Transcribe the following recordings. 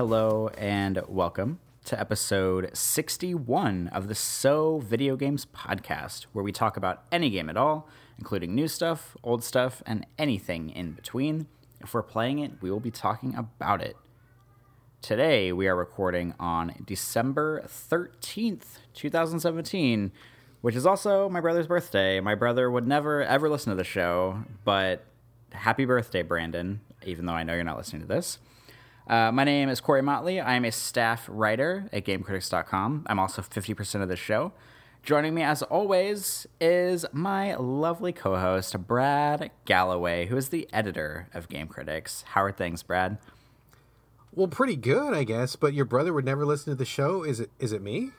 hello, and welcome to episode 61 of the So Video Games Podcast, where we talk about any game at all, including new stuff, old stuff, and anything in between. If we're playing it, we will be talking about it. Today, we are recording on December 13th, 2017, which is also my brother's birthday. My brother would never, ever listen to the show, but happy birthday, Brandon, even though I know you're not listening to this. Uh, my name is Corey Motley. I am a staff writer at GameCritics.com. I'm also 50% of the show. Joining me, as always, is my lovely co host, Brad Galloway, who is the editor of Game Critics. How are things, Brad? Well, pretty good, I guess. But your brother would never listen to the show. Is it? Is it me?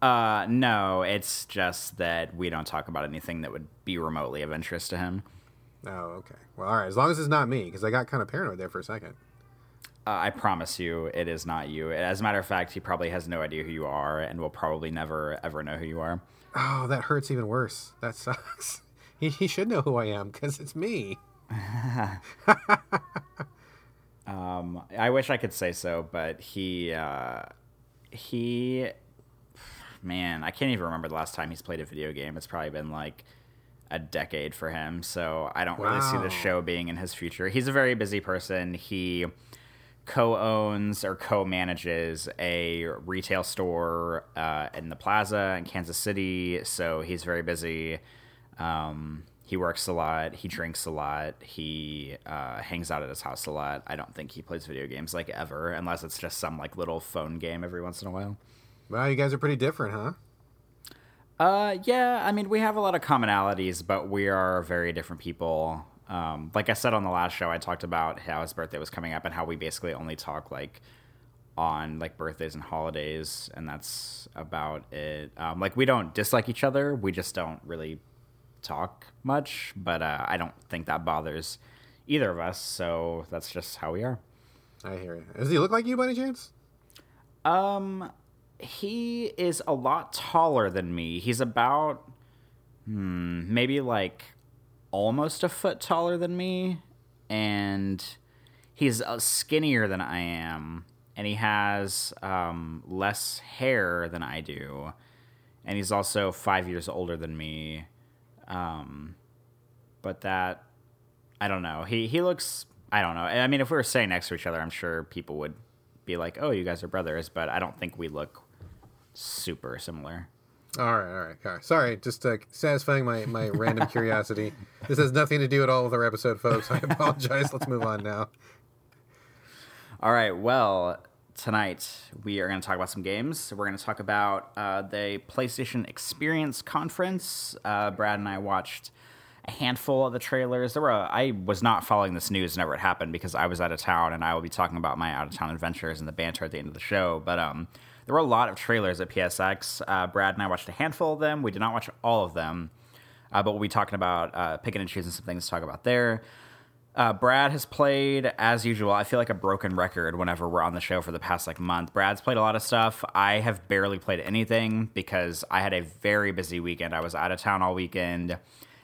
Uh, no. It's just that we don't talk about anything that would be remotely of interest to him. Oh, okay. Well, all right. As long as it's not me, because I got kind of paranoid there for a second. Uh, I promise you, it is not you. As a matter of fact, he probably has no idea who you are, and will probably never ever know who you are. Oh, that hurts even worse. That sucks. He, he should know who I am because it's me. um, I wish I could say so, but he uh, he man, I can't even remember the last time he's played a video game. It's probably been like a decade for him. So I don't wow. really see the show being in his future. He's a very busy person. He co-owns or co-manages a retail store uh, in the plaza in Kansas City. So he's very busy. Um, he works a lot. He drinks a lot. He uh, hangs out at his house a lot. I don't think he plays video games like ever, unless it's just some like little phone game every once in a while. Wow, you guys are pretty different, huh? Uh, yeah. I mean, we have a lot of commonalities, but we are very different people. Um, like I said on the last show, I talked about how his birthday was coming up and how we basically only talk like on like birthdays and holidays, and that's about it. Um, like we don't dislike each other, we just don't really talk much. But uh, I don't think that bothers either of us, so that's just how we are. I hear you. Does he look like you by any chance? Um, he is a lot taller than me. He's about hmm, maybe like almost a foot taller than me, and he's uh, skinnier than I am, and he has um, less hair than I do, and he's also five years older than me. Um, but that I don't know. He he looks. I don't know. I mean, if we were sitting next to each other, I'm sure people would be like, "Oh, you guys are brothers," but I don't think we look super similar. All right, all right, all right. Sorry, just uh, satisfying my, my random curiosity. This has nothing to do at all with our episode, folks. I apologize. Let's move on now. All right. Well, tonight we are going to talk about some games. We're going to talk about uh, the PlayStation Experience Conference. Uh, Brad and I watched a handful of the trailers. There were I was not following this news whenever it happened because I was out of town, and I will be talking about my out of town adventures and the banter at the end of the show. But um, there were a lot of trailers at PSX. Uh, Brad and I watched a handful of them. We did not watch all of them, uh, but we'll be talking about uh, picking and choosing some things to talk about there. Uh, Brad has played as usual. I feel like a broken record whenever we're on the show for the past like month. Brad's played a lot of stuff. I have barely played anything because I had a very busy weekend. I was out of town all weekend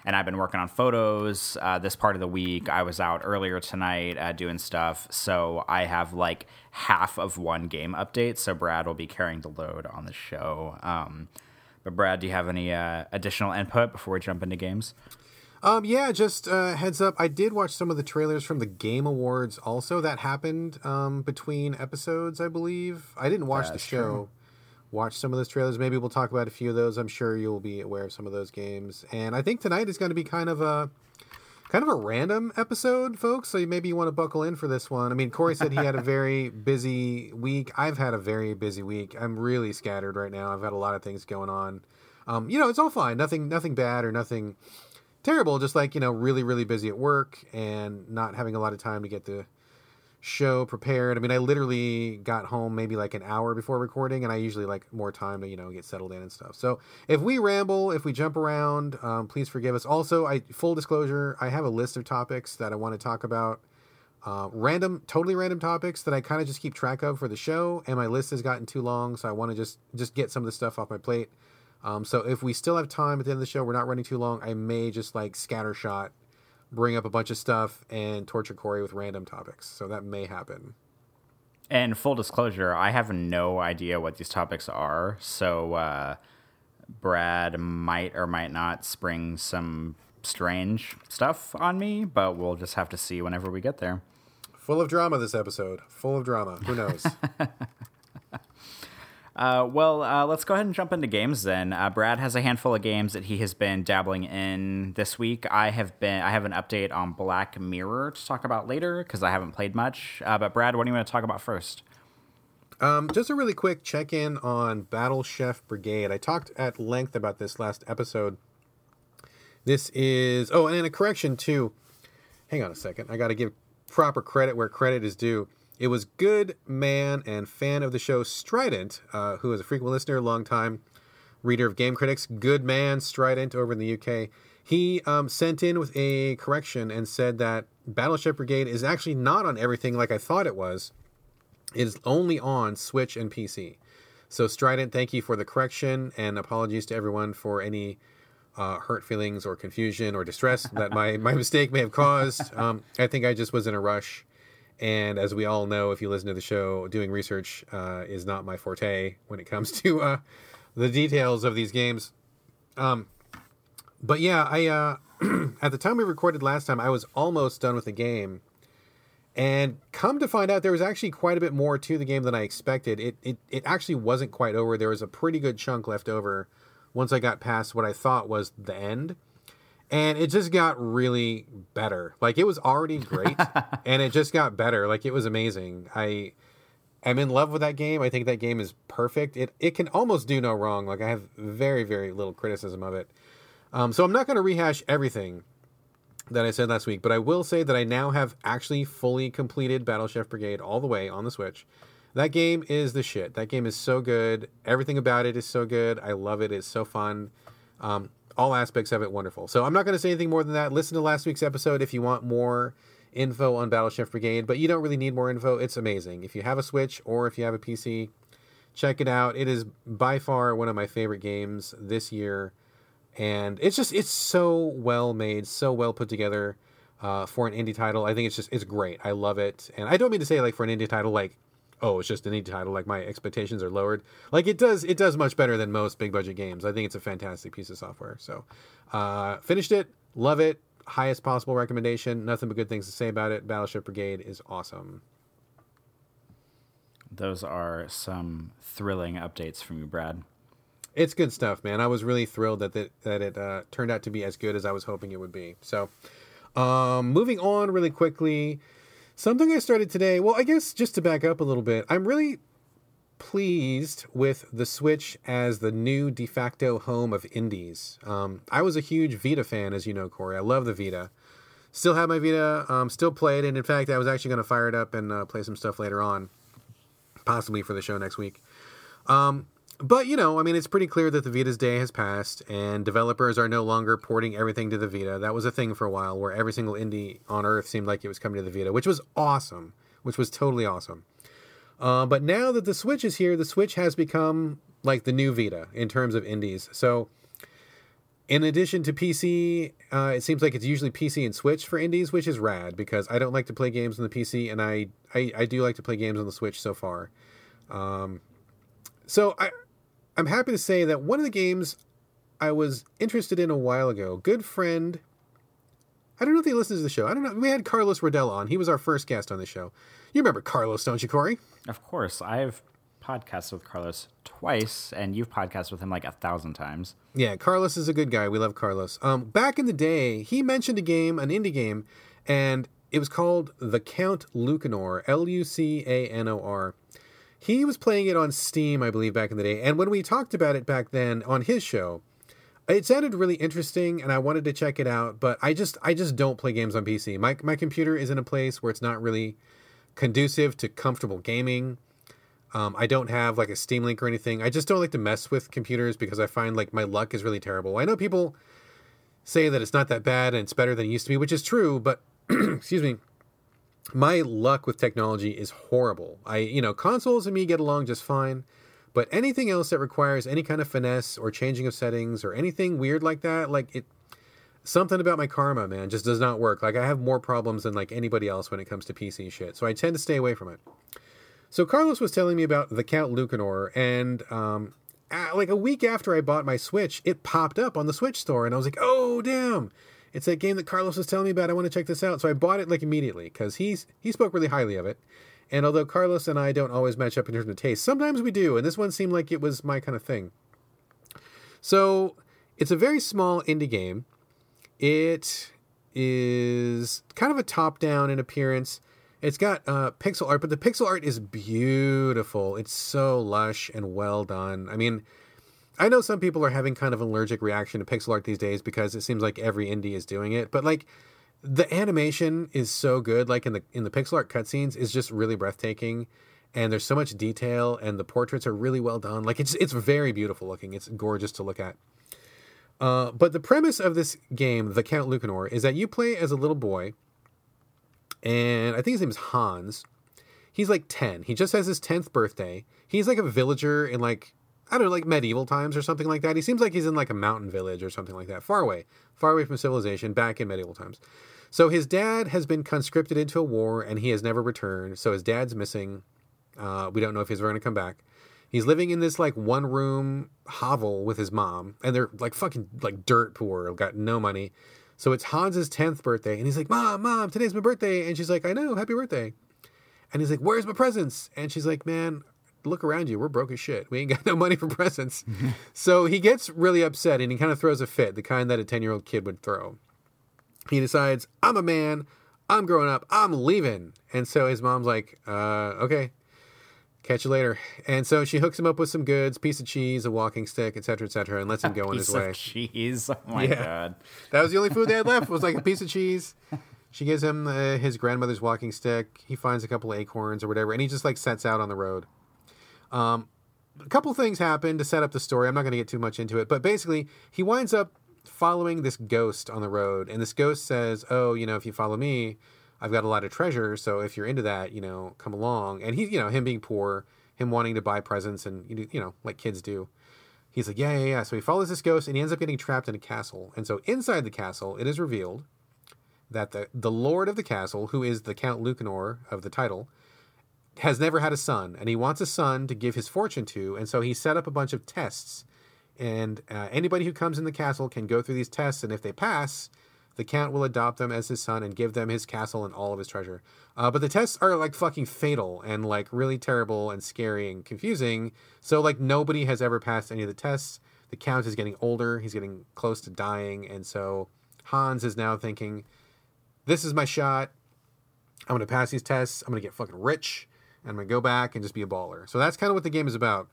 and I've been working on photos uh, this part of the week. I was out earlier tonight uh, doing stuff, so I have like half of one game update. So Brad will be carrying the load on the show. Um, but Brad, do you have any uh, additional input before we jump into games? Um, yeah, just uh, heads up. I did watch some of the trailers from the Game Awards. Also, that happened um, between episodes, I believe. I didn't watch That's the show. True watch some of those trailers. Maybe we'll talk about a few of those. I'm sure you'll be aware of some of those games. And I think tonight is going to be kind of a kind of a random episode, folks. So maybe you want to buckle in for this one. I mean, Corey said he had a very busy week. I've had a very busy week. I'm really scattered right now. I've had a lot of things going on. Um, you know, it's all fine. Nothing, nothing bad or nothing terrible. Just like you know, really, really busy at work and not having a lot of time to get the show prepared. I mean, I literally got home maybe like an hour before recording, and I usually like more time to you know get settled in and stuff. So if we ramble, if we jump around, um, please forgive us. Also, I full disclosure, I have a list of topics that I want to talk about. Uh, random, totally random topics that I kind of just keep track of for the show, and my list has gotten too long, so I want to just just get some of the stuff off my plate. Um, so if we still have time at the end of the show, we're not running too long. I may just like scattershot bring up a bunch of stuff and torture Corey with random topics. So that may happen. And full disclosure, I have no idea what these topics are, so uh, Brad might or might not spring some strange stuff on me, but we'll just have to see whenever we get there. Full of drama this episode. Full of drama. Who knows? Uh, well, uh, let's go ahead and jump into games then. Uh, Brad has a handful of games that he has been dabbling in this week. I have been. I have an update on Black Mirror to talk about later because I haven't played much. Uh, but Brad, what do you want to talk about first? Um, just a really quick check in on Battle Chef Brigade. I talked at length about this last episode. This is oh, and a correction too. Hang on a second. I got to give proper credit where credit is due. It was good man and fan of the show Strident, uh, who is a frequent listener, long time reader of Game Critics. Good man Strident over in the UK. He um, sent in with a correction and said that Battle Chef Brigade is actually not on everything like I thought it was. It is only on Switch and PC. So Strident, thank you for the correction and apologies to everyone for any uh, hurt feelings or confusion or distress that my, my mistake may have caused. Um, I think I just was in a rush and as we all know, if you listen to the show, doing research uh, is not my forte when it comes to uh, the details of these games. Um, but yeah, I uh, at the time we recorded last time, I was almost done with the game, and come to find out, there was actually quite a bit more to the game than I expected. It it it actually wasn't quite over. There was a pretty good chunk left over once I got past what I thought was the end and it just got really better. Like it was already great, and it just got better. Like it was amazing. I am in love with that game. I think that game is perfect. It it can almost do no wrong. Like I have very very little criticism of it. Um, so I'm not going to rehash everything that I said last week, but I will say that I now have actually fully completed Battle Chef Brigade all the way on the Switch. That game is the shit. That game is so good. Everything about it is so good. I love it. It's so fun. Um, all aspects of it wonderful. So I'm not going to say anything more than that. Listen to last week's episode if you want more info on Battle Chef Brigade, but you don't really need more info. It's amazing. If you have a Switch or if you have a PC, check it out. It is by far one of my favorite games this year, and it's just it's so well made, so well put together uh, for an indie title. I think it's just it's great. I love it, and I don't mean to say like for an indie title like oh, it's just an indie title. Like my expectations are lowered. Like it does, it does much better than most big budget games. I think it's a fantastic piece of software. So, uh, finished it, love it. Highest possible recommendation. Nothing but good things to say about it. Battle Chef Brigade is awesome. Those are some thrilling updates from you, Brad. It's good stuff, man. I was really thrilled that that, that it uh, turned out to be as good as I was hoping it would be. So, um, moving on really quickly. Something I started today, well, I guess just to back up a little bit, I'm really pleased with the Switch as the new de facto home of indies. Um, I was a huge Vita fan, as you know, Corey. I love the Vita. Still have my Vita, um, still play it, and in fact, I was actually going to fire it up and uh, play some stuff later on, possibly for the show next week. Um, but you know, I mean, it's pretty clear that the Vita's day has passed, and developers are no longer porting everything to the Vita. That was a thing for a while, where every single indie on Earth seemed like it was coming to the Vita, which was awesome, which was totally awesome. Uh, but now that the Switch is here, the Switch has become like the new Vita in terms of indies. So, in addition to PC, uh, it seems like it's usually PC and Switch for indies, which is rad because I don't like to play games on the PC, and I I, I do like to play games on the Switch so far. Um, so I I'm happy to say that one of the games I was interested in a while ago, good friend. I don't know if he listens to the show. I don't know. We had Carlos Rodell on. He was our first guest on the show. You remember Carlos, don't you, Corey? Of course. I've podcasted with Carlos twice, and you've podcasted with him like a thousand times. Yeah, Carlos is a good guy. We love Carlos. Um, back in the day, he mentioned a game, an indie game, and it was called The Count Lucanor, L U C A N O R. He was playing it on Steam, I believe, back in the day. And when we talked about it back then on his show, it sounded really interesting and I wanted to check it out, but I just I just don't play games on PC. My my computer is in a place where it's not really conducive to comfortable gaming. Um, I don't have like a Steam Link or anything. I just don't like to mess with computers because I find like my luck is really terrible. I know people say that it's not that bad and it's better than it used to be, which is true, but excuse me, my luck with technology is horrible. I, you know, consoles and me get along just fine, but anything else that requires any kind of finesse or changing of settings or anything weird like that, like it, something about my karma, man, just does not work. Like I have more problems than like anybody else when it comes to PC shit. So I tend to stay away from it. So Carlos was telling me about the Count Lucanor, and um, like a week after I bought my Switch, it popped up on the Switch store, and I was like, "Oh damn!" It's that game that Carlos was telling me about. I want to check this out. So I bought it like immediately because he's he spoke really highly of it. And although Carlos and I don't always match up in terms of taste, sometimes we do. And this one seemed like it was my kind of thing. So it's a very small indie game. It is kind of a top down in appearance. It's got uh, pixel art, but the pixel art is beautiful. It's so lush and well done. I mean, I know some people are having kind of an allergic reaction to pixel art these days because it seems like every indie is doing it, but like the animation is so good. Like in the in the pixel art cutscenes is just really breathtaking, and there's so much detail, and the portraits are really well done. Like it's it's very beautiful looking. It's gorgeous to look at. Uh, but the premise of this game, The Count Lucanor, is that you play as a little boy, and I think his name is Hans. He's like 10. He just has his 10th birthday. He's like a villager in like, I don't know, like medieval times or something like that. He seems like he's in like a mountain village or something like that, far away, far away from civilization, back in medieval times. So his dad has been conscripted into a war and he has never returned. So his dad's missing. Uh, we don't know if he's ever going to come back. He's living in this like one room hovel with his mom, and they're like fucking like dirt poor, got no money. So it's Hans's tenth birthday, and he's like, "Mom, mom, today's my birthday," and she's like, "I know, happy birthday." And he's like, "Where's my presents?" And she's like, "Man, look around you. We're broke as shit. We ain't got no money for presents." so he gets really upset, and he kind of throws a fit, the kind that a ten-year-old kid would throw. He decides, "I'm a man. I'm growing up. I'm leaving." And so his mom's like, uh, "Okay." catch you later. And so she hooks him up with some goods, piece of cheese, a walking stick, etc., etc., and lets him go on his way. cheese. Oh my yeah. god. That was the only food they had left. Was like a piece of cheese. She gives him uh, his grandmother's walking stick. He finds a couple of acorns or whatever, and he just like sets out on the road. Um, a couple things happen to set up the story. I'm not going to get too much into it, but basically, he winds up following this ghost on the road, and this ghost says, "Oh, you know, if you follow me, I've got a lot of treasure, so if you're into that, you know, come along. And he, you know, him being poor, him wanting to buy presents, and you know, like kids do. He's like, yeah, yeah, yeah. So he follows this ghost, and he ends up getting trapped in a castle. And so inside the castle, it is revealed that the the lord of the castle, who is the Count Lucanor of the title, has never had a son, and he wants a son to give his fortune to. And so he set up a bunch of tests, and uh, anybody who comes in the castle can go through these tests, and if they pass, the Count will adopt them as his son and give them his castle and all of his treasure. Uh, but the tests are like fucking fatal and like really terrible and scary and confusing. So like nobody has ever passed any of the tests. The Count is getting older. He's getting close to dying, and so Hans is now thinking, "This is my shot. I'm gonna pass these tests. I'm gonna get fucking rich. And I'm gonna go back and just be a baller." So that's kind of what the game is about.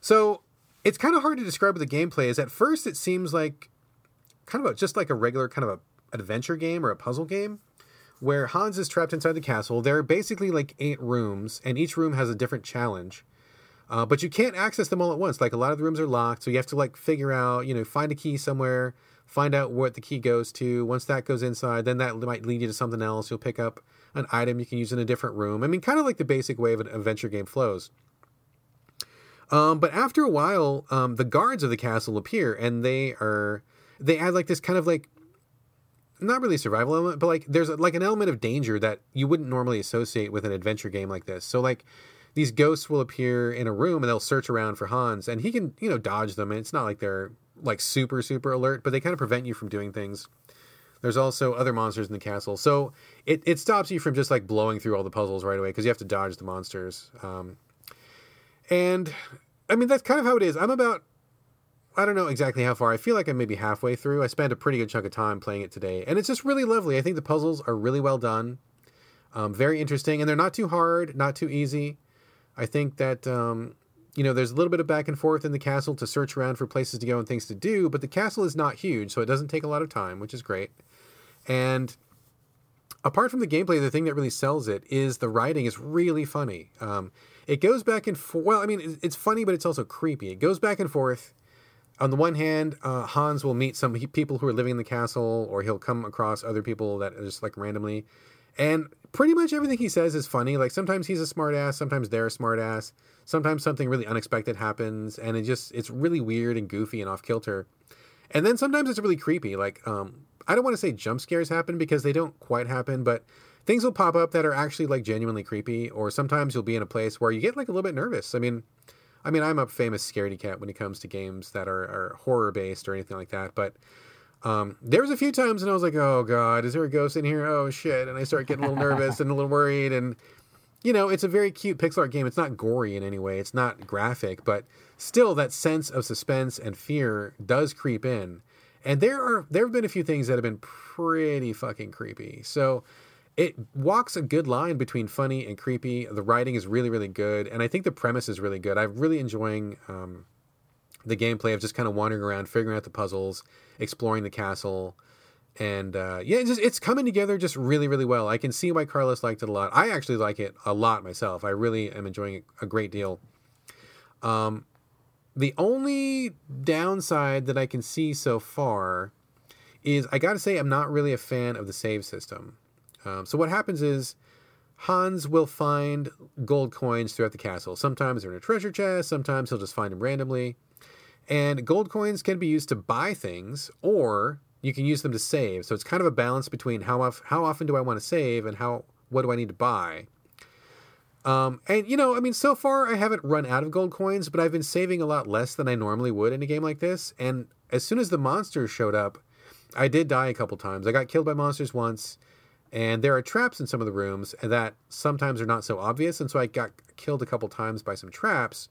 So it's kind of hard to describe what the gameplay is. At first, it seems like kind of a, just like a regular kind of a adventure game or a puzzle game where Hans is trapped inside the castle. There are basically like eight rooms, and each room has a different challenge. Uh, but you can't access them all at once. Like a lot of the rooms are locked, so you have to like figure out, you know, find a key somewhere, find out what the key goes to. Once that goes inside, then that might lead you to something else. You'll pick up an item you can use in a different room. I mean, kind of like the basic way of an adventure game flows. Um, but after a while, um, the guards of the castle appear, and they are they add like this kind of like not really survival element, but like there's like an element of danger that you wouldn't normally associate with an adventure game like this. So like these ghosts will appear in a room and they'll search around for Hans and he can, you know, dodge them. And it's not like they're like super, super alert, but they kind of prevent you from doing things. There's also other monsters in the castle. So it, it stops you from just like blowing through all the puzzles right away because you have to dodge the monsters. Um, and I mean, that's kind of how it is. I'm about I don't know exactly how far. I feel like I'm maybe halfway through. I spent a pretty good chunk of time playing it today, and it's just really lovely. I think the puzzles are really well done, um, very interesting, and they're not too hard, not too easy. I think that um, you know there's a little bit of back and forth in the castle to search around for places to go and things to do, but the castle is not huge, so it doesn't take a lot of time, which is great. And apart from the gameplay, the thing that really sells it is the writing is really funny. Um, it goes back and forth. Well, I mean, it's funny, but it's also creepy. It goes back and forth on the one hand, uh, Hans will meet some people who are living in the castle, or he'll come across other people that are just like randomly. And pretty much everything he says is funny. Like sometimes he's a smartass, sometimes they're a smartass, sometimes something really unexpected happens, and it just it's really weird and goofy and off kilter. And then sometimes it's really creepy. Like um, I don't want to say jump scares happen because they don't quite happen, but things will pop up that are actually like genuinely creepy, or sometimes you'll be in a place where you get like a little bit nervous. I mean, I mean, I'm a famous scaredy cat when it comes to games that are, are horror based or anything like that, but um, there was a few times and I was like, oh god, is there a ghost in here? Oh shit! And I start getting a little nervous and a little worried. And you know, it's a very cute pixel art game. It's not gory in any way. It's not graphic, but still, that sense of suspense and fear does creep in. And there are there have been a few things that have been pretty fucking creepy. So it walks a good line between funny and creepy. The writing is really really good, and I think the premise is really good. I'm really enjoying. Um, the gameplay of just kind of wandering around, figuring out the puzzles, exploring the castle, and uh, yeah, it's just it's coming together just really really well. I can see why Carlos liked it a lot. I actually like it a lot myself. I really am enjoying it a great deal. Um, the only downside that I can see so far is I got to say I'm not really a fan of the save system. Um, so what happens is Hans will find gold coins throughout the castle. Sometimes they're in a treasure chest. Sometimes he'll just find them randomly. And gold coins can be used to buy things, or you can use them to save. So it's kind of a balance between how how often do I want to save and how what do I need to buy. Um, and you know, I mean, so far I haven't run out of gold coins, but I've been saving a lot less than I normally would in a game like this. And as soon as the monsters showed up, I did die a couple times. I got killed by monsters once, and there are traps in some of the rooms that sometimes are not so obvious. And so I got killed a couple times by some traps.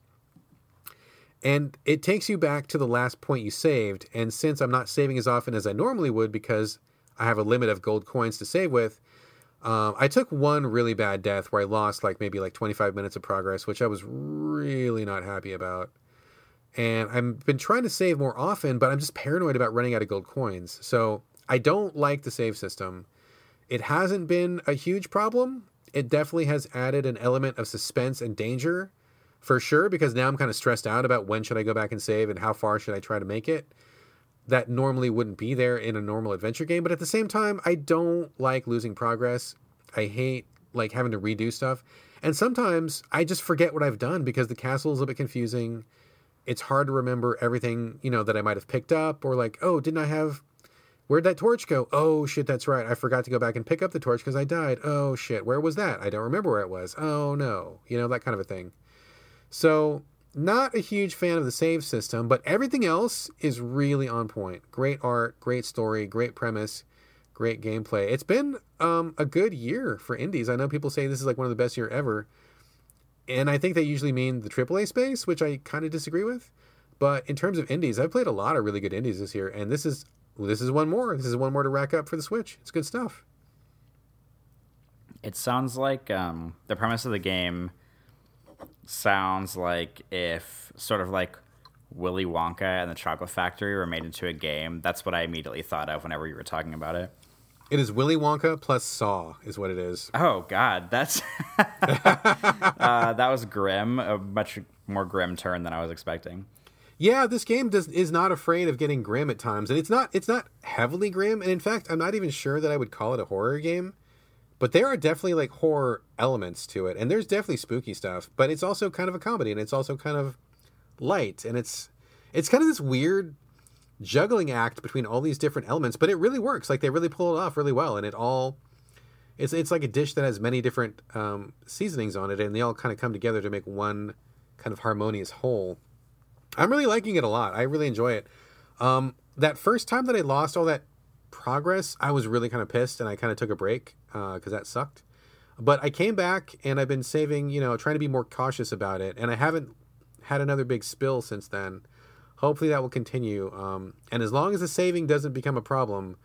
And it takes you back to the last point you saved. And since I'm not saving as often as I normally would because I have a limit of gold coins to save with, um, I took one really bad death where I lost like maybe like 25 minutes of progress, which I was really not happy about. And I've been trying to save more often, but I'm just paranoid about running out of gold coins. So I don't like the save system. It hasn't been a huge problem. It definitely has added an element of suspense and danger for sure because now I'm kind of stressed out about when should I go back and save and how far should I try to make it. That normally wouldn't be there in a normal adventure game, but at the same time, I don't like losing progress. I hate like having to redo stuff. And sometimes I just forget what I've done because the castle is a bit confusing. It's hard to remember everything, you know, that I might have picked up or like, oh, didn't I have Where'd that torch go? Oh shit, that's right. I forgot to go back and pick up the torch because I died. Oh shit, where was that? I don't remember where it was. Oh no. You know, that kind of a thing. So, not a huge fan of the save system, but everything else is really on point. Great art, great story, great premise, great gameplay. It's been um, a good year for indies. I know people say this is like one of the best year ever, and I think they usually mean the AAA space, which I kind of disagree with. But in terms of indies, I've played a lot of really good indies this year, and this is this is one more. This is one more to rack up for the Switch. It's good stuff. It sounds like um, the premise of the game sounds like if sort of like Willy Wonka and the Chocolate Factory were made into a game. That's what I immediately thought of whenever you were talking about it. It is Willy Wonka plus Saw, is what it is. Oh God, that's uh, that was grim. A much more grim turn than I was expecting. Yeah, this game does is not afraid of getting grim at times, and it's not it's not heavily grim. And in fact, I'm not even sure that I would call it a horror game. But there are definitely like horror elements to it, and there's definitely spooky stuff. But it's also kind of a comedy, and it's also kind of light, and it's it's kind of this weird juggling act between all these different elements. But it really works. Like they really pull it off really well, and it all it's it's like a dish that has many different um, seasonings on it, and they all kind of come together to make one kind of harmonious whole. I'm really liking it a lot. I really enjoy it. Um, that first time that I lost all that progress, I was really kind of pissed, and I kind of took a break because uh, that sucked. But I came back and I've been saving, you know, trying to be more cautious about it. And I haven't had another big spill since then. Hopefully that will continue. Um, and as long as the saving doesn't become a problem,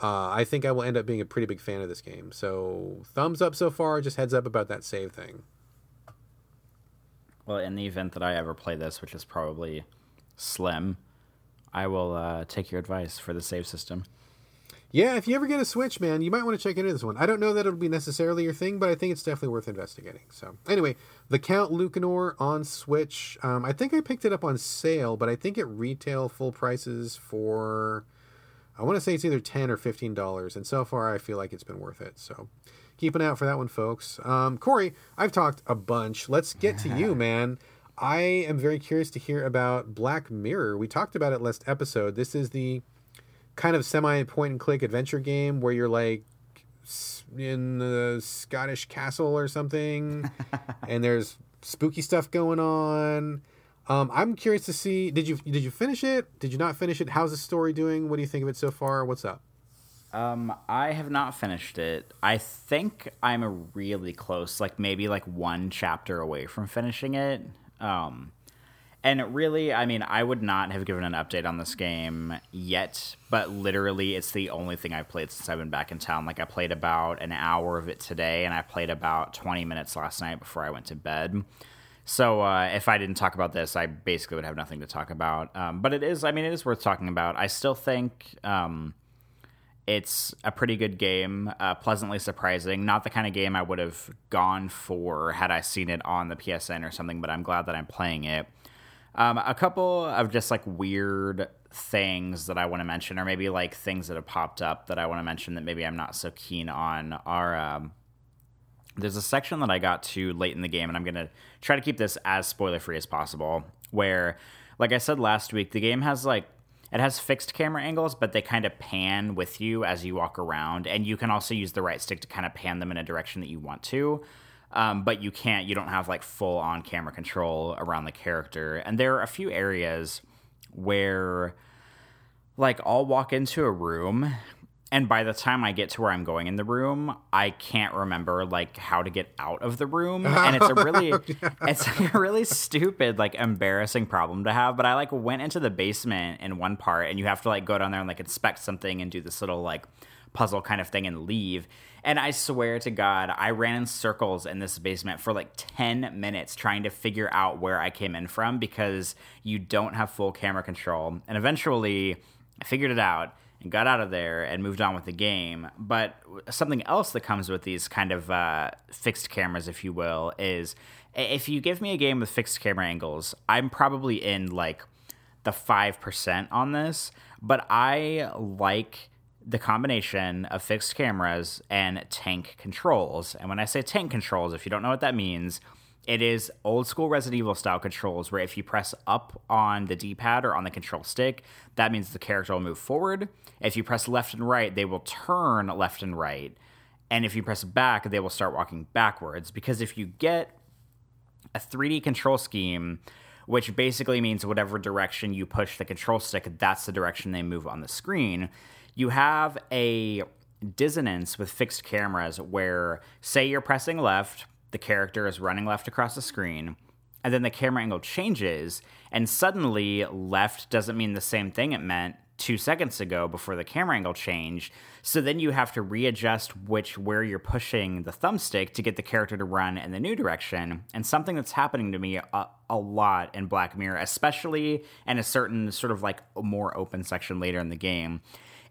uh, I think I will end up being a pretty big fan of this game. So thumbs up so far. Just heads up about that save thing. Well, in the event that I ever play this, which is probably slim, I will uh, take your advice for the save system. Yeah, if you ever get a Switch, man, you might want to check into this one. I don't know that it'll be necessarily your thing, but I think it's definitely worth investigating. So, anyway, the Count Lucanor on Switch. Um, I think I picked it up on sale, but I think it retail full prices for. I want to say it's either ten or fifteen dollars, and so far I feel like it's been worth it. So, keep an eye out for that one, folks. Um, Corey, I've talked a bunch. Let's get to you, man. I am very curious to hear about Black Mirror. We talked about it last episode. This is the kind of semi point and click adventure game where you're like in the Scottish castle or something, and there's spooky stuff going on. Um, I'm curious to see. Did you did you finish it? Did you not finish it? How's the story doing? What do you think of it so far? What's up? Um, I have not finished it. I think I'm really close, like maybe like one chapter away from finishing it. Um, and really, I mean, I would not have given an update on this game yet, but literally, it's the only thing I've played since I've been back in town. Like, I played about an hour of it today, and I played about 20 minutes last night before I went to bed. So, uh, if I didn't talk about this, I basically would have nothing to talk about. Um, but it is, I mean, it is worth talking about. I still think. Um, it's a pretty good game, uh, pleasantly surprising. Not the kind of game I would have gone for had I seen it on the PSN or something, but I'm glad that I'm playing it. Um, a couple of just like weird things that I want to mention, or maybe like things that have popped up that I want to mention that maybe I'm not so keen on, are um, there's a section that I got to late in the game, and I'm going to try to keep this as spoiler free as possible. Where, like I said last week, the game has like it has fixed camera angles, but they kind of pan with you as you walk around, and you can also use the right stick to kind of pan them in a direction that you want to. Um, but you can't, you don't have like full on camera control around the character. And there are a few areas where, like, I'll walk into a room and by the time I get to where I'm going in the room, I can't remember like how to get out of the room, and it's a really, it's a really stupid, like embarrassing problem to have. But I like went into the basement in one part, and you have to like go down there and like inspect something and do this little like puzzle kind of thing and leave. And I swear to God, I ran in circles in this basement for like 10 minutes trying to figure out where I came in from because you don't have full camera control. And eventually, I figured it out and got out of there and moved on with the game. But something else that comes with these kind of uh, fixed cameras, if you will, is if you give me a game with fixed camera angles, I'm probably in like the 5% on this, but I like the combination of fixed cameras and tank controls. And when I say tank controls, if you don't know what that means, it is old school Resident Evil style controls where if you press up on the D pad or on the control stick, that means the character will move forward. If you press left and right, they will turn left and right. And if you press back, they will start walking backwards. Because if you get a 3D control scheme, which basically means whatever direction you push the control stick, that's the direction they move on the screen, you have a dissonance with fixed cameras where, say, you're pressing left the character is running left across the screen, and then the camera angle changes, and suddenly left doesn't mean the same thing it meant two seconds ago before the camera angle changed. So then you have to readjust which where you're pushing the thumbstick to get the character to run in the new direction. And something that's happening to me a, a lot in Black Mirror, especially in a certain sort of like more open section later in the game,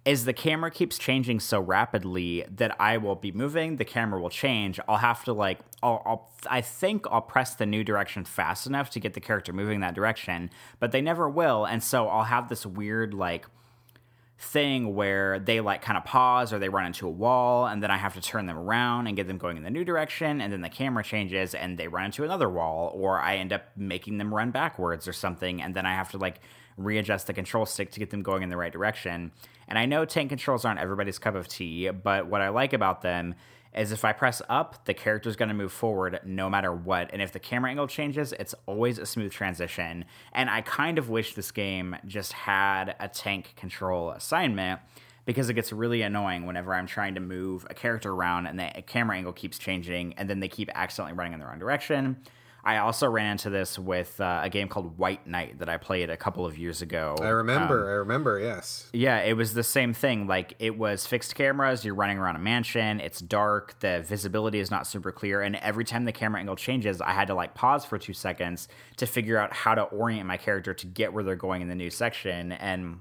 is the camera keeps changing so rapidly that I will be moving, the camera will change. I'll have to like, I'll, I'll, I think I'll press the new direction fast enough to get the character moving that direction, but they never will. And so I'll have this weird like thing where they like kind of pause or they run into a wall and then I have to turn them around and get them going in the new direction and then the camera changes and they run into another wall or I end up making them run backwards or something and then I have to like readjust the control stick to get them going in the right direction. And I know tank controls aren't everybody's cup of tea, but what I like about them is if I press up, the character's going to move forward no matter what. And if the camera angle changes, it's always a smooth transition. And I kind of wish this game just had a tank control assignment because it gets really annoying whenever I'm trying to move a character around and the camera angle keeps changing and then they keep accidentally running in the wrong direction. I also ran into this with uh, a game called White Night that I played a couple of years ago. I remember. Um, I remember. Yes. Yeah, it was the same thing. Like it was fixed cameras. You're running around a mansion. It's dark. The visibility is not super clear, and every time the camera angle changes, I had to like pause for two seconds to figure out how to orient my character to get where they're going in the new section. And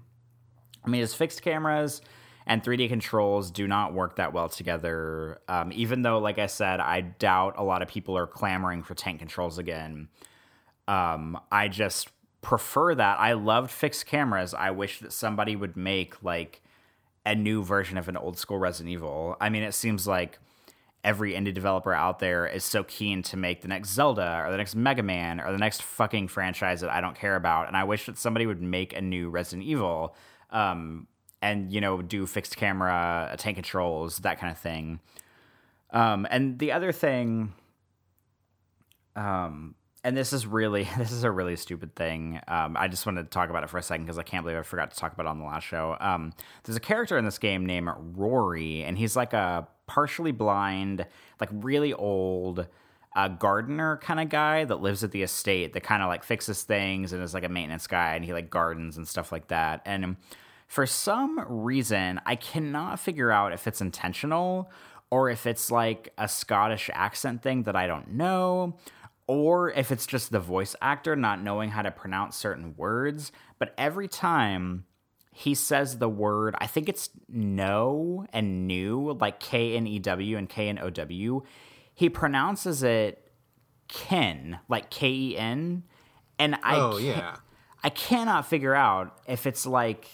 I mean, it's fixed cameras and 3D controls do not work that well together. Um, even though, like I said, I doubt a lot of people are clamoring for tank controls again. Um, I just prefer that. I loved fixed cameras. I wish that somebody would make like a new version of an old school Resident Evil. I mean, it seems like every indie developer out there is so keen to make the next Zelda or the next Mega Man or the next fucking franchise that I don't care about. And I wish that somebody would make a new Resident Evil. Um, and you know do fixed camera tank controls that kind of thing. Um, and the other thing um, and this is really this is a really stupid thing. Um, i just wanted to talk about it for a second because i can't believe i forgot to talk about it on the last show. Um, there's a character in this game named rory and he's like a partially blind like really old a gardener kind of guy that lives at the estate that kind of like fixes things and is like a maintenance guy and he like gardens and stuff like that. And for some reason, I cannot figure out if it's intentional or if it's like a Scottish accent thing that I don't know or if it's just the voice actor not knowing how to pronounce certain words. But every time he says the word, I think it's no and new, like K N E W and K N O W he pronounces it Ken, like K E N, and I oh yeah, I cannot figure out if it's like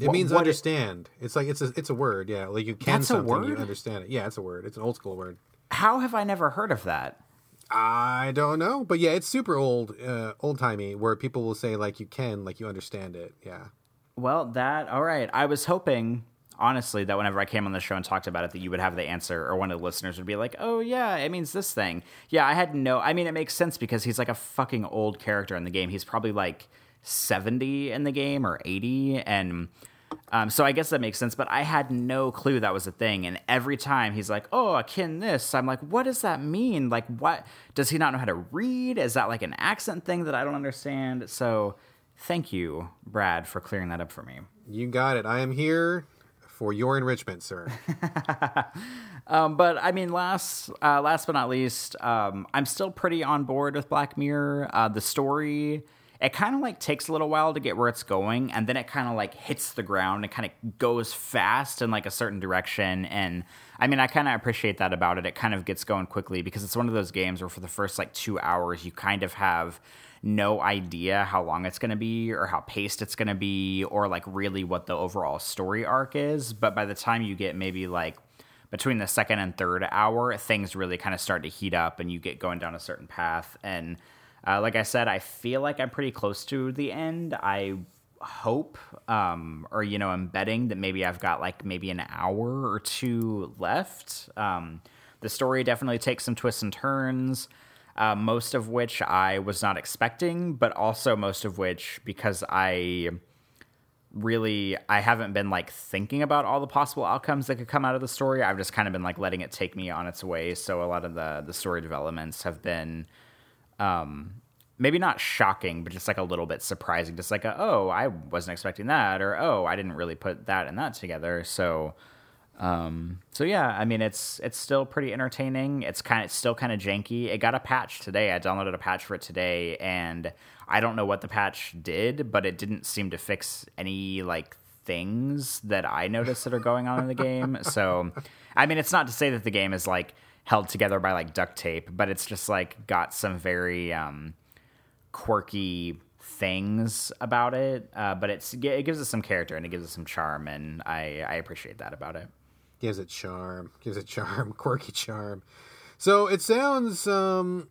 it means understand. It, it's like it's a it's a word, yeah. Like you can something, you understand it. Yeah, it's a word. It's an old school word. How have I never heard of that? I don't know, but yeah, it's super old, uh, old timey, where people will say like you can, like you understand it. Yeah. Well, that all right. I was hoping honestly that whenever I came on the show and talked about it, that you would have the answer, or one of the listeners would be like, "Oh yeah, it means this thing." Yeah, I had no. I mean, it makes sense because he's like a fucking old character in the game. He's probably like seventy in the game or eighty, and um, so I guess that makes sense. But I had no clue that was a thing. And every time he's like, "Oh, akin this," I'm like, "What does that mean? Like, what does he not know how to read? Is that like an accent thing that I don't understand?" So. Thank you, Brad, for clearing that up for me. You got it. I am here for your enrichment, sir. um, but I mean, last uh, last but not least, um, I'm still pretty on board with Black Mirror. Uh, the story it kind of like takes a little while to get where it's going, and then it kind of like hits the ground. It kind of goes fast in like a certain direction, and I mean, I kind of appreciate that about it. It kind of gets going quickly because it's one of those games where for the first like two hours, you kind of have no idea how long it's going to be or how paced it's going to be or like really what the overall story arc is. But by the time you get maybe like between the second and third hour, things really kind of start to heat up and you get going down a certain path. And uh, like I said, I feel like I'm pretty close to the end. I hope um, or you know i'm betting that maybe i've got like maybe an hour or two left um, the story definitely takes some twists and turns uh, most of which I was not expecting, but also most of which because I really I haven't been like thinking about all the possible outcomes that could come out of the story. I've just kind of been like letting it take me on its way. So a lot of the the story developments have been um maybe not shocking, but just like a little bit surprising. Just like a, oh, I wasn't expecting that, or oh, I didn't really put that and that together. So um, so yeah, I mean it's it's still pretty entertaining. It's kind of still kind of janky. It got a patch today. I downloaded a patch for it today, and I don't know what the patch did, but it didn't seem to fix any like things that I noticed that are going on in the game. So, I mean, it's not to say that the game is like held together by like duct tape, but it's just like got some very um, quirky things about it. Uh, but it's it gives us some character and it gives us some charm, and I I appreciate that about it gives it charm, gives it charm, quirky charm. So it sounds um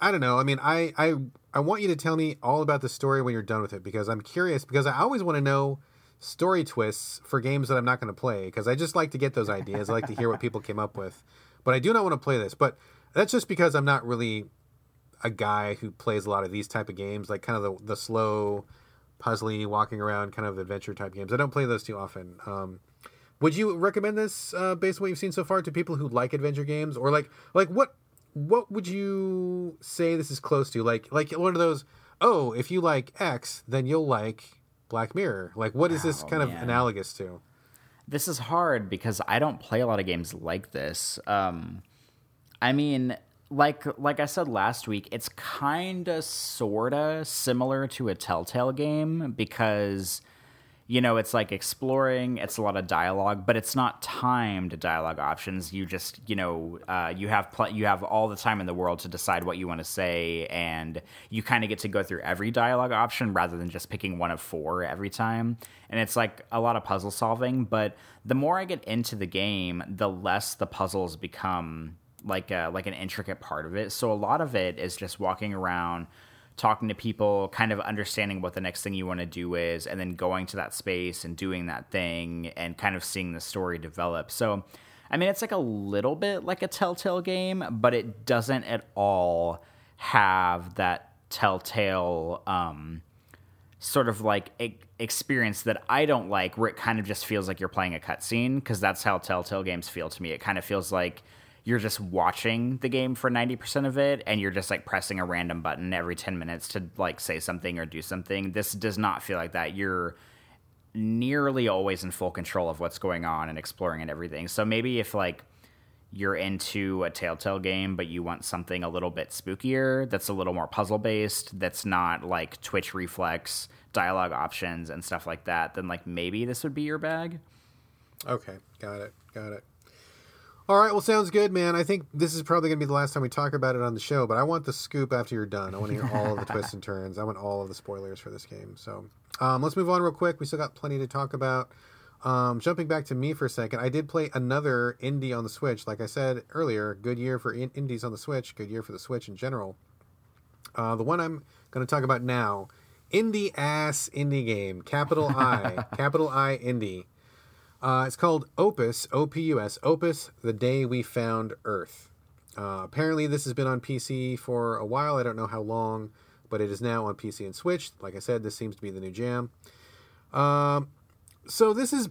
I don't know. I mean, I I I want you to tell me all about the story when you're done with it because I'm curious because I always want to know story twists for games that I'm not going to play because I just like to get those ideas. I like to hear what people came up with. But I do not want to play this. But that's just because I'm not really a guy who plays a lot of these type of games, like kind of the the slow, puzzly, walking around kind of adventure type games. I don't play those too often. Um, would you recommend this uh, based on what you've seen so far to people who like adventure games, or like like what what would you say this is close to? Like like one of those. Oh, if you like X, then you'll like Black Mirror. Like, what is this oh, kind man. of analogous to? This is hard because I don't play a lot of games like this. Um, I mean, like like I said last week, it's kind of sorta similar to a Telltale game because you know, it's like exploring. It's a lot of dialogue, but it's not timed dialogue options. You just, you know, uh, you have pl- you have all the time in the world to decide what you want to say, and you kind of get to go through every dialogue option rather than just picking one of four every time. And it's like a lot of puzzle solving. But the more I get into the game, the less the puzzles become like a, like an intricate part of it. So a lot of it is just walking around talking to people, kind of understanding what the next thing you want to do is, and then going to that space and doing that thing and kind of seeing the story develop. So, I mean, it's like a little bit like a Telltale game, but it doesn't at all have that Telltale um, sort of like experience that I don't like, where it kind of just feels like you're playing a cutscene, because that's how Telltale games feel to me. It kind of feels like you're just watching the game for 90% of it and you're just like pressing a random button every 10 minutes to like say something or do something. This does not feel like that. You're nearly always in full control of what's going on and exploring and everything. So maybe if like you're into a Telltale game, but you want something a little bit spookier, that's a little more puzzle based, that's not like Twitch reflex, dialogue options, and stuff like that, then like maybe this would be your bag. Okay, got it, got it. All right, well, sounds good, man. I think this is probably going to be the last time we talk about it on the show, but I want the scoop after you're done. I want to hear all of the twists and turns. I want all of the spoilers for this game. So um, let's move on real quick. We still got plenty to talk about. Um, jumping back to me for a second, I did play another indie on the Switch. Like I said earlier, good year for in- indies on the Switch, good year for the Switch in general. Uh, the one I'm going to talk about now, indie ass indie game, capital I, capital I indie. Uh, it's called Opus, O P U S, Opus, The Day We Found Earth. Uh, apparently, this has been on PC for a while. I don't know how long, but it is now on PC and Switch. Like I said, this seems to be the new jam. Um, so, this is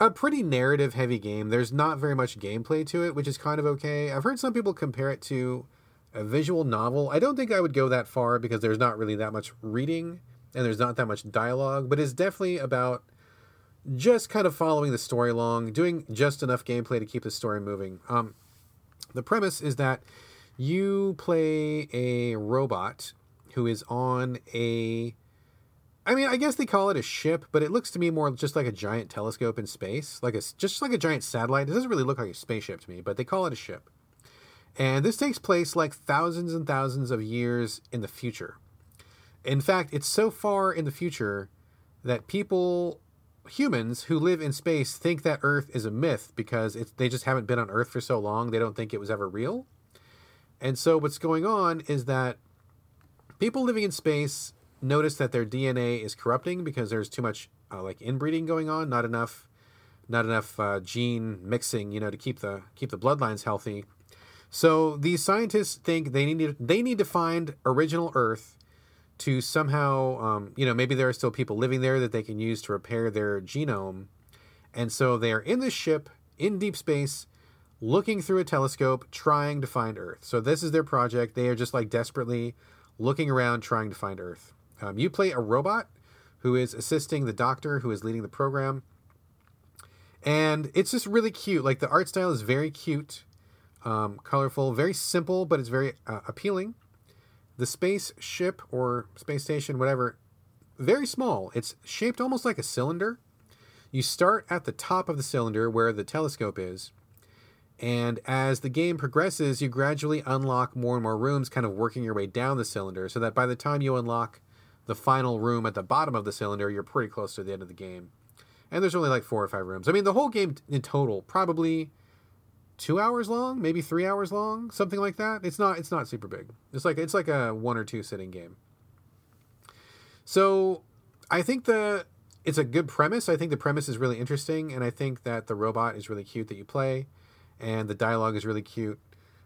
a pretty narrative heavy game. There's not very much gameplay to it, which is kind of okay. I've heard some people compare it to a visual novel. I don't think I would go that far because there's not really that much reading and there's not that much dialogue, but it's definitely about just kind of following the story along, doing just enough gameplay to keep the story moving. Um, the premise is that you play a robot who is on a. I mean, I guess they call it a ship, but it looks to me more just like a giant telescope in space, like a just like a giant satellite. It doesn't really look like a spaceship to me, but they call it a ship. And this takes place like thousands and thousands of years in the future. In fact, it's so far in the future that people humans who live in space think that Earth is a myth because they just haven't been on Earth for so long. They don't think it was ever real. And so what's going on is that people living in space notice that their DNA is corrupting because there's too much uh, like inbreeding going on, not enough, not enough uh, gene mixing, you know, to keep the keep the bloodlines healthy. So these scientists think they need to, they need to find original Earth to somehow, um, you know, maybe there are still people living there that they can use to repair their genome. And so they are in this ship in deep space, looking through a telescope, trying to find Earth. So this is their project. They are just like desperately looking around, trying to find Earth. Um, you play a robot who is assisting the doctor who is leading the program. And it's just really cute. Like the art style is very cute, um, colorful, very simple, but it's very uh, appealing. The spaceship or space station, whatever, very small. It's shaped almost like a cylinder. You start at the top of the cylinder where the telescope is. And as the game progresses, you gradually unlock more and more rooms, kind of working your way down the cylinder, so that by the time you unlock the final room at the bottom of the cylinder, you're pretty close to the end of the game. And there's only like four or five rooms. I mean, the whole game in total, probably two hours long, maybe three hours long, something like that. It's not it's not super big. It's like it's like a one or two sitting game. So I think the it's a good premise. I think the premise is really interesting, and I think that the robot is really cute that you play, and the dialogue is really cute.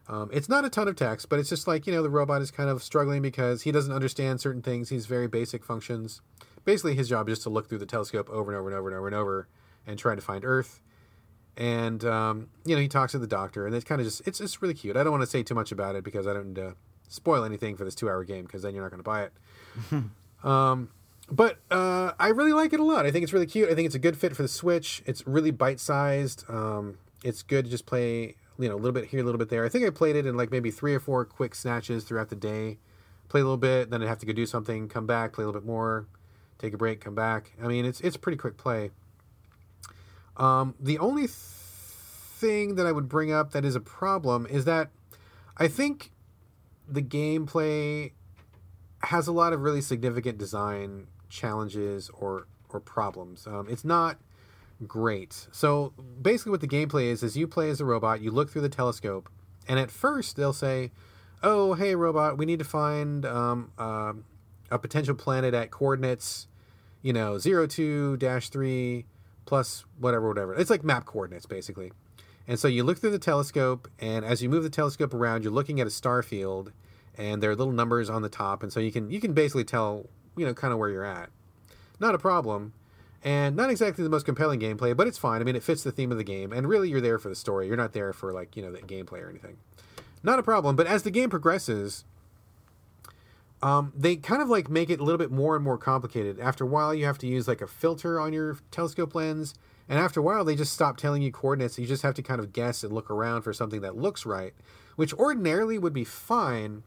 Um, it's not a ton of text, but it's just like you know the robot is kind of struggling because he doesn't understand certain things. He's very basic functions. Basically, his job is just to look through the telescope over and over and over and over and over and try to find Earth and um, you know he talks to the doctor, and it's kind of just it's it's really cute. I don't want to say too much about it because I don't uh, spoil anything for this two hour game because then you're not going to buy it. um, but uh, I really like it a lot. I think it's really cute. I think it's a good fit for the Switch. It's really bite sized. Um, it's good to just play you know a little bit here, a little bit there. I think I played it in like maybe three or four quick snatches throughout the day. Play a little bit, then I'd have to go do something, come back, play a little bit more, take a break, come back. I mean, it's it's pretty quick play. Um, the only th- thing that I would bring up that is a problem is that I think the gameplay has a lot of really significant design challenges or or problems. Um, it's not great. So basically, what the gameplay is is you play as a robot. You look through the telescope, and at first they'll say, "Oh, hey, robot, we need to find um, uh, a potential planet at coordinates, you know, zero two dash three plus whatever, whatever. It's like map coordinates basically. And so you look through the telescope, and as you move the telescope around, you're looking at a star field, and there are little numbers on the top, and so you can you can basically tell you know kind of where you're at. Not a problem, and not exactly the most compelling gameplay, but it's fine. I mean, it fits the theme of the game, and really you're there for the story. You're not there for like you know the gameplay or anything. Not a problem. But as the game progresses, um, they kind of like make it a little bit more and more complicated. After a while, you have to use like a filter on your telescope lens and after a while, they just stop telling you coordinates. You just have to kind of guess and look around for something that looks right, which ordinarily would be fine.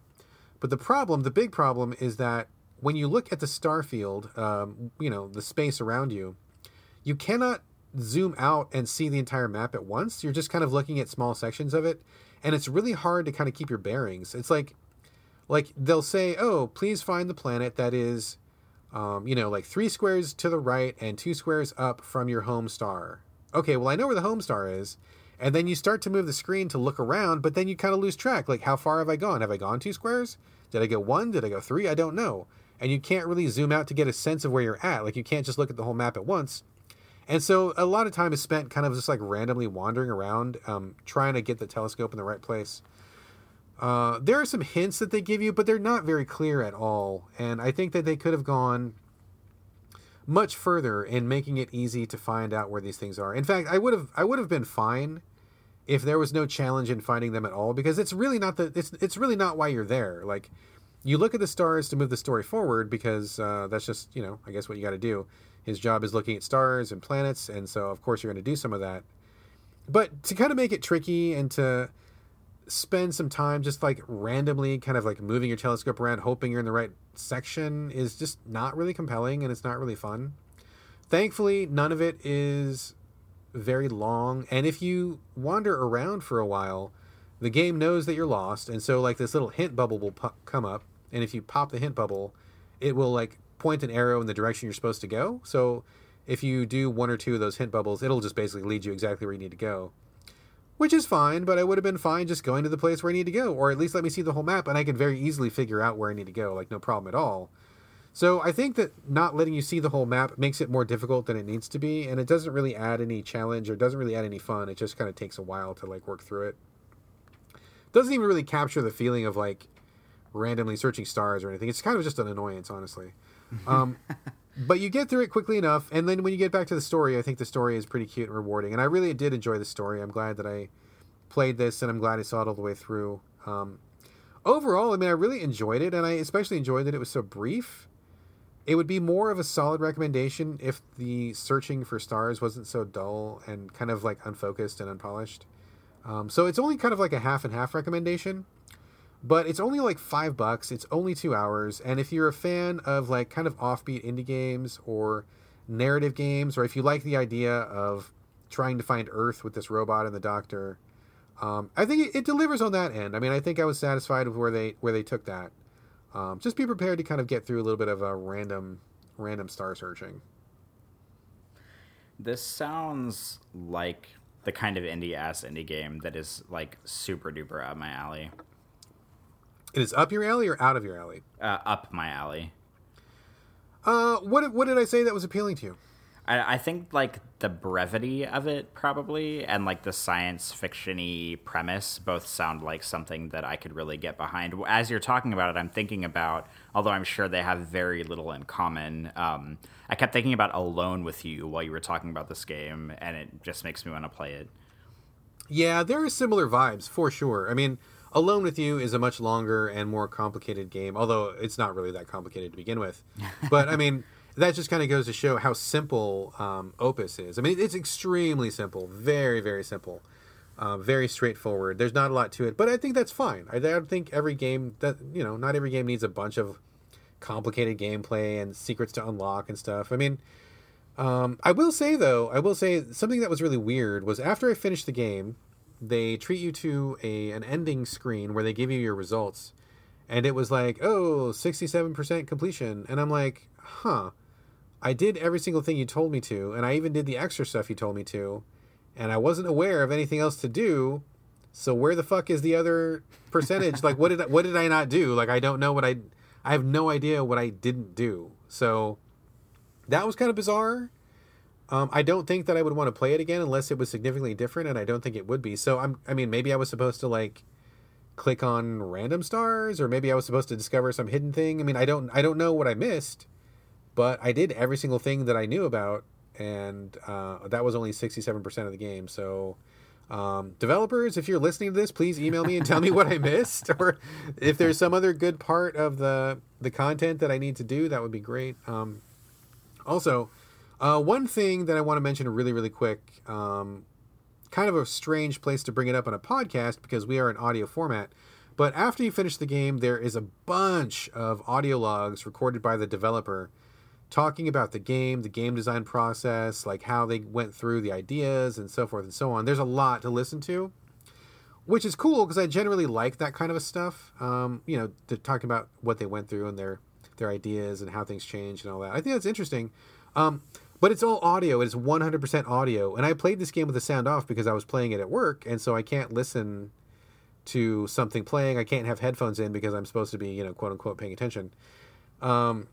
But the problem, the big problem, is that when you look at the star field, um, you know, the space around you, you cannot zoom out and see the entire map at once. You're just kind of looking at small sections of it, and it's really hard to kind of keep your bearings. It's like, like they'll say, "Oh, please find the planet that is um, you know, like three squares to the right and two squares up from your home star. Okay, well, I know where the home star is. And then you start to move the screen to look around, but then you kind of lose track. Like, how far have I gone? Have I gone two squares? Did I go one? Did I go three? I don't know. And you can't really zoom out to get a sense of where you're at. Like, you can't just look at the whole map at once. And so a lot of time is spent kind of just like randomly wandering around, um, trying to get the telescope in the right place. Uh, there are some hints that they give you, but they're not very clear at all. And I think that they could have gone much further in making it easy to find out where these things are. In fact, I would have I would have been fine if there was no challenge in finding them at all because it's really not the it's it's really not why you're there. Like you look at the stars to move the story forward because uh, that's just you know I guess what you got to do. His job is looking at stars and planets, and so of course you're going to do some of that. But to kind of make it tricky and to spend some time just like randomly kind of like moving your telescope around hoping you're in the right section is just not really compelling and it's not really fun. Thankfully, none of it is very long and if you wander around for a while, the game knows that you're lost and so like this little hint bubble will pu- come up and if you pop the hint bubble, it will like point an arrow in the direction you're supposed to go. So if you do one or two of those hint bubbles, it'll just basically lead you exactly where you need to go which is fine, but I would have been fine just going to the place where I need to go, or at least let me see the whole map and I could very easily figure out where I need to go, like no problem at all. So I think that not letting you see the whole map makes it more difficult than it needs to be, and it doesn't really add any challenge or doesn't really add any fun. It just kind of takes a while to like work through it. Doesn't even really capture the feeling of like randomly searching stars or anything. It's kind of just an annoyance, honestly. Um, but you get through it quickly enough and then when you get back to the story i think the story is pretty cute and rewarding. And i really did enjoy the story. I'm glad that i played this and i'm glad i saw it all the way through. Um, overall i mean i really enjoyed it and i especially enjoyed that it was so brief. It would be more of a solid recommendation if the searching for stars wasn't so dull and kind of like unfocused and unpolished. Um, so it's only kind of like a half and half recommendation but it's only like five bucks. It's only two hours, and if you're a fan of like kind of offbeat indie games or narrative games, or if you like the idea of trying to find Earth with this robot and the Doctor, um, I think it, it, delivers on that end. I mean, I think I was satisfied with where they where they took that. Um, just be prepared to kind of get through a little bit of a random random star searching. This sounds like the kind of indie ass indie game that is like super duper up my alley. It is up your alley or out of your alley? Uh, up my alley. Uh, what what did I say that was appealing to you? I, I think like the brevity of it probably, and like the science fictiony premise, both sound like something that I could really get behind. As you're talking about it, I'm thinking about, although I'm sure they have very little in common. Um, I kept thinking about Alone with You while you were talking about this game, and it just makes me want to play it. Yeah, there are similar vibes for sure. I mean, Alone with You is a much longer and more complicated game, although it's not really that complicated to begin with. But I mean, that just kind of goes to show how simple um, Opus is. I mean, it's extremely simple, very, very simple, uh, very straightforward. There's not a lot to it, but I think that's fine. I, I don't think every game that you know, not every game needs a bunch of complicated gameplay and secrets to unlock and stuff. I mean. Um, I will say though, I will say something that was really weird was after I finished the game, they treat you to a an ending screen where they give you your results and it was like oh 67% completion. And i'm like huh. I did every single thing you told me to and i even did the extra stuff you told me to and i wasn't aware of anything else to do. So where the fuck is the other percentage? Like what did I, what did i not do? Like i don't know what i I have no idea what I didn't do. So that was kind of bizarre. Um, I don't think that I would want to play it again unless it was significantly different, and I don't think it would be. So I'm, I mean, maybe I was supposed to like click on random stars, or maybe I was supposed to discover some hidden thing. I mean, I don't, I don't know what I missed, but I did every single thing that I knew about, and uh, that was only sixty-seven percent of the game. So um, developers, if you're listening to this, please email me and tell me what I missed, or if there's some other good part of the the content that I need to do, that would be great. Um, also, uh, one thing that I want to mention really, really quick, um, kind of a strange place to bring it up on a podcast because we are an audio format. But after you finish the game, there is a bunch of audio logs recorded by the developer talking about the game, the game design process, like how they went through the ideas and so forth and so on. There's a lot to listen to, which is cool because I generally like that kind of stuff. Um, you know, to talking about what they went through and their their ideas and how things changed and all that. I think that's interesting. Um, but it's all audio. It is 100% audio. And I played this game with the sound off because I was playing it at work, and so I can't listen to something playing. I can't have headphones in because I'm supposed to be, you know, quote unquote, paying attention. Um,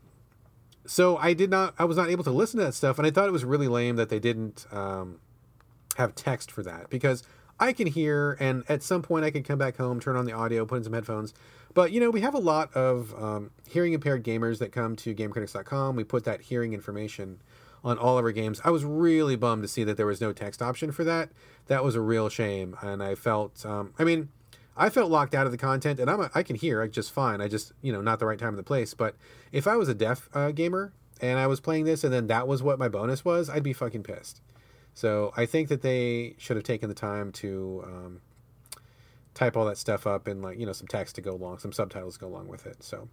so I did not, I was not able to listen to that stuff, and I thought it was really lame that they didn't um, have text for that because I can hear, and at some point I can come back home, turn on the audio, put in some headphones. But you know, we have a lot of um, hearing impaired gamers that come to GameCritics.com. We put that hearing information on all of our games. I was really bummed to see that there was no text option for that. That was a real shame, and I felt, um, I mean, I felt locked out of the content, and I'm a, I can hear just fine. I just you know not the right time and the place. But if I was a deaf uh, gamer and I was playing this, and then that was what my bonus was, I'd be fucking pissed. So I think that they should have taken the time to um, type all that stuff up and like you know some text to go along, some subtitles to go along with it. So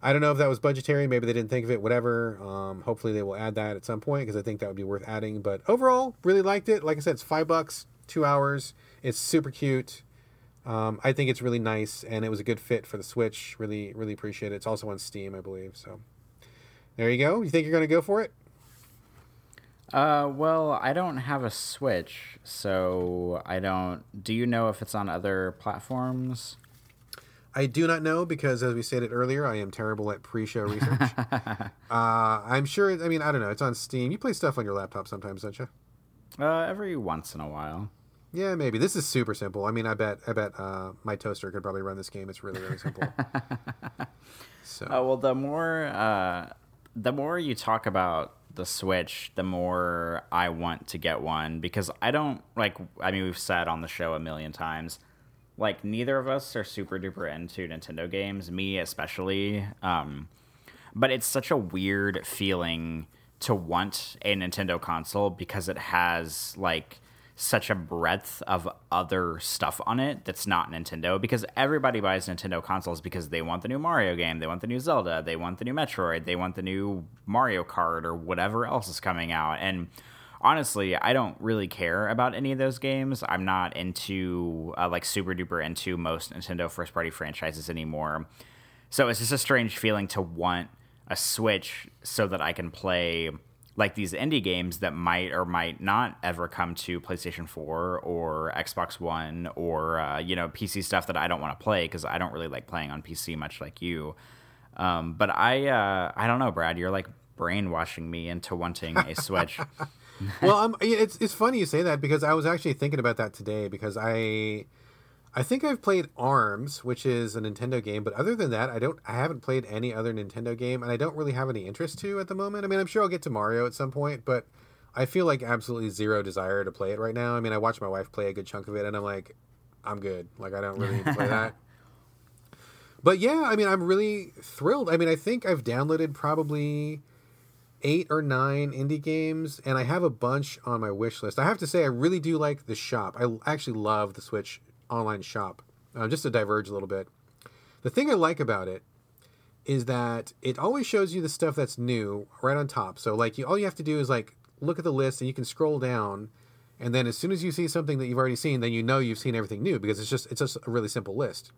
I don't know if that was budgetary. Maybe they didn't think of it. Whatever. Um, hopefully they will add that at some point because I think that would be worth adding. But overall, really liked it. Like I said, it's five bucks, two hours. It's super cute. Um, I think it's really nice, and it was a good fit for the Switch. Really, really appreciate it. It's also on Steam, I believe. So there you go. You think you're going to go for it? Uh, well, I don't have a Switch, so I don't. Do you know if it's on other platforms? I do not know because, as we stated earlier, I am terrible at pre-show research. uh, I'm sure. I mean, I don't know. It's on Steam. You play stuff on your laptop sometimes, don't you? Uh, every once in a while. Yeah, maybe. This is super simple. I mean, I bet. I bet uh, my toaster could probably run this game. It's really, really simple. so. Oh well, the more uh, the more you talk about the Switch, the more I want to get one because I don't like. I mean, we've said on the show a million times, like neither of us are super duper into Nintendo games. Me especially. Um, but it's such a weird feeling to want a Nintendo console because it has like such a breadth of other stuff on it that's not Nintendo because everybody buys Nintendo consoles because they want the new Mario game, they want the new Zelda, they want the new Metroid, they want the new Mario Kart or whatever else is coming out. And honestly, I don't really care about any of those games. I'm not into uh, like super duper into most Nintendo first party franchises anymore. So it's just a strange feeling to want a Switch so that I can play like these indie games that might or might not ever come to PlayStation 4 or Xbox One or uh, you know PC stuff that I don't want to play because I don't really like playing on PC much like you. Um, but I uh, I don't know, Brad. You're like brainwashing me into wanting a Switch. well, I'm, it's it's funny you say that because I was actually thinking about that today because I I think I've played Arms, which is a Nintendo game, but other than that, I don't. I haven't played any other Nintendo game, and I don't really have any interest to at the moment. I mean, I'm sure I'll get to Mario at some point, but I feel like absolutely zero desire to play it right now. I mean, I watched my wife play a good chunk of it, and I'm like, I'm good. Like, I don't really need to play that. But yeah, I mean, I'm really thrilled. I mean, I think I've downloaded probably eight or nine indie games, and I have a bunch on my wish list. I have to say, I really do like the shop. I actually love the Switch online shop. Uh, just to diverge a little bit, the thing I like about it is that it always shows you the stuff that's new right on top. So like you, all you have to do is like look at the list and you can scroll down, and then as soon as you see something that you've already seen, then you know you've seen everything new because it's just it's just a really simple list.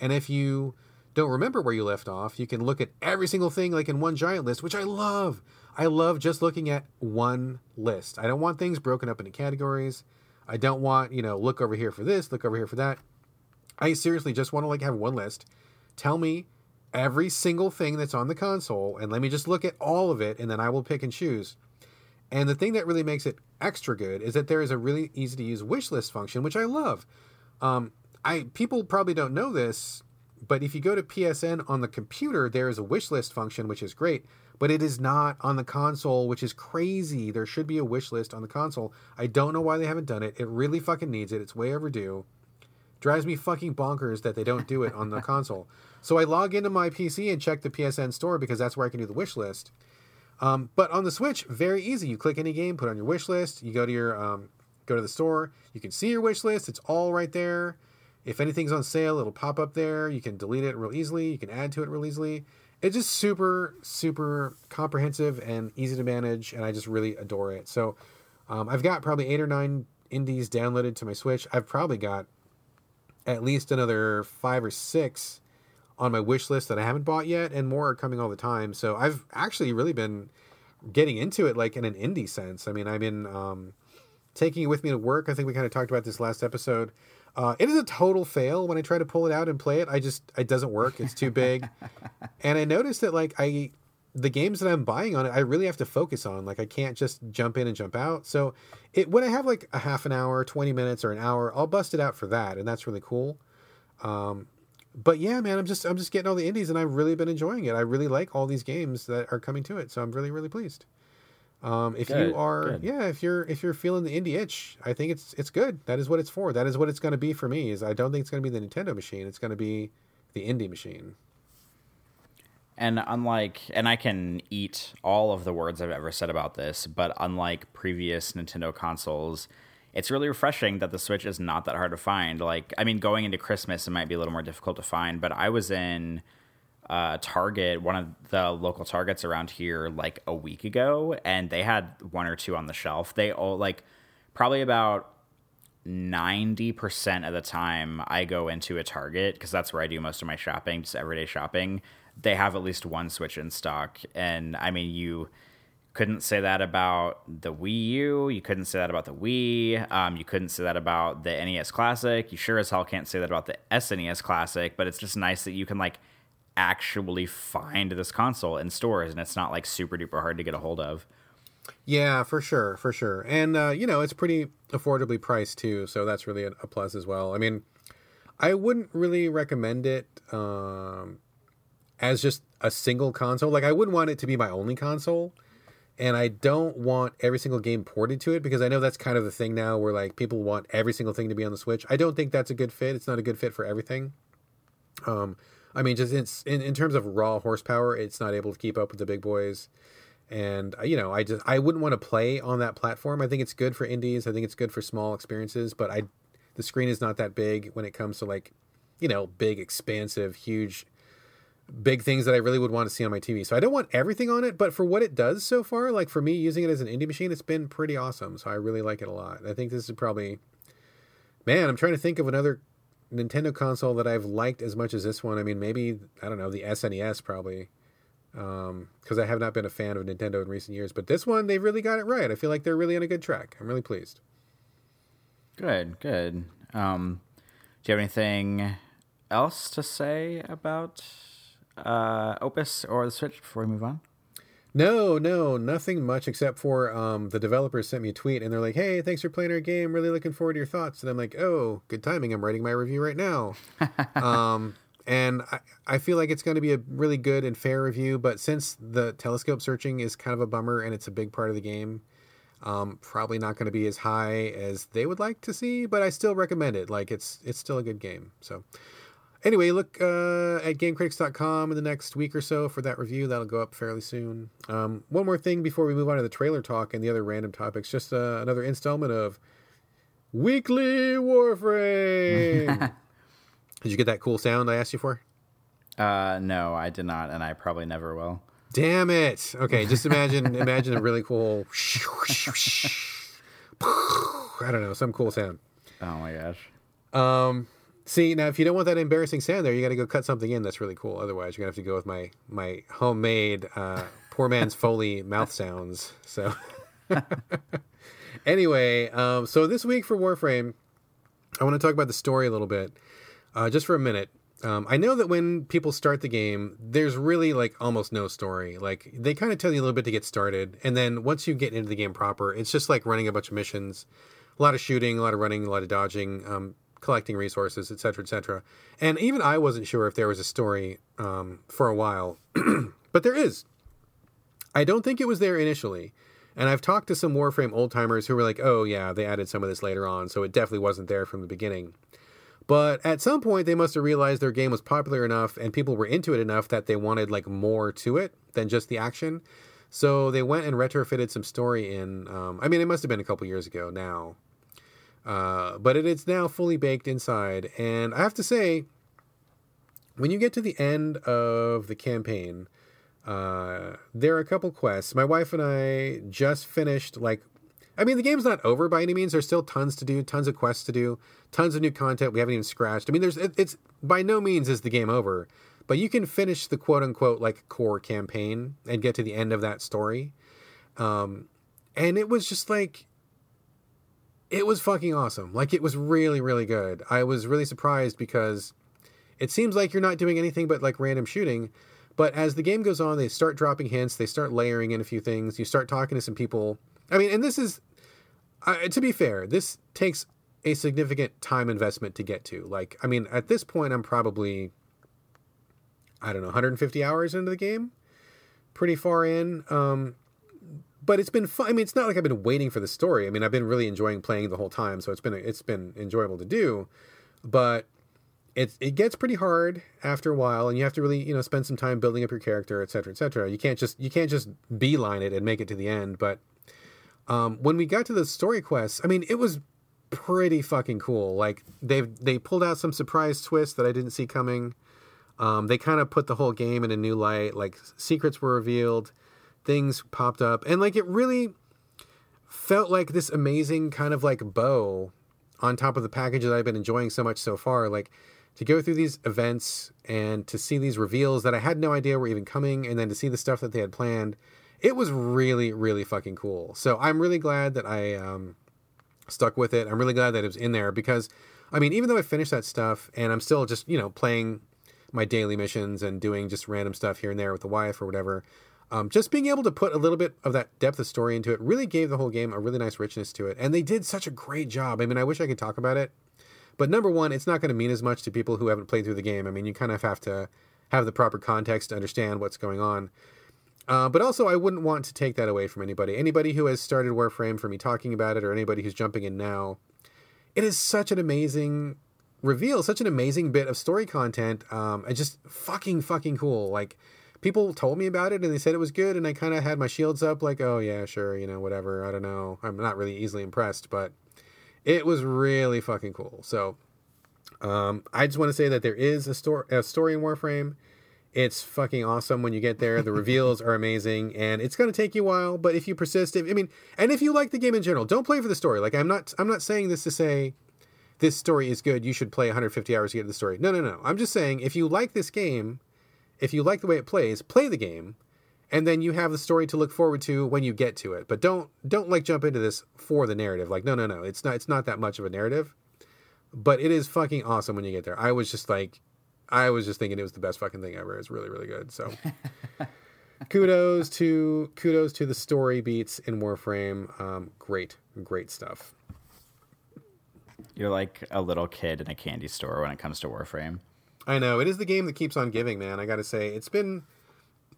And if you don't remember where you left off, you can look at every single thing like in one giant list, which I love. I love just looking at one list. I don't want things broken up into categories. I don't want, you know, look over here for this, look over here for that. I seriously just want to like have one list. Tell me every single thing that's on the console and let me just look at all of it and then I will pick and choose. And the thing that really makes it extra good is that there is a really easy to use wish list function, which I love. Um, I people probably don't know this, but if you go to PSN on the computer, there is a wish list function, which is great, but it is not on the console, which is crazy. There should be a wish list on the console. I don't know why they haven't done it. It really fucking needs it. It's way overdue. Drives me fucking bonkers that they don't do it on the console. So I log into my PC and check the PSN store because that's where I can do the wish list. Um, but on the Switch, very easy. You click any game, put on your wish list. You go to your um, go to the store. You can see your wish list. It's all right there. If anything's on sale, it'll pop up there. You can delete it real easily. You can add to it real easily. It's just super, super comprehensive and easy to manage, and I just really adore it. So um, I've got probably eight or nine indies downloaded to my Switch. I've probably got at least another five or six on my wish list that I haven't bought yet, and more are coming all the time. So I've actually really been getting into it like in an indie sense. I mean, I've been um, taking it with me to work. I think we kind of talked about this last episode. Uh, it is a total fail when I try to pull it out and play it. I just it doesn't work. It's too big, and I noticed that like I the games that I'm buying on it, I really have to focus on. Like I can't just jump in and jump out. So it when I have like a half an hour, twenty minutes, or an hour, I'll bust it out for that, and that's really cool. Um, but yeah, man, I'm just I'm just getting all the indies, and I've really been enjoying it. I really like all these games that are coming to it, so I'm really really pleased. Um, if good, you are, good. yeah, if you're if you're feeling the indie itch, I think it's it's good. That is what it's for. That is what it's going to be for me. Is I don't think it's going to be the Nintendo machine. It's going to be the indie machine. And unlike, and I can eat all of the words I've ever said about this, but unlike previous Nintendo consoles, it's really refreshing that the Switch is not that hard to find. Like, I mean, going into Christmas, it might be a little more difficult to find, but I was in uh, Target, one of the local Targets around here, like a week ago, and they had one or two on the shelf. They all like probably about 90% of the time I go into a Target because that's where I do most of my shopping, just everyday shopping. They have at least one Switch in stock. And I mean, you couldn't say that about the Wii U. You couldn't say that about the Wii. Um, you couldn't say that about the NES Classic. You sure as hell can't say that about the SNES Classic, but it's just nice that you can like actually find this console in stores and it's not like super duper hard to get a hold of. Yeah, for sure, for sure. And uh, you know, it's pretty affordably priced too, so that's really a, a plus as well. I mean, I wouldn't really recommend it um, as just a single console. Like I wouldn't want it to be my only console. And I don't want every single game ported to it because I know that's kind of the thing now where like people want every single thing to be on the Switch. I don't think that's a good fit. It's not a good fit for everything. Um, I mean, just in, in terms of raw horsepower, it's not able to keep up with the big boys. And uh, you know, I just I wouldn't want to play on that platform. I think it's good for indies. I think it's good for small experiences, but I the screen is not that big when it comes to like, you know, big, expansive, huge, big things that I really would want to see on my TV. So I don't want everything on it, but for what it does so far, like for me using it as an indie machine, it's been pretty awesome. So I really like it a lot. I think this is probably, man, I'm trying to think of another Nintendo console that I've liked as much as this one. I mean, maybe I don't know the SNES probably, because um, I have not been a fan of Nintendo in recent years. But this one, they've really got it right. I feel like they're really on a good track. I'm really pleased. Good, good. Um, do you have anything else to say about uh, Opus or the Switch before we move on? No, no, nothing much except for um, the developers sent me a tweet and they're like, "Hey, thanks for playing our game. Really looking forward to your thoughts." And I'm like, "Oh, good timing. I'm writing my review right now." um, and I, I feel like it's going to be a really good and fair review. But since the telescope searching is kind of a bummer and it's a big part of the game, um, probably not going to be as high as they would like to see. But I still recommend it. Like it's it's still a good game. So anyway, look uh, at GameCritics.com in the next week or so for that review. That'll go up fairly soon. Um, one more thing before we move on to the trailer talk and the other random topics. Just uh, another installment of Weekly Warframe. did you get that cool sound I asked you for? Uh, no, I did not, and I probably never will. Damn it! Okay, just imagine imagine a really cool. I don't know, some cool sound. Oh my gosh. Um, See now, if you don't want that embarrassing sound there, you got to go cut something in that's really cool. Otherwise, you're gonna have to go with my my homemade uh, poor man's foley mouth sounds. So anyway, um, so this week for Warframe, I want to talk about the story a little bit, uh, just for a minute. Um, I know that when people start the game, there's really like almost no story. Like they kind of tell you a little bit to get started, and then once you get into the game proper, it's just like running a bunch of missions, a lot of shooting, a lot of running, a lot of dodging, um, collecting resources, et cetera, et cetera. And even I wasn't sure if there was a story um, for a while, but there is. I don't think it was there initially. And I've talked to some Warframe old timers who were like, oh, yeah, they added some of this later on, so it definitely wasn't there from the beginning. But at some point, they must have realized their game was popular enough and people were into it enough that they wanted like more to it than just the action. So they went and retrofitted some story in. Um, I mean, it must have been a couple years ago now, uh, but it is now fully baked inside. And I have to say, when you get to the end of the campaign, uh, there are a couple quests. My wife and I just finished like I mean, the game's not over by any means. There's still tons to do, tons of quests to do, tons of new content we haven't even scratched. I mean, there's it, it's by no means is the game over, but you can finish the quote unquote like core campaign and get to the end of that story. Um, and it was just like it was fucking awesome. Like it was really really good. I was really surprised because it seems like you're not doing anything but like random shooting. But as the game goes on, they start dropping hints, they start layering in a few things. You start talking to some people. I mean, and this is uh, to be fair, this takes a significant time investment to get to. Like, I mean, at this point, I'm probably, I don't know, 150 hours into the game, pretty far in. Um, but it's been fun. I mean, it's not like I've been waiting for the story. I mean, I've been really enjoying playing the whole time, so it's been it's been enjoyable to do. But it it gets pretty hard after a while, and you have to really you know spend some time building up your character, et cetera, et cetera. You can't just you can't just beeline it and make it to the end. But um, when we got to the story quests, I mean, it was pretty fucking cool. Like they they pulled out some surprise twists that I didn't see coming. Um, they kind of put the whole game in a new light. Like secrets were revealed, things popped up, and like it really felt like this amazing kind of like bow on top of the package that I've been enjoying so much so far. Like to go through these events and to see these reveals that I had no idea were even coming, and then to see the stuff that they had planned it was really really fucking cool. So i'm really glad that i um, stuck with it. I'm really glad that it was in there because i mean even though i finished that stuff and i'm still just you know playing my daily missions and doing just random stuff here and there with the wife or whatever um, just being able to put a little bit of that depth of story into it really gave the whole game a really nice richness to it and they did such a great job i mean i wish i could talk about it but number one it's not going to mean as much to people who haven't played through the game i mean you kind of have to have the proper context to understand what's going on uh, but also, I wouldn't want to take that away from anybody. Anybody who has started Warframe for me talking about it, or anybody who's jumping in now, it is such an amazing reveal, such an amazing bit of story content. Um, and just fucking fucking cool. Like people told me about it and they said it was good, and I kind of had my shields up, like, oh yeah, sure, you know, whatever. I don't know. I'm not really easily impressed, but it was really fucking cool. So um, I just want to say that there is a, story, a story in Warframe. It's fucking awesome when you get there. The reveals are amazing, and it's going to take you a while. But if you persist, if, I mean, and if you like the game in general, don't play for the story. Like I'm not, I'm not saying this to say this story is good. You should play 150 hours to get to the story. No, no, no. I'm just saying if you like this game, if you like the way it plays, play the game, and then you have the story to look forward to when you get to it. But don't, don't like jump into this for the narrative. Like no, no, no. It's not, it's not that much of a narrative. But it is fucking awesome when you get there. I was just like, I was just thinking it was the best fucking thing ever. It's really, really good. So kudos to kudos to the story beats in Warframe. Um, great, great stuff. You're like a little kid in a candy store when it comes to Warframe. I know it is the game that keeps on giving, man. I got to say, it's been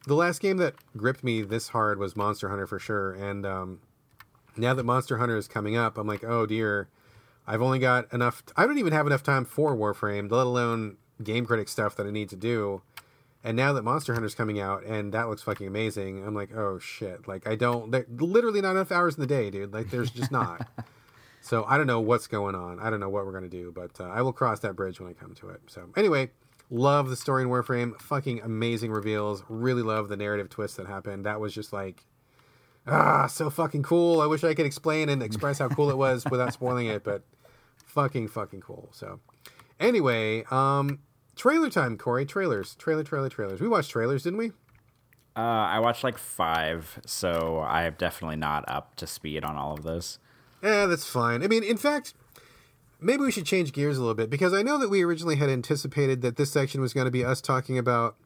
the last game that gripped me this hard was Monster Hunter for sure. And um, now that Monster Hunter is coming up, I'm like, oh dear, I've only got enough. T- I don't even have enough time for Warframe, let alone game critic stuff that I need to do. And now that Monster Hunter's coming out and that looks fucking amazing, I'm like, oh shit! Like I don't, there, literally not enough hours in the day, dude. Like there's just not. so I don't know what's going on. I don't know what we're gonna do, but uh, I will cross that bridge when I come to it. So anyway, love the story in Warframe. Fucking amazing reveals. Really love the narrative twist that happened. That was just like, ah, so fucking cool. I wish I could explain and express how cool it was without spoiling it, but fucking fucking cool. So anyway, um, Trailer time, Corey. Trailers, trailer, trailer, trailers. We watched trailers, didn't we? Uh, I watched like five, so I am definitely not up to speed on all of those. Yeah, that's fine. I mean, in fact, maybe we should change gears a little bit because I know that we originally had anticipated that this section was going to be us talking about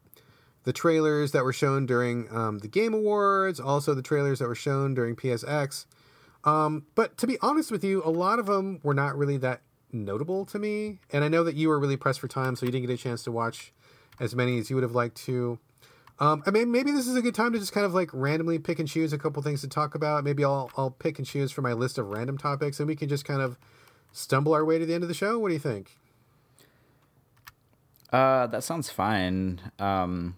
the trailers that were shown during um, the Game Awards, also the trailers that were shown during PSX. Um, but to be honest with you, a lot of them were not really that notable to me. And I know that you were really pressed for time, so you didn't get a chance to watch as many as you would have liked to. Um, I mean, maybe this is a good time to just kind of like randomly pick and choose a couple things to talk about. Maybe I'll I'll pick and choose from my list of random topics, and we can just kind of stumble our way to the end of the show. What do you think? Uh, that sounds fine. Um,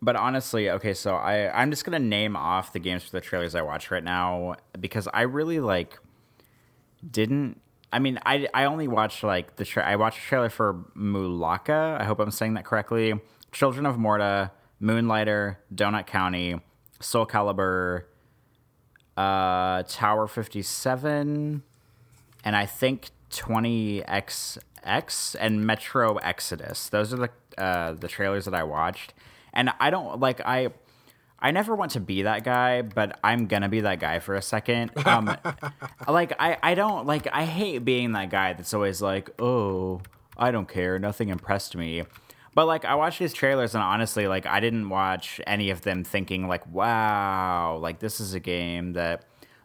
but honestly, okay, so I I'm just gonna name off the games for the trailers I watched right now because I really like didn't. I mean, I I only watched like the tra- I watched a trailer for Mulaka. I hope I'm saying that correctly. Children of Morta, Moonlighter, Donut County, Soul Calibur, uh, Tower 57, and I think 20XX and Metro Exodus. Those are the uh, the trailers that I watched, and I don't like I. I never want to be that guy, but I'm gonna be that guy for a second. Um, like I, I don't like I hate being that guy that's always like, oh, I don't care, nothing impressed me. But like I watched these trailers and honestly, like I didn't watch any of them thinking like, wow, like this is a game that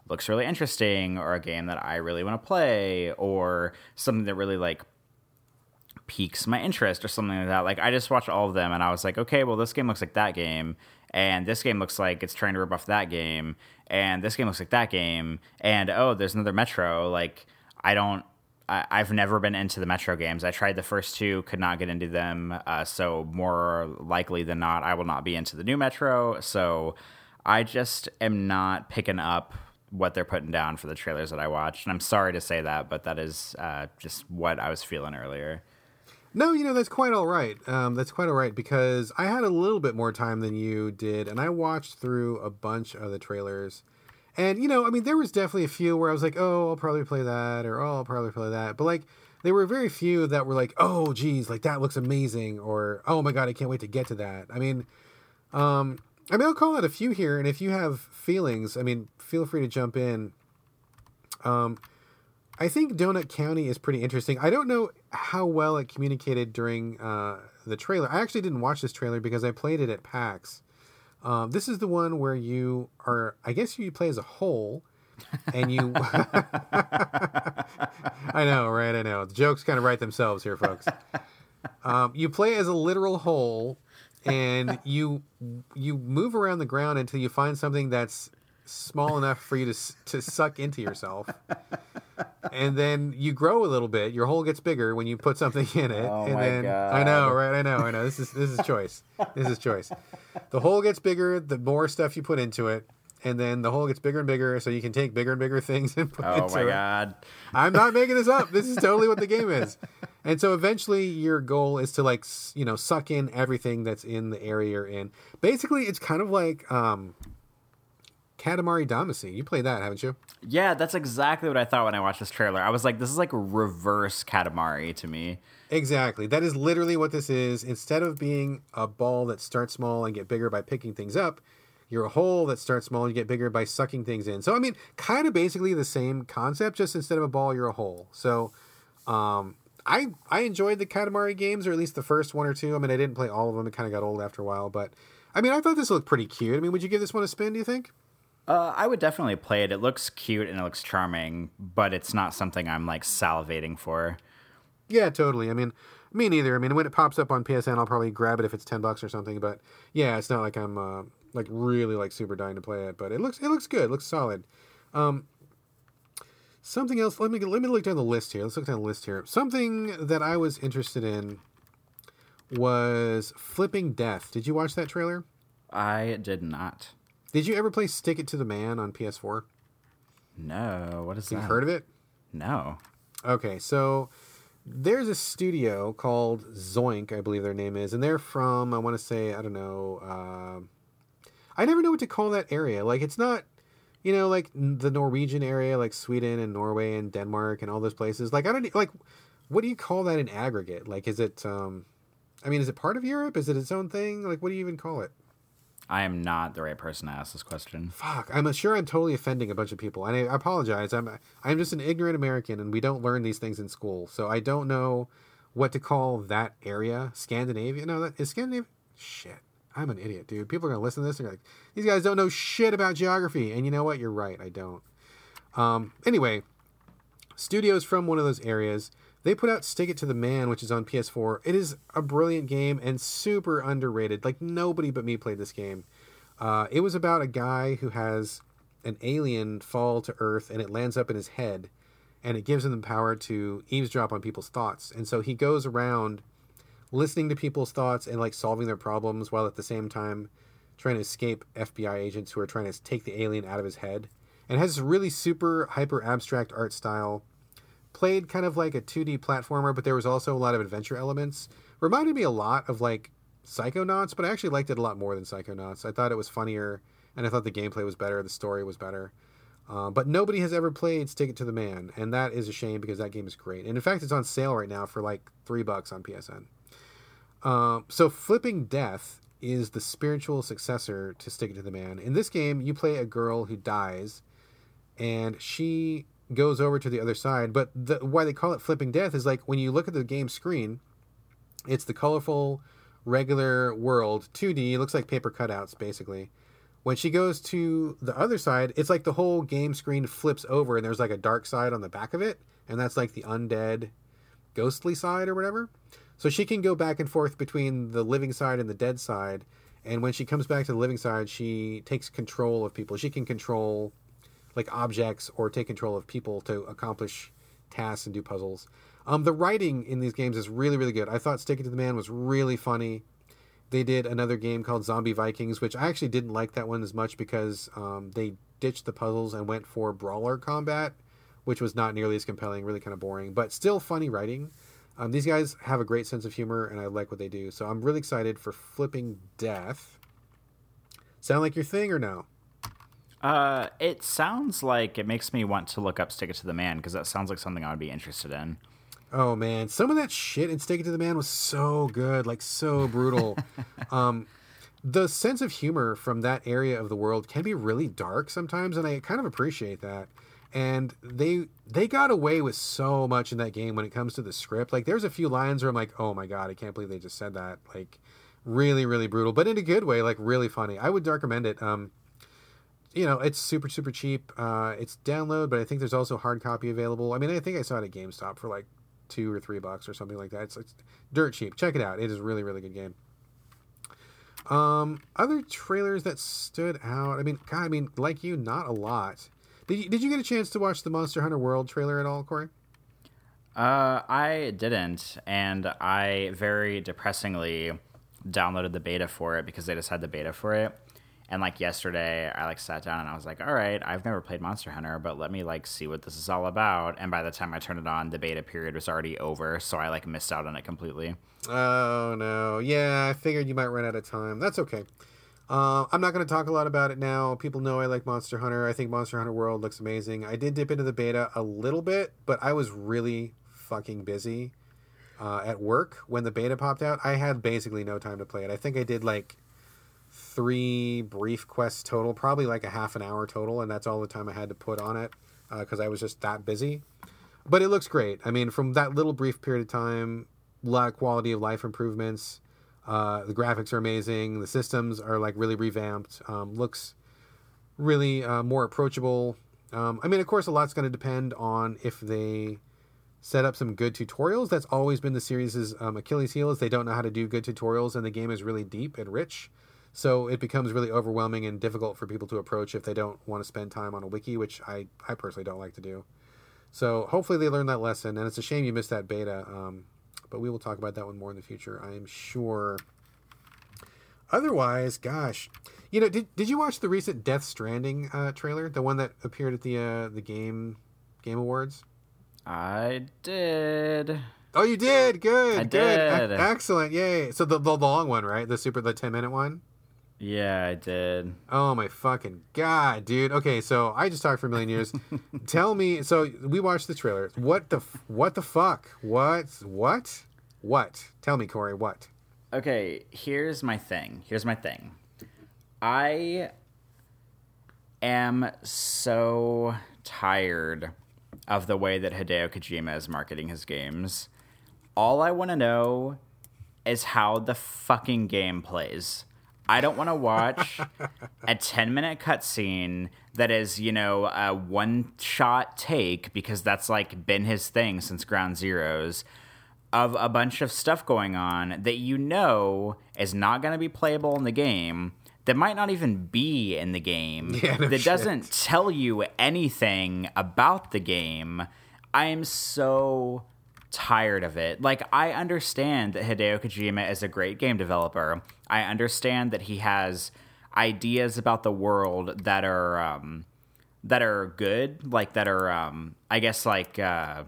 looks really interesting or a game that I really want to play or something that really like piques my interest or something like that. Like I just watched all of them and I was like, okay, well this game looks like that game and this game looks like it's trying to rip off that game and this game looks like that game and oh, there's another Metro. Like I don't I, have never been into the Metro games. I tried the first two, could not get into them. Uh, so more likely than not, I will not be into the new Metro. So I just am not picking up what they're putting down for the trailers that I watched. And I'm sorry to say that, but that is uh, just what I was feeling earlier. No, you know that's quite all right. Um, that's quite all right because I had a little bit more time than you did, and I watched through a bunch of the trailers. And you know, I mean, there was definitely a few where I was like, "Oh, I'll probably play that," or "Oh, I'll probably play that," but like, there were very few that were like, "Oh, geez, like that looks amazing," or "Oh my god, I can't wait to get to that." I mean, um, I mean, I'll call out a few here, and if you have feelings, I mean, feel free to jump in. Um, I think Donut County is pretty interesting. I don't know how well it communicated during uh, the trailer. I actually didn't watch this trailer because I played it at PAX. Um, this is the one where you are, I guess you play as a hole, and you. I know, right? I know. The jokes kind of write themselves here, folks. Um, you play as a literal hole, and you you move around the ground until you find something that's small enough for you to to suck into yourself. And then you grow a little bit. Your hole gets bigger when you put something in it. Oh and my then God. I know, right? I know, I know. This is this is choice. This is choice. The hole gets bigger the more stuff you put into it. And then the hole gets bigger and bigger, so you can take bigger and bigger things and put Oh my it. god. I'm not making this up. This is totally what the game is. And so eventually your goal is to like, you know, suck in everything that's in the area you're in. Basically, it's kind of like um Katamari Damacy. You played that, haven't you? Yeah, that's exactly what I thought when I watched this trailer. I was like, this is like reverse Katamari to me. Exactly. That is literally what this is. Instead of being a ball that starts small and get bigger by picking things up, you're a hole that starts small and you get bigger by sucking things in. So I mean, kind of basically the same concept, just instead of a ball, you're a hole. So um I I enjoyed the Katamari games, or at least the first one or two. I mean, I didn't play all of them; it kind of got old after a while. But I mean, I thought this looked pretty cute. I mean, would you give this one a spin? Do you think? Uh, I would definitely play it. It looks cute and it looks charming, but it's not something I'm like salivating for. Yeah, totally. I mean, me neither. I mean, when it pops up on PSN, I'll probably grab it if it's ten bucks or something. But yeah, it's not like I'm uh, like really like super dying to play it. But it looks it looks good. It looks solid. Um, something else. Let me let me look down the list here. Let's look down the list here. Something that I was interested in was Flipping Death. Did you watch that trailer? I did not. Did you ever play Stick It to the Man on PS4? No, what is that? You've heard of it? No. Okay, so there's a studio called Zoink, I believe their name is, and they're from I want to say I don't know. um I never know what to call that area. Like it's not, you know, like the Norwegian area, like Sweden and Norway and Denmark and all those places. Like I don't like, what do you call that in aggregate? Like, is it? um I mean, is it part of Europe? Is it its own thing? Like, what do you even call it? I am not the right person to ask this question. Fuck, I'm sure I'm totally offending a bunch of people, and I apologize. I'm I'm just an ignorant American, and we don't learn these things in school, so I don't know what to call that area. Scandinavia? No, that is Scandinavia. Shit, I'm an idiot, dude. People are gonna listen to this and like, these guys don't know shit about geography, and you know what? You're right. I don't. Um. Anyway, studios from one of those areas. They put out Stick It to the Man, which is on PS4. It is a brilliant game and super underrated. Like nobody but me played this game. Uh, it was about a guy who has an alien fall to Earth and it lands up in his head, and it gives him the power to eavesdrop on people's thoughts. And so he goes around listening to people's thoughts and like solving their problems while at the same time trying to escape FBI agents who are trying to take the alien out of his head. And has this really super hyper abstract art style played kind of like a 2D platformer, but there was also a lot of adventure elements. Reminded me a lot of like Psychonauts, but I actually liked it a lot more than Psychonauts. I thought it was funnier, and I thought the gameplay was better, the story was better. Uh, but nobody has ever played Stick It to the Man, and that is a shame because that game is great. And in fact, it's on sale right now for like three bucks on PSN. Uh, so, Flipping Death is the spiritual successor to Stick It to the Man. In this game, you play a girl who dies, and she goes over to the other side. But the, why they call it flipping death is like when you look at the game screen, it's the colorful, regular world, 2D. It looks like paper cutouts, basically. When she goes to the other side, it's like the whole game screen flips over and there's like a dark side on the back of it. And that's like the undead, ghostly side or whatever. So she can go back and forth between the living side and the dead side. And when she comes back to the living side, she takes control of people. She can control like objects or take control of people to accomplish tasks and do puzzles. Um, the writing in these games is really, really good. I thought Stick It to the Man was really funny. They did another game called Zombie Vikings, which I actually didn't like that one as much because um, they ditched the puzzles and went for brawler combat, which was not nearly as compelling, really kind of boring, but still funny writing. Um, these guys have a great sense of humor, and I like what they do. So I'm really excited for Flipping Death. Sound like your thing or no? Uh, it sounds like it makes me want to look up Stick It to the Man because that sounds like something I would be interested in. Oh man, some of that shit in Stick It to the Man was so good, like so brutal. um, the sense of humor from that area of the world can be really dark sometimes, and I kind of appreciate that. And they they got away with so much in that game when it comes to the script. Like there's a few lines where I'm like, oh my god, I can't believe they just said that. Like really, really brutal, but in a good way, like really funny. I would recommend it. Um, you know, it's super super cheap. Uh, it's download, but I think there's also hard copy available. I mean, I think I saw it at GameStop for like two or three bucks or something like that. It's, it's dirt cheap. Check it out. It is a really really good game. Um, other trailers that stood out. I mean, God, I mean, like you, not a lot. Did you, did you get a chance to watch the Monster Hunter World trailer at all, Corey? Uh, I didn't, and I very depressingly downloaded the beta for it because they just had the beta for it. And like yesterday, I like sat down and I was like, all right, I've never played Monster Hunter, but let me like see what this is all about. And by the time I turned it on, the beta period was already over, so I like missed out on it completely. Oh no, yeah, I figured you might run out of time. That's okay. Uh, I'm not going to talk a lot about it now. People know I like Monster Hunter. I think Monster Hunter World looks amazing. I did dip into the beta a little bit, but I was really fucking busy uh, at work when the beta popped out. I had basically no time to play it. I think I did like three brief quests total, probably like a half an hour total, and that's all the time I had to put on it because uh, I was just that busy. But it looks great. I mean, from that little brief period of time, a lot of quality of life improvements. Uh, the graphics are amazing. The systems are like really revamped. Um, looks really uh, more approachable. Um, I mean, of course, a lot's going to depend on if they set up some good tutorials. That's always been the series' um, Achilles' heel is they don't know how to do good tutorials, and the game is really deep and rich. So it becomes really overwhelming and difficult for people to approach if they don't want to spend time on a wiki, which I, I personally don't like to do. So hopefully they learn that lesson, and it's a shame you missed that beta. Um, but we will talk about that one more in the future, I am sure. Otherwise, gosh, you know, did, did you watch the recent Death Stranding uh, trailer, the one that appeared at the uh, the game Game Awards? I did. Oh, you did. Good. I good. did. E- excellent. Yay. So the, the long one, right? The super the ten minute one. Yeah, I did. Oh my fucking god, dude. Okay, so I just talked for a million years. Tell me, so we watched the trailer. What the what the fuck? What what what? Tell me, Corey. What? Okay, here's my thing. Here's my thing. I am so tired of the way that Hideo Kojima is marketing his games. All I want to know is how the fucking game plays. I don't want to watch a 10 minute cutscene that is, you know, a one shot take because that's like been his thing since Ground Zeroes of a bunch of stuff going on that you know is not going to be playable in the game that might not even be in the game Yeah, no that shit. doesn't tell you anything about the game. I am so tired of it. Like I understand that Hideo Kojima is a great game developer. I understand that he has ideas about the world that are um, that are good, like that are um, I guess like uh,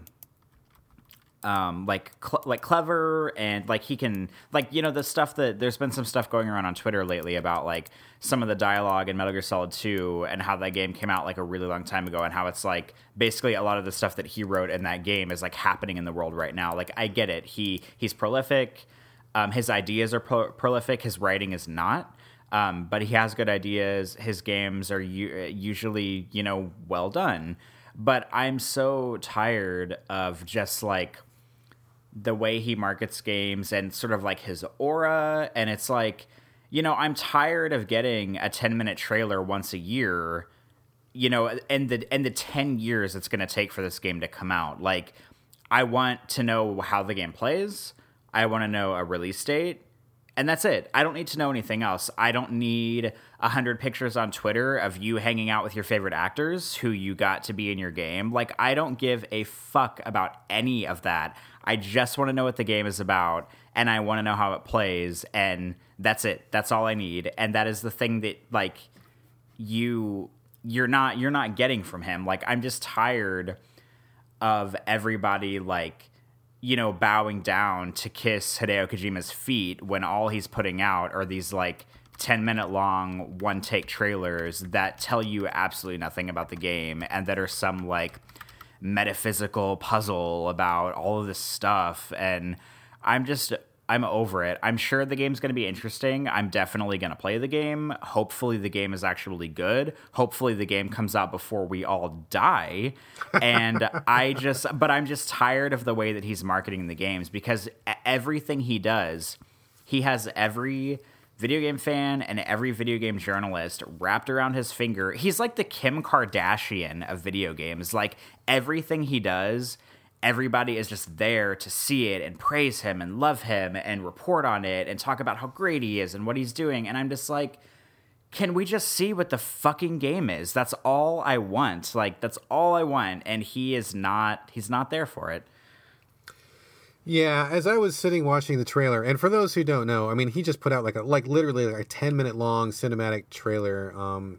um, like cl- like clever and like he can like you know the stuff that there's been some stuff going around on Twitter lately about like some of the dialogue in Metal Gear Solid 2 and how that game came out like a really long time ago and how it's like basically a lot of the stuff that he wrote in that game is like happening in the world right now. Like I get it. He he's prolific. Um, his ideas are pro- prolific. His writing is not. Um, but he has good ideas. His games are u- usually, you know, well done. But I'm so tired of just like the way he markets games and sort of like his aura. And it's like, you know, I'm tired of getting a 10 minute trailer once a year, you know, and the and the 10 years it's going to take for this game to come out. Like, I want to know how the game plays. I want to know a release date. And that's it. I don't need to know anything else. I don't need a hundred pictures on Twitter of you hanging out with your favorite actors who you got to be in your game. Like, I don't give a fuck about any of that. I just want to know what the game is about, and I want to know how it plays, and that's it. That's all I need. And that is the thing that like you you're not you're not getting from him. Like, I'm just tired of everybody like you know bowing down to kiss Hideo Kojima's feet when all he's putting out are these like 10 minute long one take trailers that tell you absolutely nothing about the game and that are some like metaphysical puzzle about all of this stuff and I'm just I'm over it. I'm sure the game's going to be interesting. I'm definitely going to play the game. Hopefully the game is actually good. Hopefully the game comes out before we all die. And I just but I'm just tired of the way that he's marketing the games because everything he does, he has every video game fan and every video game journalist wrapped around his finger. He's like the Kim Kardashian of video games. Like everything he does, everybody is just there to see it and praise him and love him and report on it and talk about how great he is and what he's doing. And I'm just like, can we just see what the fucking game is? That's all I want. Like that's all I want. And he is not he's not there for it. Yeah, as I was sitting watching the trailer, and for those who don't know, I mean, he just put out like a like literally like a ten minute long cinematic trailer, um,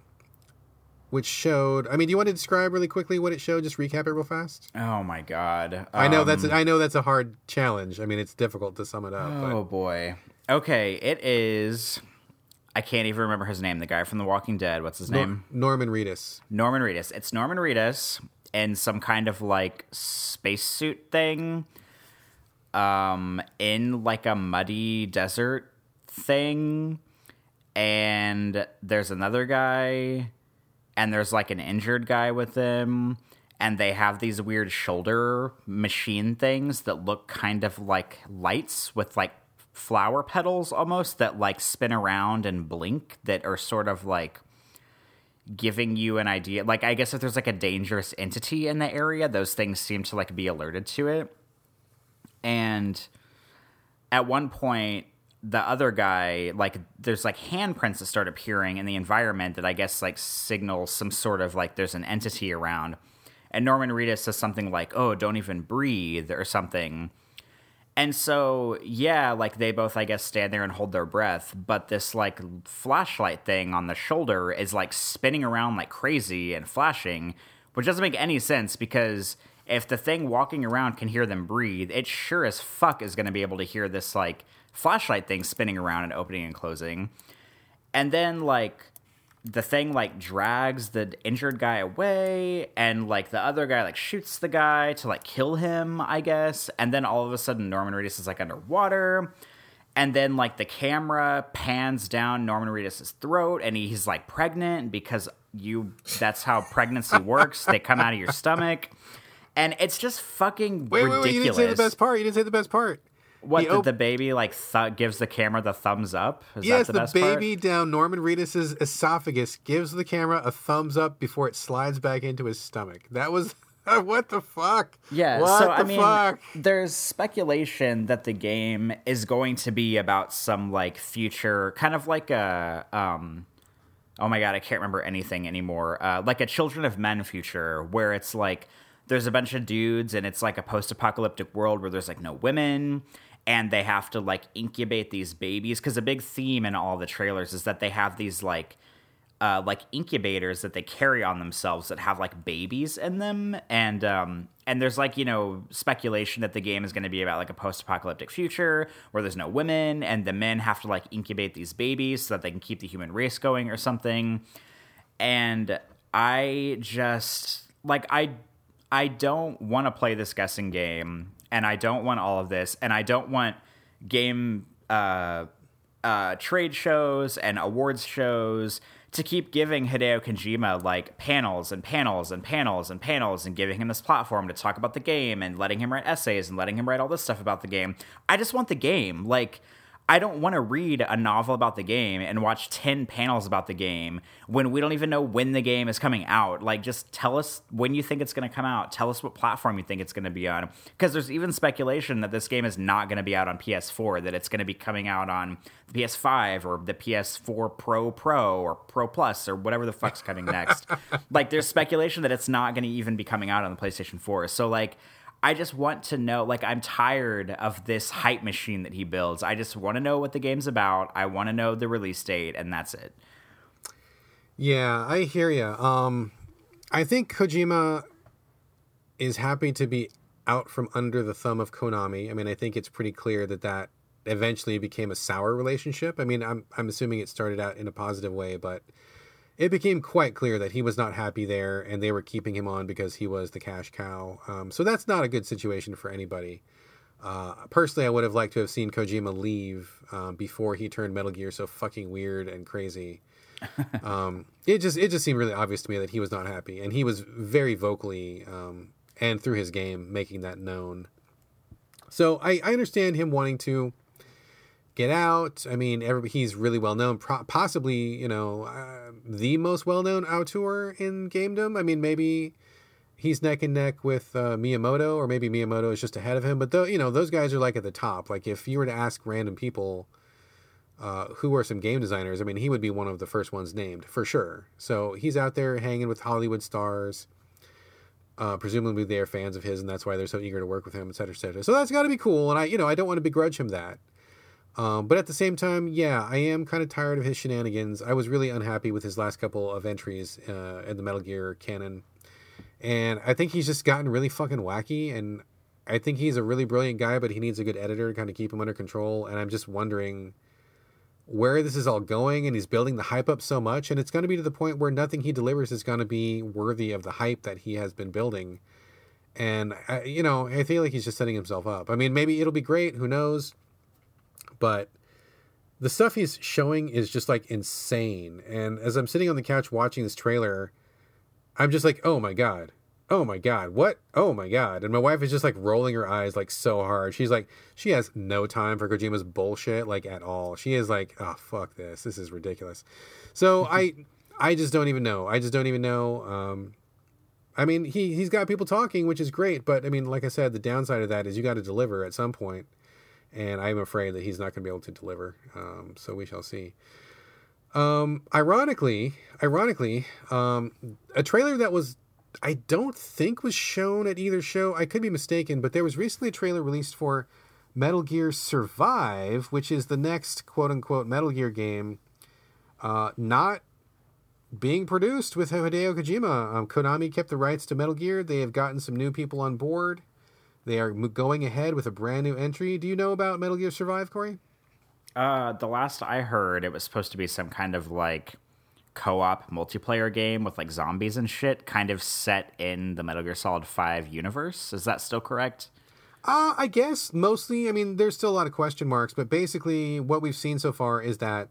which showed. I mean, do you want to describe really quickly what it showed? Just recap it real fast. Oh my god. I know that's Um, I know that's a hard challenge. I mean, it's difficult to sum it up. Oh boy. Okay, it is I can't even remember his name, the guy from The Walking Dead. What's his but name? Norman Reedus. Norman Reedus. It's Norman Reedus in some kind of like spacesuit thing. Um, in like a muddy desert thing. And there's another guy, and there's like an injured guy with them. And they have these weird shoulder machine things that look kind of like lights with like flower petals almost that like spin around and blink that are sort of like giving you an idea like i guess if there's like a dangerous entity in the area those things seem to like be alerted to it and at one point the other guy like there's like handprints that start appearing in the environment that i guess like signal some sort of like there's an entity around. And norman reedus says something like oh don't even breathe or something. And so, yeah, like they both, I guess, stand there and hold their breath, but this like flashlight thing on the shoulder is like spinning around like crazy and flashing, which doesn't make any sense because if the thing walking around can hear them breathe, it sure as fuck is going to be able to hear this like flashlight thing spinning around and opening and closing. And then, like, the thing like drags the injured guy away and like the other guy like shoots the guy to like kill him i guess and then all of a sudden norman reedus is like underwater and then like the camera pans down Norman Reedus' throat, and he's like pregnant because you that's how pregnancy works. they come out of your stomach, and it's just fucking Wait, ridiculous. wait, wait! You didn't say the best part. You didn't say the best part. What He the, op- the baby like th- gives the camera the thumbs up? Is Yes, that the, the, best part? baby down Norman Reedus' esophagus gives the camera a thumbs up before it slides back into his stomach. That was what the fuck? Yeah, what so I mean, fuck? there's speculation that the game is going to be about some like future, kind of like a um, oh my god, I can't remember anything anymore. Uh, like a Children of Men future, where it's like there's a bunch of dudes and it's like a post-apocalyptic world where there's like no women and they have to like incubate these babies because a big theme in all the trailers is that they have these like uh, like incubators that they carry on themselves that have like babies in them, and um, and there's like you know speculation that the game is going to be about like a post-apocalyptic future where there's no women and the men have to like incubate these babies so that they can keep the human race going or something. And I just like I I don't want to play this guessing game, and I don't want all of this, and I don't want game uh, uh, trade shows and awards shows to keep giving Hideo Kojima like panels and panels and panels and panels and giving him this platform to talk about the game and letting him write essays and letting him write all this stuff about the game. I just want the game. Like, I don't want to read a novel about the game and watch 10 panels about the game when we don't even know when the game is coming out. Like, just tell us when you think it's going to come out. Tell us what platform you think it's going to be on. Because there's even speculation that this game is not going to be out on PS4, that it's going to be coming out on the PS5 or the PS4 Pro Pro or Pro Plus or whatever the fuck's coming next. like, there's speculation that it's not going to even be coming out on the PlayStation 4. So, like, I just want to know, like, I'm tired of this hype machine that he builds. I just want to know what the game's about. I want to know the release date, and that's it. Yeah, I hear you. Um, I think Kojima is happy to be out from under the thumb of Konami. I mean, I think it's pretty clear that that eventually became a sour relationship. I mean, I'm I'm assuming it started out in a positive way, but it became quite clear that he was not happy there, and they were keeping him on because he was the cash cow. Um, so that's not a good situation for anybody. Uh, personally, I would have liked to have seen Kojima leave um, before he turned Metal Gear so fucking weird and crazy. um, it just it just seemed really obvious to me that he was not happy, and he was very vocally um, and through his game making that known. So I, I understand him wanting to get out. I mean, every, he's really well known, pro- possibly you know uh, the most well known auteur in gamedom. I mean, maybe he's neck and neck with uh, Miyamoto, or maybe Miyamoto is just ahead of him. But though you know, those guys are like at the top. Like if you were to ask random people uh, who are some game designers, I mean, he would be one of the first ones named for sure. So he's out there hanging with Hollywood stars. Uh, presumably they're fans of his, and that's why they're so eager to work with him, et cetera, et cetera. So that's got to be cool, and I, you know, I don't want to begrudge him that. Um, but at the same time, yeah, I am kind of tired of his shenanigans. I was really unhappy with his last couple of entries uh, in the Metal Gear canon, and I think he's just gotten really fucking wacky. And I think he's a really brilliant guy, but he needs a good editor to kind of keep him under control. And I'm just wondering where this is all going. And he's building the hype up so much, and it's going to be to the point where nothing he delivers is going to be worthy of the hype that he has been building. And I, you know, I feel like he's just setting himself up. I mean, maybe it'll be great. Who knows? But the stuff he's showing is just like insane. And as I'm sitting on the couch watching this trailer, I'm just like, oh my God. Oh my God. What? Oh my God. And my wife is just like rolling her eyes like so hard. She's like, she has no time for Kojima's bullshit like at all. She is like, oh, fuck this. This is ridiculous. So I, I just don't even know. I just don't even know. Um, I mean, he, he's got people talking, which is great. But I mean, like I said, the downside of that is you got to deliver at some point and I'm afraid that he's not going to be able to deliver. Um, so we shall see. Um, ironically, ironically, um, a trailer that was I don't think was shown at either show. I could be mistaken, but there was recently a trailer released for Metal Gear Survive, which is the next quote unquote Metal Gear game, uh, not being produced with Hideo Kojima. Um, Konami kept the rights to Metal Gear. They have gotten some new people on board. They are going ahead with a brand new entry. Do you know about Metal Gear Survive, Corey? Uh, the last I heard, it was supposed to be some kind of like co-op multiplayer game with like zombies and shit, kind of set in the Metal Gear Solid Five universe. Is that still correct? Uh, I guess mostly. I mean, there's still a lot of question marks, but basically, what we've seen so far is that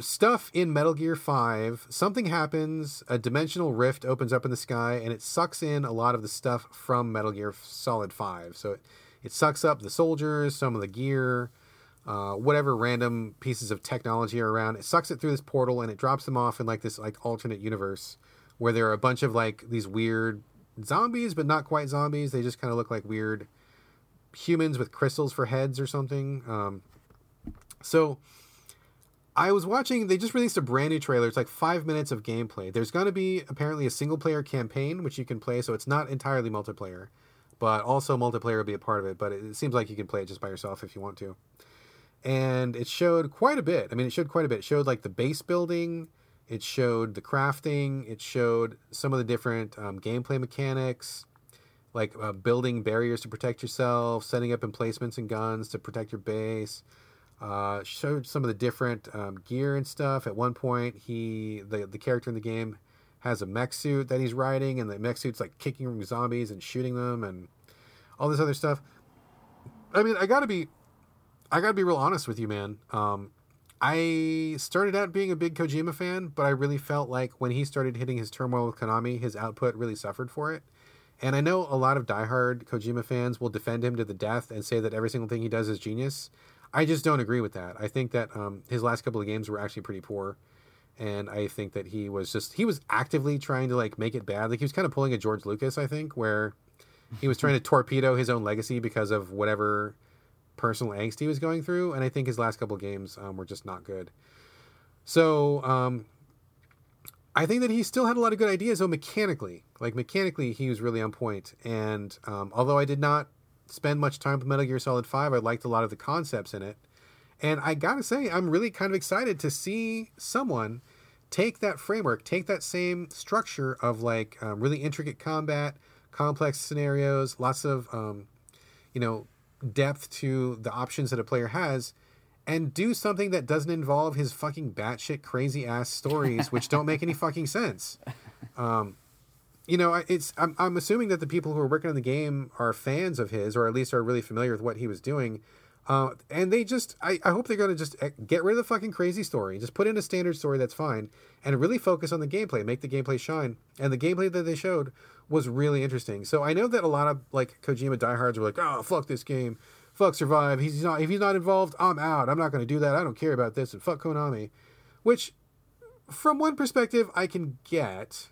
stuff in Metal Gear 5, something happens, a dimensional rift opens up in the sky, and it sucks in a lot of the stuff from Metal Gear Solid 5. So it, it sucks up the soldiers, some of the gear, uh, whatever random pieces of technology are around. It sucks it through this portal and it drops them off in like this like alternate universe where there are a bunch of like these weird zombies, but not quite zombies. They just kind of look like weird humans with crystals for heads or something. Um, so I was watching. They just released a brand new trailer. It's like five minutes of gameplay. There's going to be apparently a single player campaign which you can play, so it's not entirely multiplayer, but also multiplayer will be a part of it. But it, seems like you can play it just by yourself if you want to. And it showed quite a bit. I mean, it showed quite a bit. It showed like the base building. It showed the crafting. It showed some of the different um, gameplay mechanics, like uh, building barriers to protect yourself, setting up emplacements and guns to protect your base uh, showed some of the different um, gear and stuff. At one point, he the the character in the game has a mech suit that he's riding, and the mech suit's like kicking zombies and shooting them, and all this other stuff. I mean, I gotta be, I gotta be real honest with you, man. Um, I started out being a big Kojima fan, but I really felt like when he started hitting his turmoil with Konami, his output really suffered for it. And I know a lot of diehard Kojima fans will defend him to the death and say that every single thing he does is genius. I just don't agree with that. I think that um, his last couple of games were actually pretty poor, and I think that he was just he was actively trying to like make it bad. Like he was kind of pulling a George Lucas, I think, where he was trying to torpedo his own legacy because of whatever personal angst he was going through. And I think his last couple of games um, were just not good. So um, I think that he still had a lot of good ideas, though mechanically, like mechanically, he was really on point. And um, although I did not spend much time with Metal Gear Solid 5. I liked a lot of the concepts in it. And I gotta say, I'm really kind of excited to see someone take that framework, take that same structure of like um, really intricate combat, complex scenarios, lots of, um, you know, depth to the options that a player has, and do something that doesn't involve his fucking batshit crazy ass stories, which don't make any fucking sense. Um, you know, it's I'm I'm assuming that the people who are working on the game are fans of his, or at least are really familiar with what he was doing. Uh, and they just, I, I hope they're going to just eh, get rid of the fucking crazy story. Just put in a standard story that's fine and really focus on the gameplay, make the gameplay shine. And the gameplay that they showed was really interesting. So I know that a lot of like Kojima diehards were like, oh, fuck this game. Fuck Survive. He's not, if he's not involved, I'm out. I'm not going to do that. I don't care about this. And fuck Konami. Which, from one perspective, I can get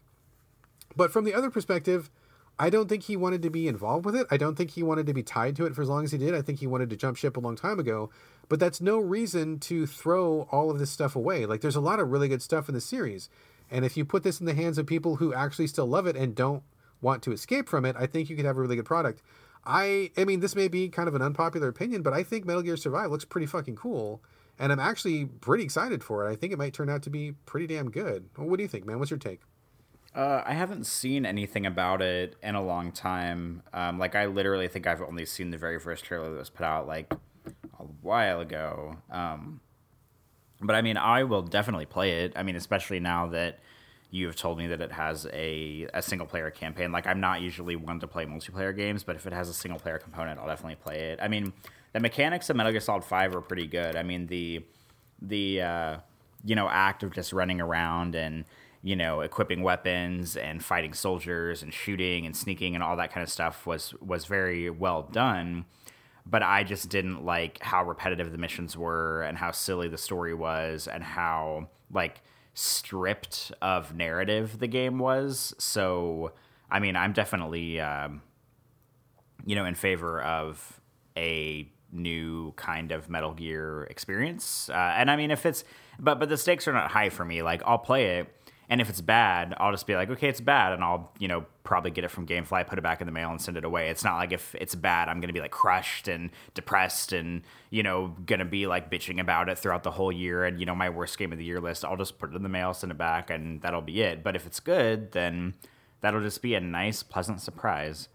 but from the other perspective, I don't think he wanted to be involved with it. I don't think he wanted to be tied to it for as long as he did. I think he wanted to jump ship a long time ago. But that's no reason to throw all of this stuff away. Like, there's a lot of really good stuff in the series. And if you put this in the hands of people who actually still love it and don't want to escape from it, I think you could have a really good product. I I mean, this may be kind of an unpopular opinion, but I think Metal Gear Survive looks pretty fucking cool. And I'm actually pretty excited for it. I think it might turn out to be pretty damn good. what do you think, man? What's your take? Uh, I haven't seen anything about it in a long time. Um, like I literally think I've only seen the very first trailer that was put out like a while ago. Um, but I mean, I will definitely play it. I mean, especially now that you have told me that it has a, a single player campaign. Like I'm not usually one to play multiplayer games, but if it has a single player component, I'll definitely play it. I mean, the mechanics of Metal Gear Solid Five are pretty good. I mean, the the uh, you know act of just running around and you know, equipping weapons and fighting soldiers and shooting and sneaking and all that kind of stuff was was very well done. But I just didn't like how repetitive the missions were and how silly the story was and how like stripped of narrative the game was. So, I mean, I'm definitely um, you know in favor of a new kind of Metal Gear experience. Uh, and I mean, if it's but but the stakes are not high for me. Like I'll play it and if it's bad, I'll just be like, okay, it's bad, and I'll you know probably get it from GameFly, put it back in the mail, and send it away. It's not like if it's bad, I'm gonna be like crushed and depressed, and you know gonna be like bitching about it throughout the whole year. And you know my worst game of the year list, I'll just put it in the mail, send it back, and that'll be it. But if it's good, then that'll just be a nice, pleasant surprise.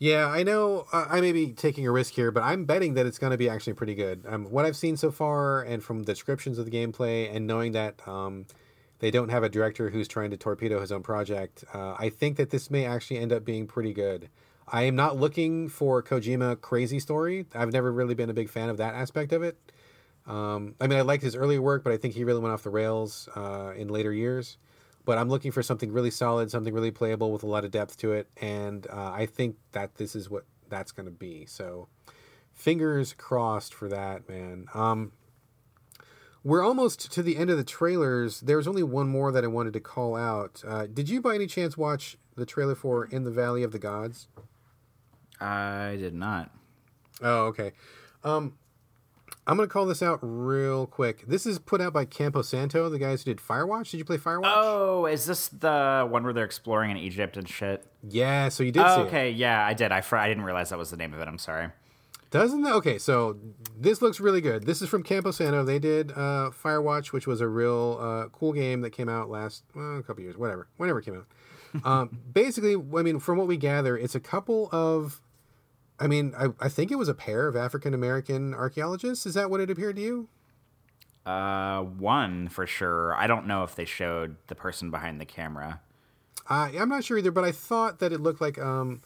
Yeah, I know uh, I may be taking a risk here, but I'm betting that it's going to be actually pretty good. Um, what I've seen so far, and from descriptions of the gameplay, and knowing that um, they don't have a director who's trying to torpedo his own project. Uh, I think that this may actually end up being pretty good. I am not looking for Kojima crazy story. I've never really been a big fan of that aspect of it. Um, I mean, I liked his earlier work, but I think he really went off the rails uh, in later years. But I'm looking for something really solid, something really playable with a lot of depth to it, and uh, I think that this is what that's going to be. So, fingers crossed for that, man. Um, we're almost to the end of the trailers. There's only one more that I wanted to call out. Uh, did you, by any chance, watch the trailer for In the Valley of the Gods? I did not. Oh, okay. Um, I'm gonna call this out real quick. This is put out by Campo Santo, the guys who did Firewatch. Did you play Firewatch? Oh, is this the one where they're exploring in Egypt and shit? Yeah, so you did. Oh, okay, it. yeah, I did. I fr- I didn't realize that was the name of it. I'm sorry. Doesn't that? Okay, so this looks really good. This is from Campo Santo. They did uh, Firewatch, which was a real uh, cool game that came out last well, a couple years, whatever, whenever it came out. um, basically, I mean, from what we gather, it's a couple of I mean, I, I think it was a pair of African American archaeologists. Is that what it appeared to you? Uh, one for sure. I don't know if they showed the person behind the camera. Uh, I'm not sure either, but I thought that it looked like um,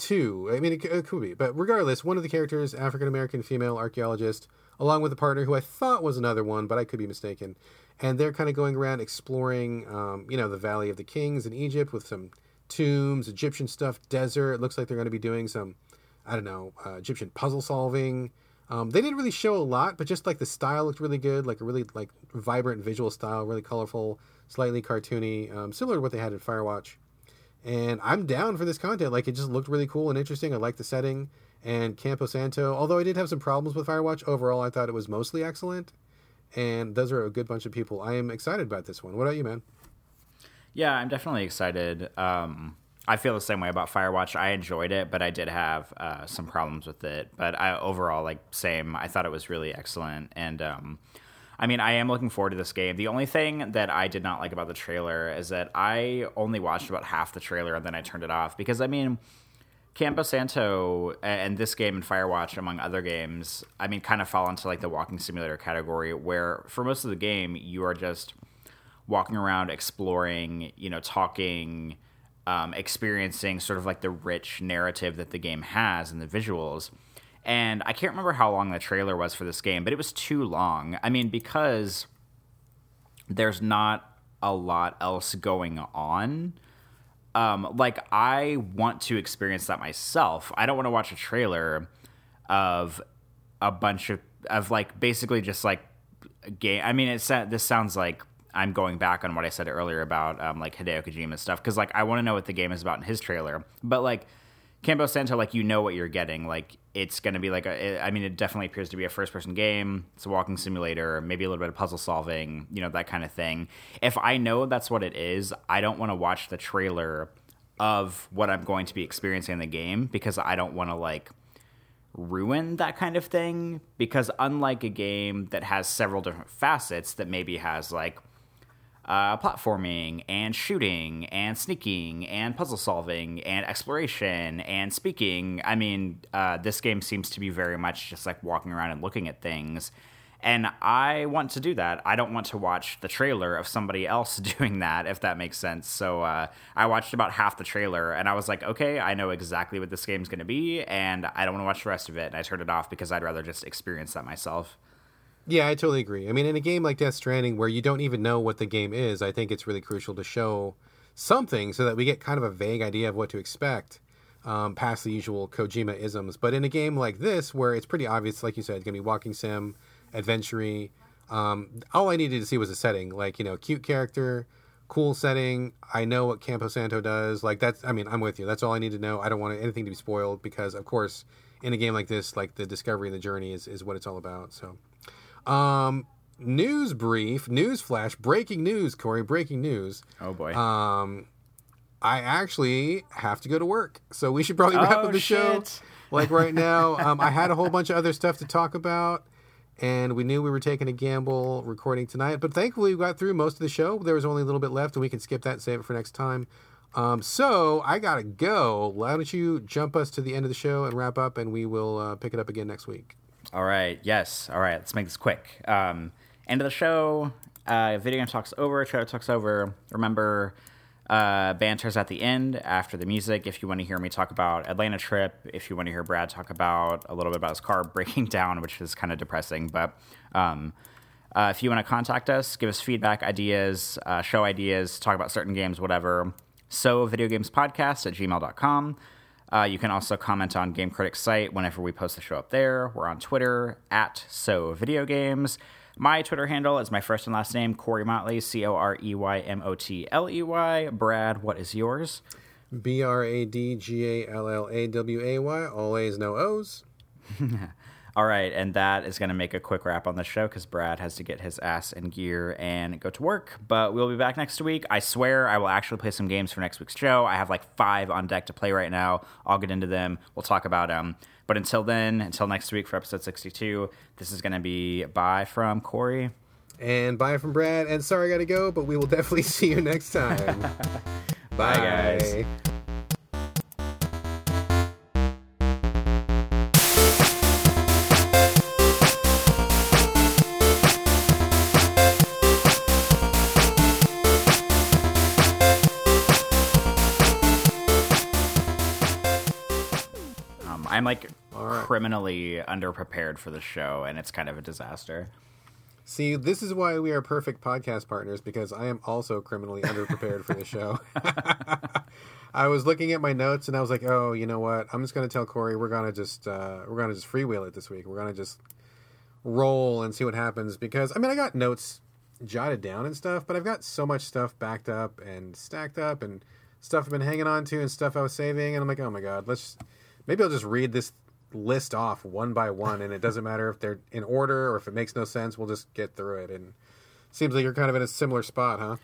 two. I mean, it, it could be, but regardless, one of the characters, African American female archaeologist, along with a partner who I thought was another one, but I could be mistaken. And they're kind of going around exploring, um, you know, the Valley of the Kings in Egypt with some tombs, Egyptian stuff, desert. It looks like they're going to be doing some I don't know, uh, Egyptian puzzle solving. Um, they didn't really show a lot, but just like the style looked really good, like a really like vibrant visual style, really colorful, slightly cartoony, um, similar to what they had in Firewatch. And I'm down for this content. Like it just looked really cool and interesting. I like the setting and Campo Santo. Although I did have some problems with Firewatch, overall I thought it was mostly excellent. And those are a good bunch of people. I am excited about this one. What about you, man? Yeah, I'm definitely excited. Um, I feel the same way about Firewatch. I enjoyed it, but I did have uh, some problems with it. But I overall like same. I thought it was really excellent, and um, I mean, I am looking forward to this game. The only thing that I did not like about the trailer is that I only watched about half the trailer and then I turned it off because I mean. Campo Santo and this game and Firewatch, among other games, I mean, kind of fall into like the walking simulator category, where for most of the game you are just walking around, exploring, you know, talking, um, experiencing sort of like the rich narrative that the game has and the visuals. And I can't remember how long the trailer was for this game, but it was too long. I mean, because there's not a lot else going on. Um, like I want to experience that myself. I don't want to watch a trailer of a bunch of of like basically just like a game. I mean, it's this sounds like I'm going back on what I said earlier about um, like Hideo Kojima stuff because like I want to know what the game is about in his trailer, but like Campo Santo, like you know what you're getting. Like it's going to be like a. I mean, it definitely appears to be a first person game. It's a walking simulator, maybe a little bit of puzzle solving, you know that kind of thing. If I know that's what it is, I don't want to watch the trailer of what I'm going to be experiencing in the game because I don't want to like ruin that kind of thing because unlike a game that has several different facets that maybe has like uh, platforming and shooting and sneaking and puzzle solving and exploration and speaking. I mean, uh, this game seems to be very much just like walking around and looking at things. And I want to do that. I don't want to watch the trailer of somebody else doing that, if that makes sense. So uh, I watched about half the trailer and I was like, okay, I know exactly what this game's going to be, and I don't want to watch the rest of it. And I turned it off because I'd rather just experience that myself. Yeah, I totally agree. I mean, in a game like Death Stranding, where you don't even know what the game is, I think it's really crucial to show something so that we get kind of a vague idea of what to expect um, past the usual Kojima isms. But in a game like this, where it's pretty obvious, like you said, it's going to be walking sim, adventure um, all I needed to see was a setting, like, you know, cute character, cool setting. I know what Campo Santo does. Like, that's, I mean, I'm with you. That's all I need to know. I don't want anything to be spoiled because, of course, in a game like this, like the discovery and the journey is, is what it's all about. So, um, news brief, news flash, breaking news, Corey, breaking news. Oh boy. Um, I actually have to go to work, so we should probably wrap oh, up the shit. show. Like right now, um, I had a whole bunch of other stuff to talk about, and we knew we were taking a gamble recording tonight. But thankfully, we got through most of the show. There was only a little bit left, and we can skip that and save it for next time. Um, so I gotta go. Why don't you jump us to the end of the show and wrap up, and we will uh, pick it up again next week. All right. Yes. All right. Let's make this quick. Um, end of the show. Uh, video game talks over. Trailer talks over. Remember, Uh, banters at the end after the music. If you want to hear me talk about Atlanta trip, if you want to hear Brad talk about a little bit about his car breaking down, which is kind of depressing, but um, uh, if you want to contact us, give us feedback, ideas, uh, show ideas, talk about certain games, whatever. So, videogamespodcast at gmail.com. Uh, you can also comment on Game Critic's site whenever we post the show up there. We're on Twitter at So Video Games. My Twitter handle is my first and last name, Corey Motley, C O R E Y M O T L E Y. Brad, what is yours? B R A D G A L L A W A Y. Always no O's. All right, and that is going to make a quick wrap on the show because Brad has to get his ass in gear and go to work. But we'll be back next week. I swear I will actually play some games for next week's show. I have like five on deck to play right now. I'll get into them. We'll talk about them. But until then, until next week for episode 62, this is going to be bye from Corey. And bye from Brad. And sorry I got to go, but we will definitely see you next time. bye, bye, guys. I'm like right. criminally underprepared for the show, and it's kind of a disaster. See, this is why we are perfect podcast partners because I am also criminally underprepared for the show. I was looking at my notes and I was like, "Oh, you know what? I'm just going to tell Corey we're going to just uh, we're going to just freewheel it this week. We're going to just roll and see what happens." Because I mean, I got notes jotted down and stuff, but I've got so much stuff backed up and stacked up and stuff I've been hanging on to and stuff I was saving, and I'm like, "Oh my god, let's." Maybe I'll just read this list off one by one, and it doesn't matter if they're in order or if it makes no sense. We'll just get through it. And seems like you're kind of in a similar spot, huh?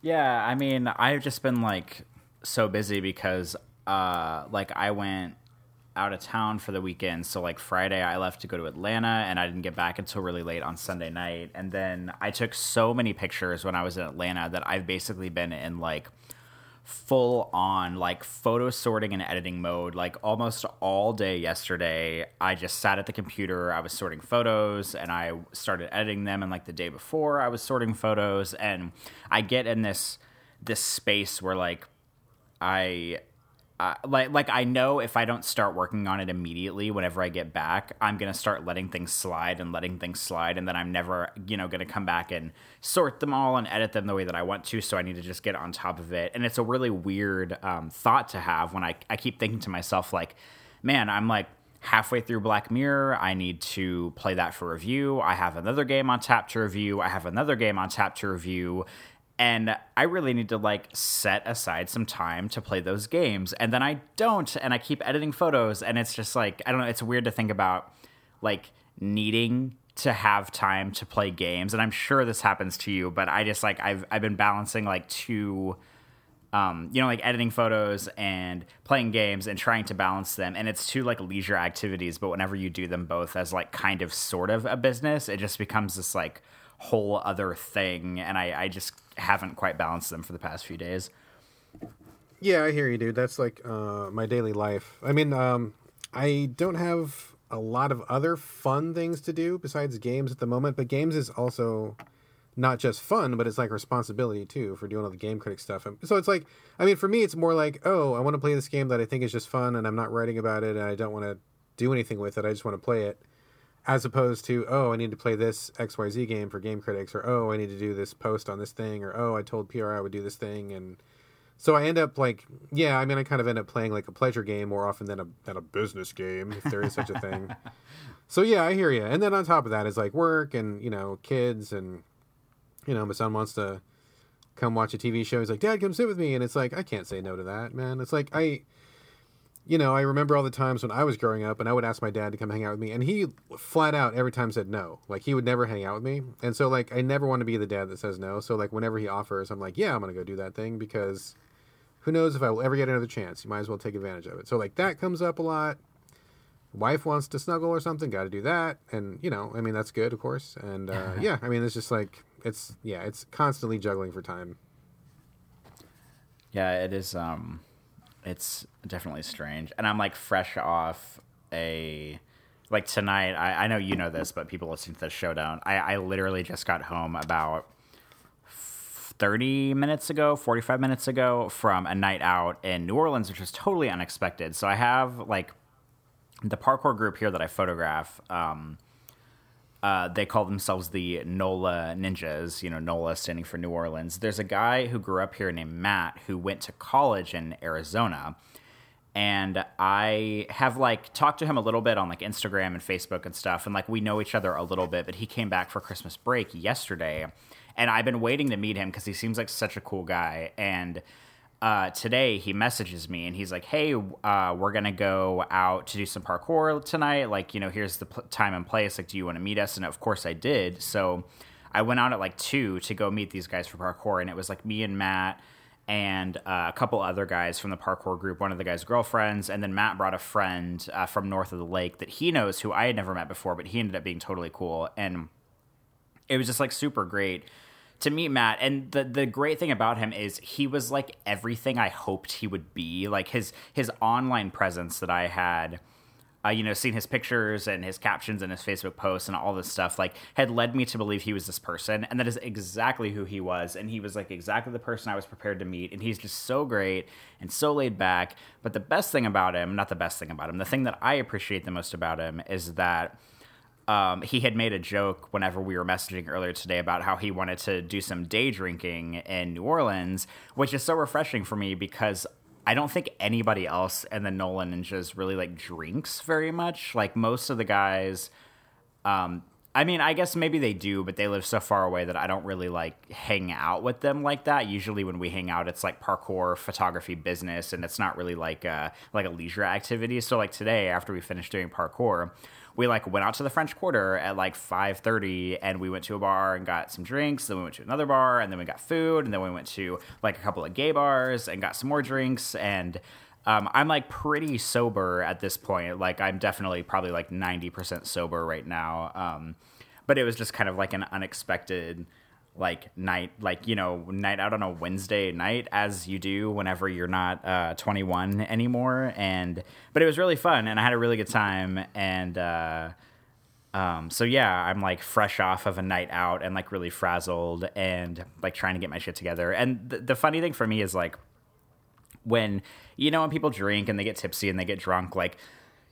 Yeah, I mean, I've just been like so busy because, uh, like, I went out of town for the weekend. So like Friday, I left to go to Atlanta, and I didn't get back until really late on Sunday night. And then I took so many pictures when I was in Atlanta that I've basically been in like full on like photo sorting and editing mode like almost all day yesterday i just sat at the computer i was sorting photos and i started editing them and like the day before i was sorting photos and i get in this this space where like i uh, like like I know if I don't start working on it immediately whenever I get back, I'm gonna start letting things slide and letting things slide, and then I'm never you know gonna come back and sort them all and edit them the way that I want to. So I need to just get on top of it, and it's a really weird um, thought to have when I I keep thinking to myself like, man, I'm like halfway through Black Mirror. I need to play that for review. I have another game on tap to review. I have another game on tap to review and I really need to like set aside some time to play those games. And then I don't, and I keep editing photos, and it's just like I don't know. It's weird to think about like needing to have time to play games, and I'm sure this happens to you. But I just like I've I've been balancing like two. Um, you know, like editing photos and playing games and trying to balance them. And it's two like leisure activities, but whenever you do them both as like kind of sort of a business, it just becomes this like whole other thing. And I, I just haven't quite balanced them for the past few days. Yeah, I hear you, dude. That's like uh, my daily life. I mean, um, I don't have a lot of other fun things to do besides games at the moment, but games is also not just fun, but it's like responsibility too for doing all the game critic stuff. So it's like, I mean, for me, it's more like, oh, I want to play this game that I think is just fun, and I'm not writing about it, and I don't want to do anything with it. I just want to play it as opposed to oh i need to play this xyz game for game critics or oh i need to do this post on this thing or oh i told pr i would do this thing and so i end up like yeah i mean i kind of end up playing like a pleasure game more often than a than a business game if there is such a thing. So yeah i hear you and then on top of that is like work and you know kids and you know my son wants to come watch a tv show. He's like dad come sit with me. And it's like i can't say no to that man. It's like i you know, I remember all the times when I was growing up and I would ask my dad to come hang out with me and he flat out every time said no. Like he would never hang out with me. And so like I never want to be the dad that says no. So like whenever he offers, I'm like, yeah, I'm going to go do that thing because who knows if I will ever get another chance. You might as well take advantage of it. So like that comes up a lot. Wife wants to snuggle or something, got to do that. And you know, I mean that's good, of course. And uh, yeah, I mean it's just like it's yeah, it's constantly juggling for time. Yeah, it is um it's definitely strange. And I'm like fresh off a like tonight. I, I know you know this, but people listening to this show don't. I, I literally just got home about 30 minutes ago, 45 minutes ago from a night out in New Orleans, which was totally unexpected. So I have like the parkour group here that I photograph. Um, uh, they call themselves the NOLA Ninjas, you know, NOLA standing for New Orleans. There's a guy who grew up here named Matt who went to college in Arizona. And I have like talked to him a little bit on like Instagram and Facebook and stuff. And like we know each other a little bit, but he came back for Christmas break yesterday and I've been waiting to meet him because he seems like such a cool guy. And uh, today he messages me and he's like, "Hey, uh, we're gonna go out to do some parkour tonight. Like, you know, here's the pl- time and place. Like, do you want to meet us?" And of course, I did. So I went out at like two to go meet these guys for parkour, and it was like me and Matt and uh, a couple other guys from the parkour group. One of the guys' girlfriends, and then Matt brought a friend uh, from north of the lake that he knows who I had never met before, but he ended up being totally cool and it was just like super great to meet Matt. And the the great thing about him is he was like everything I hoped he would be. Like his his online presence that I had. Uh, you know, seeing his pictures and his captions and his Facebook posts and all this stuff, like, had led me to believe he was this person, and that is exactly who he was. And he was like exactly the person I was prepared to meet. And he's just so great and so laid back. But the best thing about him, not the best thing about him, the thing that I appreciate the most about him is that um, he had made a joke whenever we were messaging earlier today about how he wanted to do some day drinking in New Orleans, which is so refreshing for me because I don't think anybody else in the Nola Ninjas really like drinks very much. Like most of the guys, um, I mean, I guess maybe they do, but they live so far away that I don't really like hang out with them like that. Usually, when we hang out, it's like parkour, photography, business, and it's not really like a, like a leisure activity. So, like today, after we finished doing parkour, we like went out to the French Quarter at like 5:30 and we went to a bar and got some drinks, then we went to another bar and then we got food and then we went to like a couple of gay bars and got some more drinks and um, I'm like pretty sober at this point. Like I'm definitely probably like 90% sober right now. Um, but it was just kind of like an unexpected like night like you know night out on a wednesday night as you do whenever you're not uh, 21 anymore. And but it was really fun and i had a really good time. And uh, um, so yeah i'm like fresh off of a night out and like really frazzled and like trying to get my shit together. And th- the funny thing for me is like when you know when people drink and they get tipsy and they get drunk like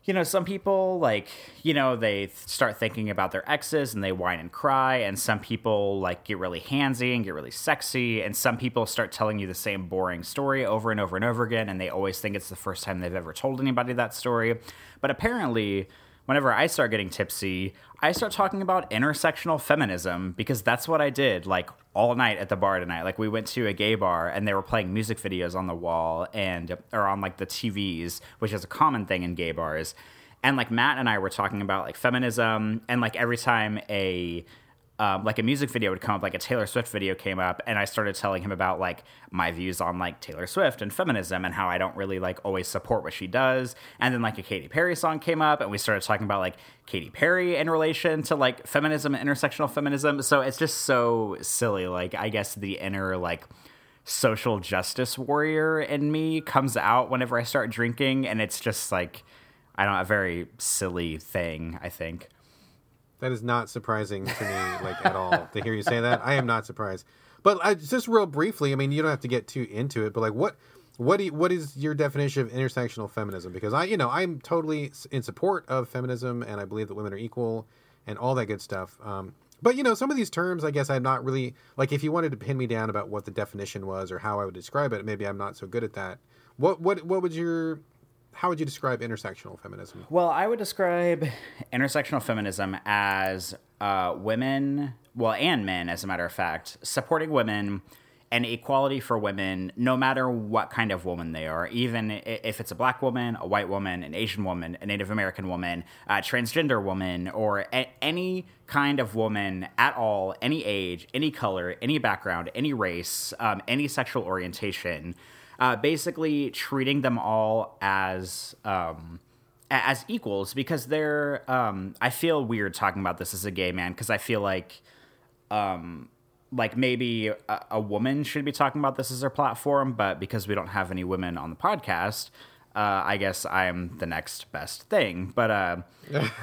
you know, some people like, you know, they start thinking about their exes and they whine and cry, and some people like get really handsy and get really sexy, and some people start telling you the same boring story over and over and over again, and they always think it's the first time they've ever told anybody that story. But apparently, whenever I start getting tipsy, I start talking about intersectional feminism because that's what I did like all night at the bar tonight. Like we went to a gay bar and they were playing music videos on the wall and or on like the TVs, which is a common thing in gay bars. And like Matt and I were talking about like feminism and like every time a um, like a music video would come up, like a Taylor Swift video came up, and I started telling him about like my views on like Taylor Swift and feminism and how I don't really like always support what she does. And then like a Katy Perry song came up, and we started talking about like Katy Perry in relation to like feminism and intersectional feminism. So it's just so silly. Like I guess the inner like social justice warrior in me comes out whenever I start drinking, and it's just like I don't a very silly thing. I think. That is not surprising to me, like at all, to hear you say that. I am not surprised. But I, just real briefly, I mean, you don't have to get too into it, but like, what, what, do you, what is your definition of intersectional feminism? Because I, you know, I'm totally in support of feminism, and I believe that women are equal, and all that good stuff. Um, but you know, some of these terms, I guess I'm not really like. If you wanted to pin me down about what the definition was or how I would describe it, maybe I'm not so good at that. What, what, what would your how would you describe intersectional feminism? Well, I would describe intersectional feminism as uh, women, well, and men, as a matter of fact, supporting women and equality for women, no matter what kind of woman they are, even if it's a black woman, a white woman, an Asian woman, a Native American woman, a transgender woman, or a- any kind of woman at all, any age, any color, any background, any race, um, any sexual orientation uh, basically treating them all as um, as equals because they're. Um, I feel weird talking about this as a gay man because I feel like. Um, like maybe a, a, woman should be talking about this as her platform, but because we don't have any women on the podcast, uh, I guess I'm the next best thing. But uh,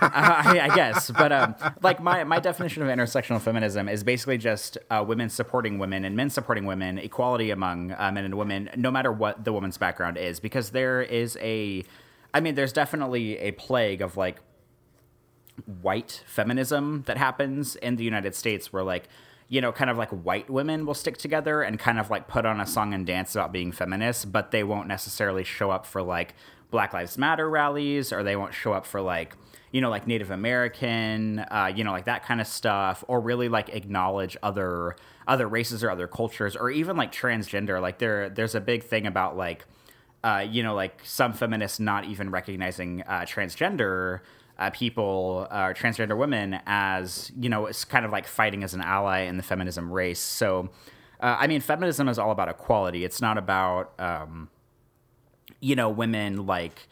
I, I, guess, but um, like my my definition of intersectional feminism is basically just uh, women supporting women and men supporting women, equality among uh, men and women, no matter what the woman's background is, because there is a, I mean, there's definitely a plague of like white feminism that happens in the United States where like you know, kind of like white women will stick together and kind of like put on a song and dance about being feminists, but they won't necessarily show up for like Black Lives Matter rallies or they won't show up for like, you know, like Native American, uh, you know, like that kind of stuff, or really like acknowledge other other races or other cultures, or even like transgender. Like there, there's a big thing about like, uh, you know, like some feminists not even recognizing uh, transgender uh, people, uh, transgender women, as you know, it's kind of like fighting as an ally in the feminism race. So, uh, I mean, feminism is all about equality. It's not about, um, you know, women like,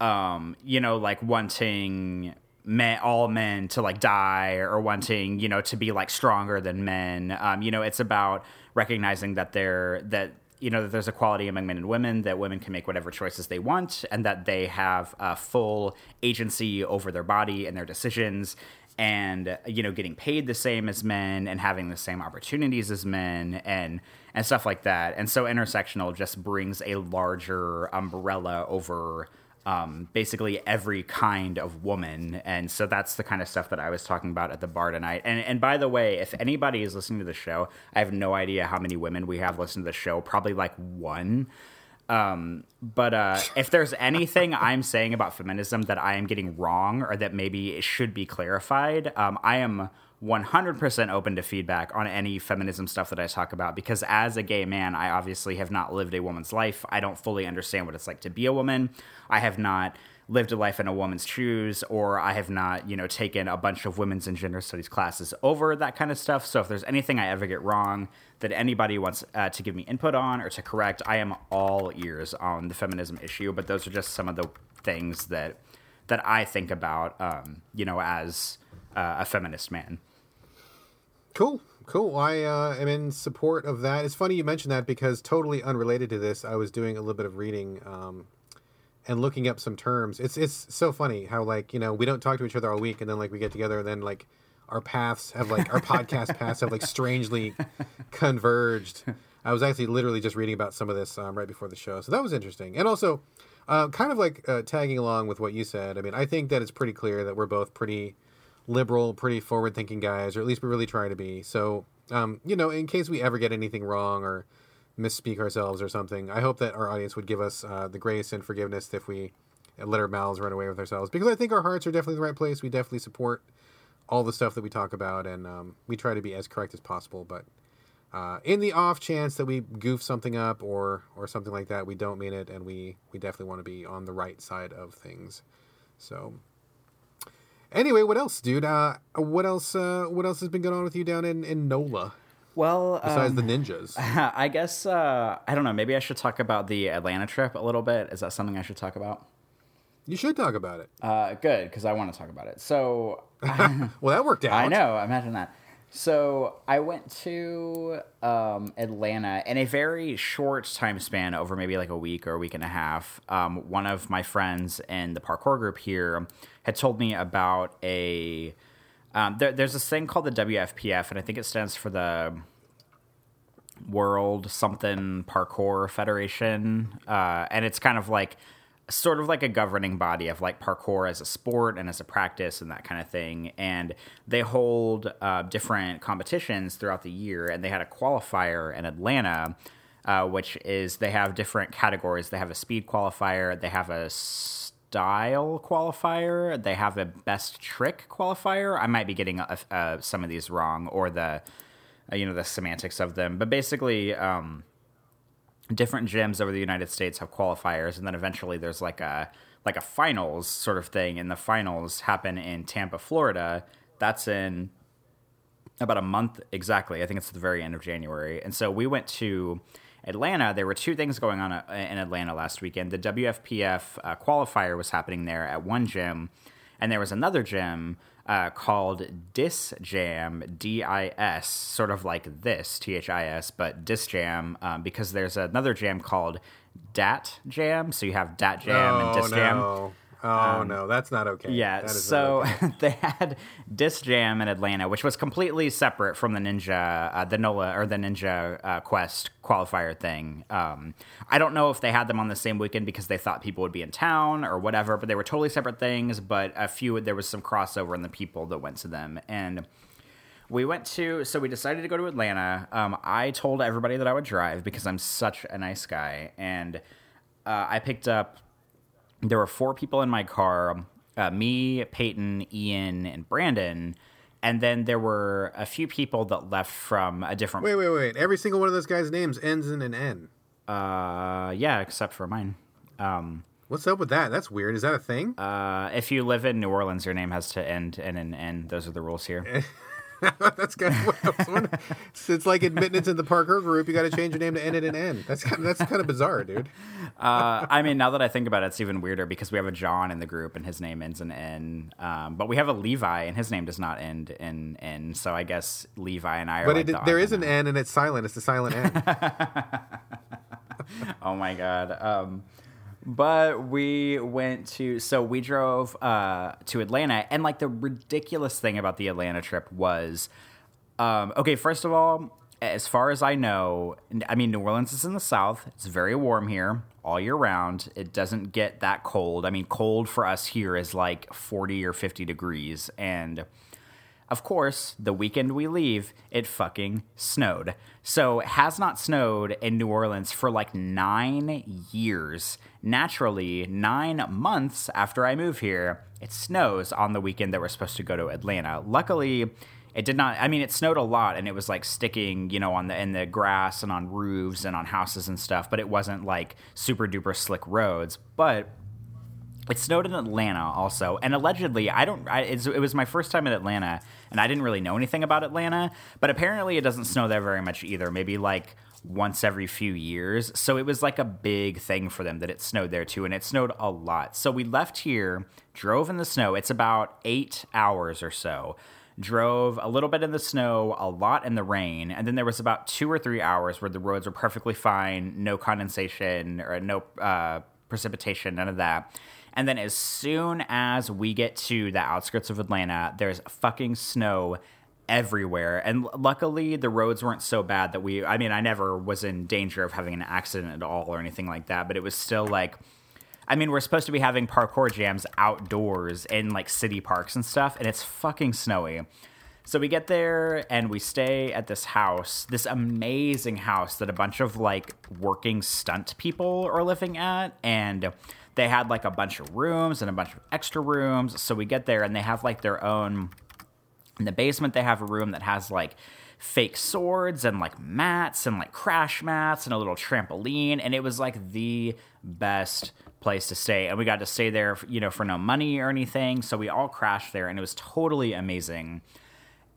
um, you know, like wanting men, all men to like die or wanting, you know, to be like stronger than men. Um, you know, it's about recognizing that they're that you know that there's equality among men and women, that women can make whatever choices they want, and that they have uh, full agency over their body and their decisions, and you know getting paid the same as men and having the same opportunities as men, and and stuff like that. And so intersectional just brings a larger umbrella over um, basically every kind of woman. And so that's the kind of stuff that I was talking about at the bar tonight. And and by the way, if anybody is listening to the show, I have no idea how many women we have listened to the show. Probably like one. Um, but uh, if there's anything I'm saying about feminism that I am getting wrong or that maybe it should be clarified, um, I am 100% open to feedback on any feminism stuff that I talk about because as a gay man, I obviously have not lived a woman's life. I don't fully understand what it's like to be a woman. I have not lived a life in a woman's shoes or I have not, you know, taken a bunch of women's and gender studies classes over that kind of stuff. So if there's anything I ever get wrong that anybody wants uh, to give me input on or to correct, I am all ears on the feminism issue, but those are just some of the things that that I think about um, you know, as uh, a feminist man. Cool, cool. I uh, am in support of that. It's funny you mentioned that because totally unrelated to this, I was doing a little bit of reading um, and looking up some terms. It's it's so funny how like you know we don't talk to each other all week, and then like we get together, and then like our paths have like our podcast paths have like strangely converged. I was actually literally just reading about some of this um, right before the show, so that was interesting. And also, uh, kind of like uh, tagging along with what you said. I mean, I think that it's pretty clear that we're both pretty liberal, pretty forward thinking guys, or at least we really try to be. So, um, you know, in case we ever get anything wrong or misspeak ourselves or something, I hope that our audience would give us uh, the grace and forgiveness if we let our mouths run away with ourselves. Because I think our hearts are definitely the right place. We definitely support all the stuff that we talk about, and um, we try to be as correct as possible. But uh, in the off chance that we goof something up or or something like that, we don't mean it, and we we definitely want to be on the right side of things. So Anyway, what else, dude? Uh, what else? Uh, what else has been going on with you down in in NOLA? Well, besides um, the ninjas, I guess uh, I don't know. Maybe I should talk about the Atlanta trip a little bit. Is that something I should talk about? You should talk about it. Uh, good, because I want to talk about it. So, well, that worked out. I know. Imagine that. So I went to um, Atlanta in a very short time span, over maybe like a week or a week and a half. Um, one of my friends in the parkour group here had told me about a. Um, there, there's this thing called the WFPF, and I think it stands for the World Something Parkour Federation, uh, and it's kind of like sort of like a governing body of like parkour as a sport and as a practice and that kind of thing. And they hold uh, different competitions throughout the year. And they had a qualifier in Atlanta, uh, which is they have different categories. They have a speed qualifier, they have a style qualifier, they have a best trick qualifier. I might be getting uh, uh some of these wrong or the uh, you know the semantics of them, but basically. Um, different gyms over the United States have qualifiers, and then eventually there's like a like a finals sort of thing, and the finals happen in Tampa, Florida. That's in about a month exactly. I think it's at the very end of January, and so we went to Atlanta. There were two things going on uh, in Atlanta last weekend. The WFPF uh, qualifier was happening there at one gym, and there was another gym uh, called Dis Jam, D I S, sort of like this, T H I S, but Dis Jam, um, because there's another jam called Dat Jam. So you have Dat Jam and Dis Jam. No. Oh no, that's not okay. Yeah, That is so not okay. they had Dis Jam in Atlanta, which was completely separate from the Ninja, uh, the NOLA or the Ninja uh, Quest qualifier thing. Um, I don't know if they had them on the same weekend because they thought people would be in town or whatever, but they were totally separate things. But a few, there was some crossover in the people that went to them, and we went to so we decided to go to atlanta um, i told everybody that i would drive because i'm such a nice guy and uh, i picked up there were four people in my car uh, me peyton ian and brandon and then there were a few people that left from a different Wait, wait, wait. Every single one of those guys' names ends in an N. uh yeah except for mine um What's up with that? That's weird. Is that a thing? uh if you live in new orleans your name has to end in an n those are the rules here that's kind of what I was wondering. It's like admittance in the parkour group. You got to change your name to end it in N. That's kind of, that's kind of bizarre, dude. Uh, I mean, now that I think about it, it's even weirder because we have a John in the group and his name ends in N. Um, but we have a Levi and his name does not end in N. So I guess Levi and I are. But like it, the there is an N and it's silent. It's a silent N. Oh my god. Um, but we went to so we drove uh, to Atlanta and like the ridiculous thing about the Atlanta trip was um, okay first of all as far as I know I mean New Orleans is in the south. It's very warm here all year round. It doesn't get that cold. I mean cold for us here is like 40 or 50 degrees and of course, the weekend we leave, it fucking snowed. So has not snowed in New Orleans for like nine years. Naturally, nine months after I move here, it snows on the weekend that we're supposed to go to Atlanta. Luckily, it did not. I mean, it snowed a lot, and it was like sticking, you know, on the in the grass and on roofs and on houses and stuff. But it wasn't like super duper slick roads. But it snowed in Atlanta also, and allegedly, I don't. I, it was my first time in Atlanta, and I didn't really know anything about Atlanta. But apparently, it doesn't snow there very much either. Maybe like once every few years. So it was like a big thing for them that it snowed there too, and it snowed a lot. So we left here, drove in the snow. It's about eight hours or so. Drove a little bit in the snow, a lot in the rain, and then there was about two or three hours where the roads were perfectly fine, no condensation or no uh, precipitation, none of that. And then as soon as we get to the outskirts of Atlanta, there's fucking snow everywhere. And luckily, the roads weren't so bad that we, I mean, I never was in danger of having an accident at all or anything like that, but it was still like, I mean, we're supposed to be having parkour jams outdoors in like city parks and stuff, and it's fucking snowy. So we get there and we stay at this house, this amazing house that a bunch of like working stunt people are living at. And they had like a bunch of rooms and a bunch of extra rooms. So we get there and they have like their own. In the basement, they have a room that has like fake swords and like mats and like crash mats and a little trampoline. And it was like the best place to stay. And we got to stay there, you know, for no money or anything. So we all crashed there and it was totally amazing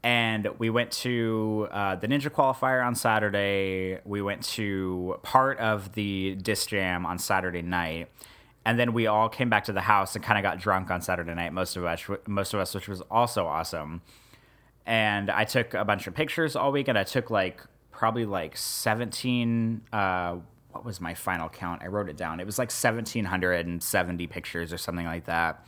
and we went to uh, the Ninja Qualifier on Saturday. We went to part of the Dis Jam on Saturday night, and then we all came back to the house and kind of got drunk on Saturday night. Most of us, most of us, which was also awesome. And I took a bunch of pictures all weekend. I took like probably like seventeen. Uh, what was my final count? I wrote it down. It was like seventeen hundred and seventy pictures or something like that.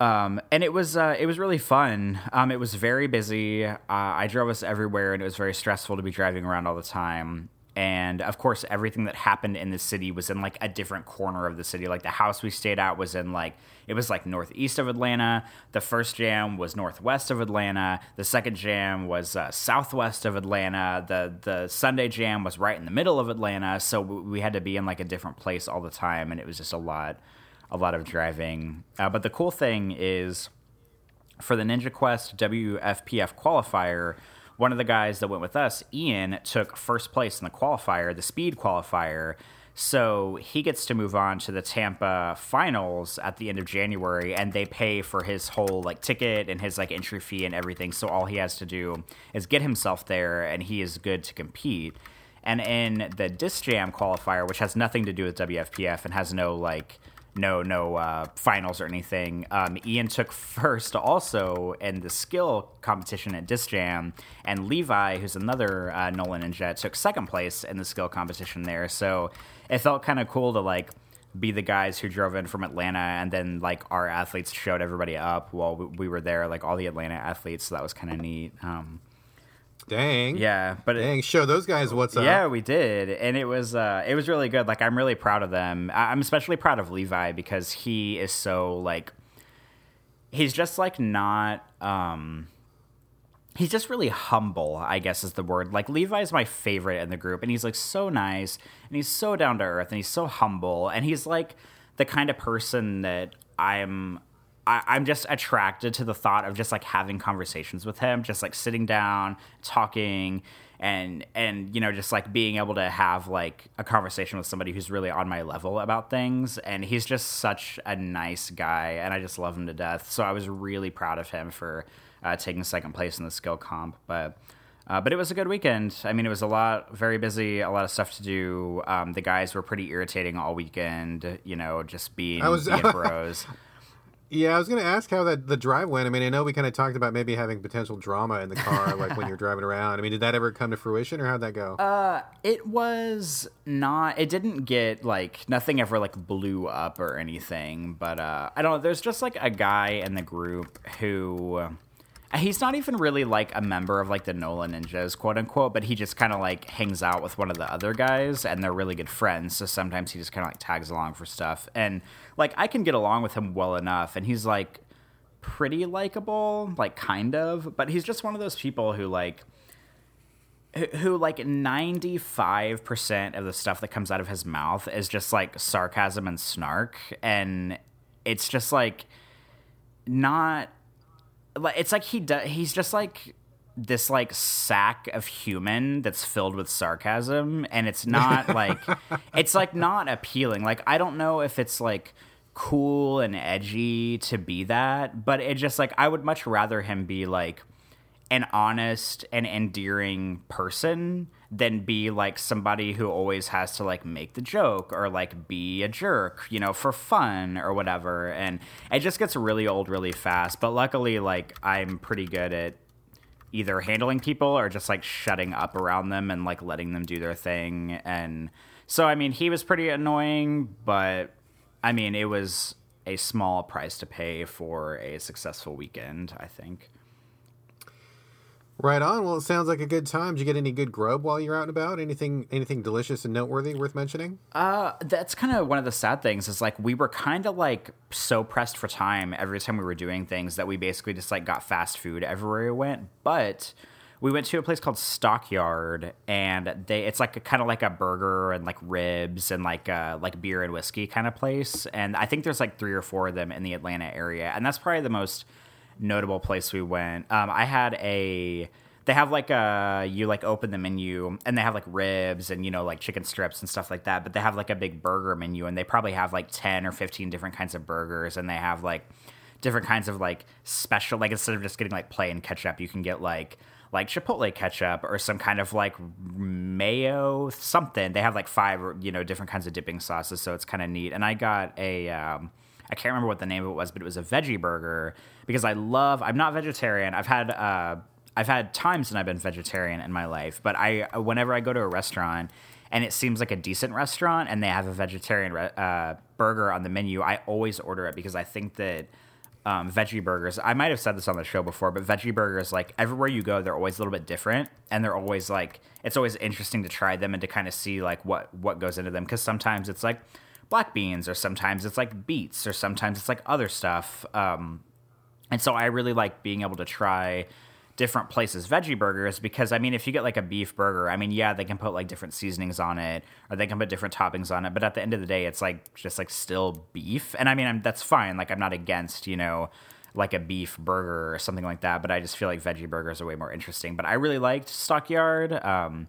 Um, and it was uh, it was really fun. Um, it was very busy. Uh, I drove us everywhere, and it was very stressful to be driving around all the time. And of course, everything that happened in the city was in like a different corner of the city. Like the house we stayed at was in like it was like northeast of Atlanta. The first jam was northwest of Atlanta. The second jam was uh, southwest of Atlanta. The the Sunday jam was right in the middle of Atlanta. So we had to be in like a different place all the time, and it was just a lot a lot of driving. Uh, but the cool thing is for the Ninja Quest WFPF qualifier, one of the guys that went with us, Ian, took first place in the qualifier, the speed qualifier. So he gets to move on to the Tampa finals at the end of January, and they pay for his whole like ticket and his like entry fee and everything. So all he has to do is get himself there, and he is good to compete. And in the Dis Jam qualifier, which has nothing to do with WFPF and has no like no no uh, finals or anything. Um, Ian took first also in the skill competition at Dis Jam, and Levi, who's another uh, Nola Ninja, took second place in the skill competition there. So it felt kind of cool to like be the guys who drove in from Atlanta, and then like our athletes showed everybody up while we were there, like all the Atlanta athletes. So that was kind of neat. Um, Dang. Yeah, but dang, it, show those guys what's up. Yeah, we did, and it was uh, it was really good. Like I'm really proud of them. I'm especially proud of Levi because he is so like he's just like not um he's just really humble i guess is the word like levi's my favorite in the group and he's like so nice and he's so down to earth and he's so humble and he's like the kind of person that i'm I, am just attracted to the thought of just like having conversations with him, just like sitting down, talking, and and you know just like being able to have like a conversation with somebody who's really on my level about things. And he's just such a nice guy, and I just love him to death. So I was really proud of him for uh, taking second place in the skill comp, but. Uh, but it was a good weekend. I mean, it was a lot, very busy, a lot of stuff to do. Um, the guys were pretty irritating all weekend, you know, just being, was, being bros. Yeah, I was going to ask how that the drive went. I mean, I know we kind of talked about maybe having potential drama in the car, like when you're driving around. I mean, did that ever come to fruition, or how'd that go? Uh, it was not. It didn't get like nothing ever like blew up or anything. But uh, I don't know. There's just like a guy in the group who he's not even really like a member of like the Nola Ninjas, quote unquote, but he just kind of like hangs out with one of the other guys and they're really good friends. So sometimes he just kind of like tags along for stuff. And like I can get along with him well enough. And he's like pretty likable, like kind of, but he's just one of those people who like, who like 95% of the stuff that comes out of his mouth is just like sarcasm and snark. And it's just like not it's like he does. He's just like this like sack of human that's filled with sarcasm, and it's not like it's like not appealing. Like I don't know if it's like cool and edgy to be that, but it just like I would much rather him be like an honest and endearing person than be like somebody who always has to like make the joke or like be a jerk, you know, for fun or whatever. And it just gets really old really fast. But luckily, like, I'm pretty good at either handling people or just like shutting up around them and like letting them do their thing. And so, I mean, he was pretty annoying, but I mean, it was a small price to pay for a successful weekend, I think. Right on. Well, it sounds like a good time. Did you get any good grub while you're out and about? Anything anything delicious and noteworthy worth mentioning? Uh, that's kind of one of the sad things is like we were kind of like so pressed for time every time we were doing things that we basically just like got fast food everywhere we went. But we went to a place called Stockyard, and they it's like kind of like a burger and like ribs and like uh, like beer and whiskey kind of place. And I think there's like three or four of them in the Atlanta area, and that's probably the most notable place we went. Um, I had a they have like a you like open the menu and they have like ribs and you know like chicken strips and stuff like that but they have like a big burger menu and they probably have like 10 or 15 different kinds of burgers and they have like different kinds of like special like instead of just getting like plain ketchup you can get like like chipotle ketchup or some kind of like mayo something they have like five you know different kinds of dipping sauces so it's kind of neat and i got a um, I can't remember what the name of it was, but it was a veggie burger because I love. I'm not vegetarian. I've had uh, I've had times when I've been vegetarian in my life, but I whenever I go to a restaurant and it seems like a decent restaurant and they have a vegetarian uh, burger on the menu, I always order it because I think that um, veggie burgers. I might have said this on the show before, but veggie burgers, like everywhere you go, they're always a little bit different, and they're always like it's always interesting to try them and to kind of see like what what goes into them because sometimes it's like black beans, or sometimes it's like beets, or sometimes it's like other stuff. Um, and so I really like being able to try different places veggie burgers because I mean if you get like a beef burger, I mean yeah, they can put like different seasonings on it or they can put different toppings on it, but at the end of the day it's like just like still beef. And I mean I'm, that's fine. Like I'm not against, you know, like a beef burger or something like that, but I just feel like veggie burgers are way more interesting. But I really liked Stockyard. Um,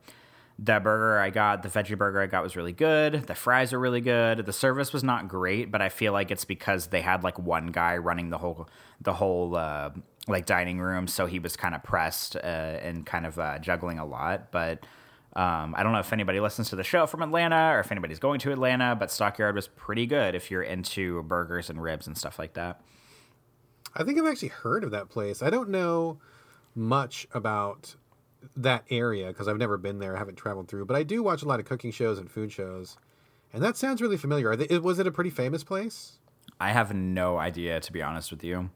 the burger I got, the veggie burger I got was really good. The fries are really good. The service was not great, but I feel like it's because they had like one guy running the whole the whole uh, like dining room, so he was kind of pressed uh, and kind of uh, juggling a lot. But Um, I don't know if anybody listens to the show from Atlanta or if anybody's going to Atlanta, but Stockyard was pretty good if you're into burgers and ribs and stuff like that. I think I've actually heard of that place. I don't know much about that area because I've never been there. I haven't traveled through, but I do watch a lot of cooking shows and food shows, and that sounds really familiar. They, was it a pretty famous place? I have no idea, to be honest with you.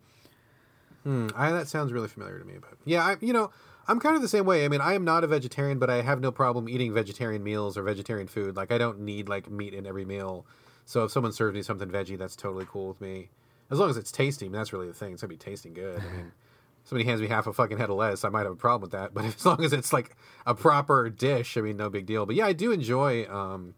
Hmm, I, that sounds really familiar to me. But yeah, I, you know, I'm kind of the same way. I mean, I am not a vegetarian, but I have no problem eating vegetarian meals or vegetarian food. Like, I don't need like meat in every meal. So if someone serves me something veggie, that's totally cool with me, as long as it's tasty. I mean, that's really the thing. It's gonna be tasting good. I mean somebody hands me half a fucking head of lettuce, I might have a problem with that. But as long as it's like a proper dish, I mean, no big deal. But yeah, I do enjoy um,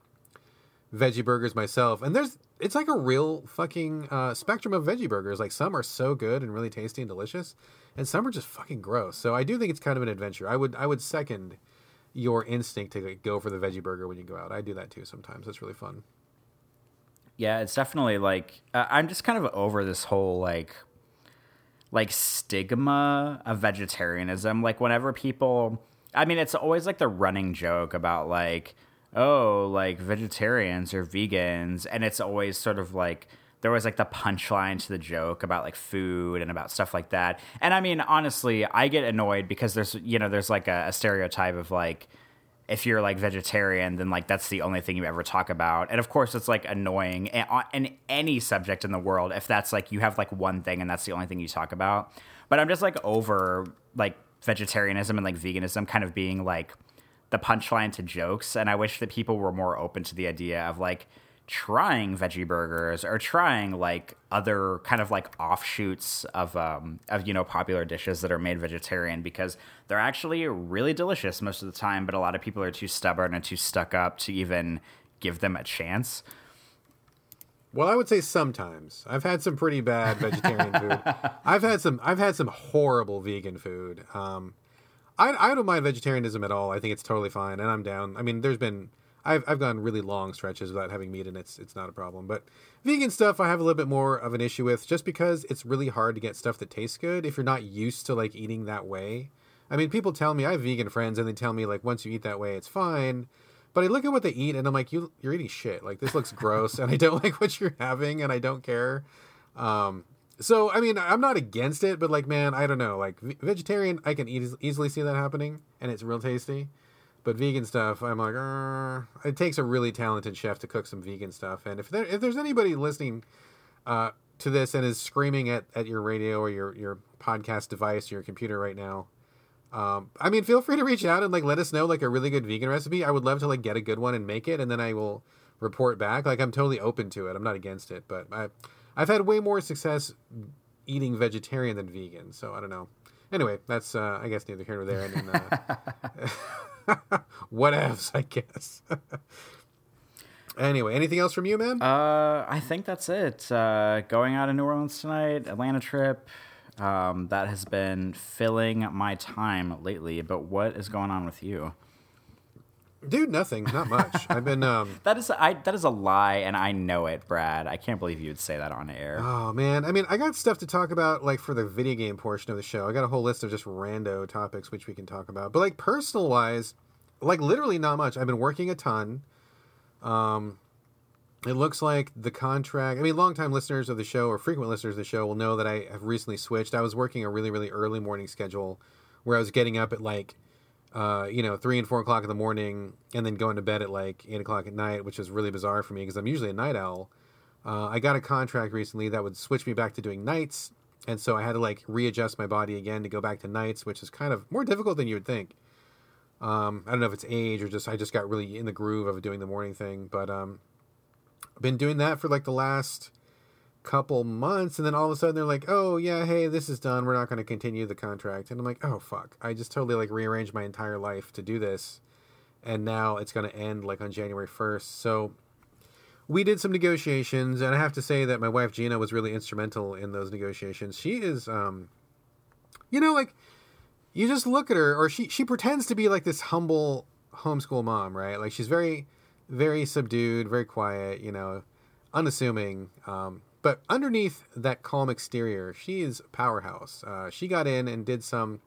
veggie burgers myself. And there's, it's like a real fucking uh, spectrum of veggie burgers. Like some are so good and really tasty and delicious, and some are just fucking gross. So I do think it's kind of an adventure. I would, I would second your instinct to go for the veggie burger when you go out. I do that too sometimes. It's really fun. Yeah, it's definitely like uh, I'm just kind of over this whole like like stigma of vegetarianism. Like whenever people, I mean, it's always like the running joke about like, oh, like vegetarians or vegans, and it's always sort of like there was like the punchline to the joke about like food and about stuff like that. And I mean, honestly, I get annoyed because there's you know there's like a, a stereotype of like if you're like vegetarian, then like that's the only thing you ever talk about. And of course, it's like annoying in any subject in the world if that's like you have like one thing and that's the only thing you talk about. But I'm just like over like vegetarianism and like veganism kind of being like the punchline to jokes. And I wish that people were more open to the idea of like, trying veggie burgers or trying like other kind of like offshoots of um of you know popular dishes that are made vegetarian because they're actually really delicious most of the time but a lot of people are too stubborn and too stuck up to even give them a chance. Well i would say sometimes. I've had some pretty bad vegetarian food. I've had some i've had some horrible vegan food. Um I, I don't mind vegetarianism at all. I think it's totally fine and i'm down. I mean there's been I've I've gone really long stretches without having meat, and it's it's not a problem. But vegan stuff, I have a little bit more of an issue with, just because it's really hard to get stuff that tastes good if you're not used to like eating that way. I mean, people tell me I have vegan friends, and they tell me like once you eat that way, it's fine. But I look at what they eat, and I'm like, you you're eating shit. Like this looks gross, and I don't like what you're having, and I don't care. Um, so I mean, I'm not against it, but like, man, I don't know. Like vegetarian, I can eas- easily see that happening, and it's real tasty. But vegan stuff, I'm like, uh, it takes a really talented chef to cook some vegan stuff. And if there, if there's anybody listening uh, to this and is screaming at, at your radio or your, your podcast device, or your computer right now, um, I mean, feel free to reach out and like let us know like a really good vegan recipe. I would love to like get a good one and make it, and then I will report back. Like I'm totally open to it. I'm not against it, but I, I've had way more success eating vegetarian than vegan. So I don't know. Anyway, that's uh, I guess neither here nor there. And uh, what else, I guess. anyway, anything else from you, man? Uh, I think that's it. Uh, going out of New Orleans tonight, Atlanta trip. Um, that has been filling my time lately. But what is going on with you? Dude, nothing. Not much. I've been. Um, that is I. That is a lie, and I know it, Brad. I can't believe you would say that on air. Oh man, I mean, I got stuff to talk about, like for the video game portion of the show. I got a whole list of just rando topics which we can talk about. But like personal wise, like literally not much. I've been working a ton. Um, it looks like the contract. I mean, longtime listeners of the show or frequent listeners of the show will know that I have recently switched. I was working a really, really early morning schedule where I was getting up at like uh, you know, three and four o'clock in the morning, and then going to bed at like eight o'clock at night, which is really bizarre for me because I'm usually a night owl. Uh, I got a contract recently that would switch me back to doing nights, and so I had to like readjust my body again to go back to nights, which is kind of more difficult than you would think. Um, I don't know if it's age or just I just got really in the groove of doing the morning thing, but um, I've been doing that for like the last couple months and then all of a sudden they're like oh yeah hey this is done. We're not going to continue the contract. And i'm like oh fuck. I just totally like rearranged my entire life to do this and now it's going to end like on january 1st so we did some negotiations and i have to say that my wife gina was really instrumental in those negotiations. She is um you know like you just look at her or she she pretends to be like this humble homeschool mom right? Like she's very very subdued very quiet you know unassuming um but underneath that calm exterior, she is powerhouse. Uh, she got in and did some,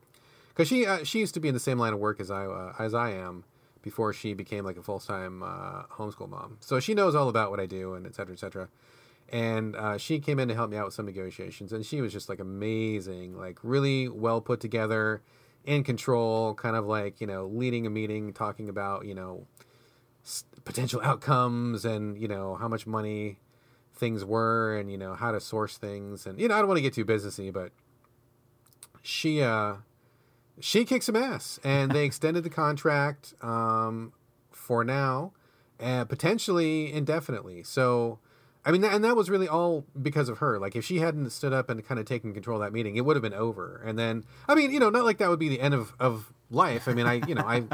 because she uh, she used to be in the same line of work as I uh, as I am, before she became like a full time uh, homeschool mom. So she knows all about what I do and et cetera, et cetera. And uh, she came in to help me out with some negotiations, and she was just like amazing, like really well put together, in control, kind of like you know leading a meeting, talking about you know potential outcomes and you know how much money things were, and you know how to source things, and you know I don't want to get too businessy, but she uh she kicked some ass, and they extended the contract um, for now, and potentially indefinitely. So, I mean, and that was really all because of her. Like, if she hadn't stood up and kind of taken control of that meeting, it would have been over. And then, I mean, you know, not like that would be the end of of life. I mean, I, you know, I.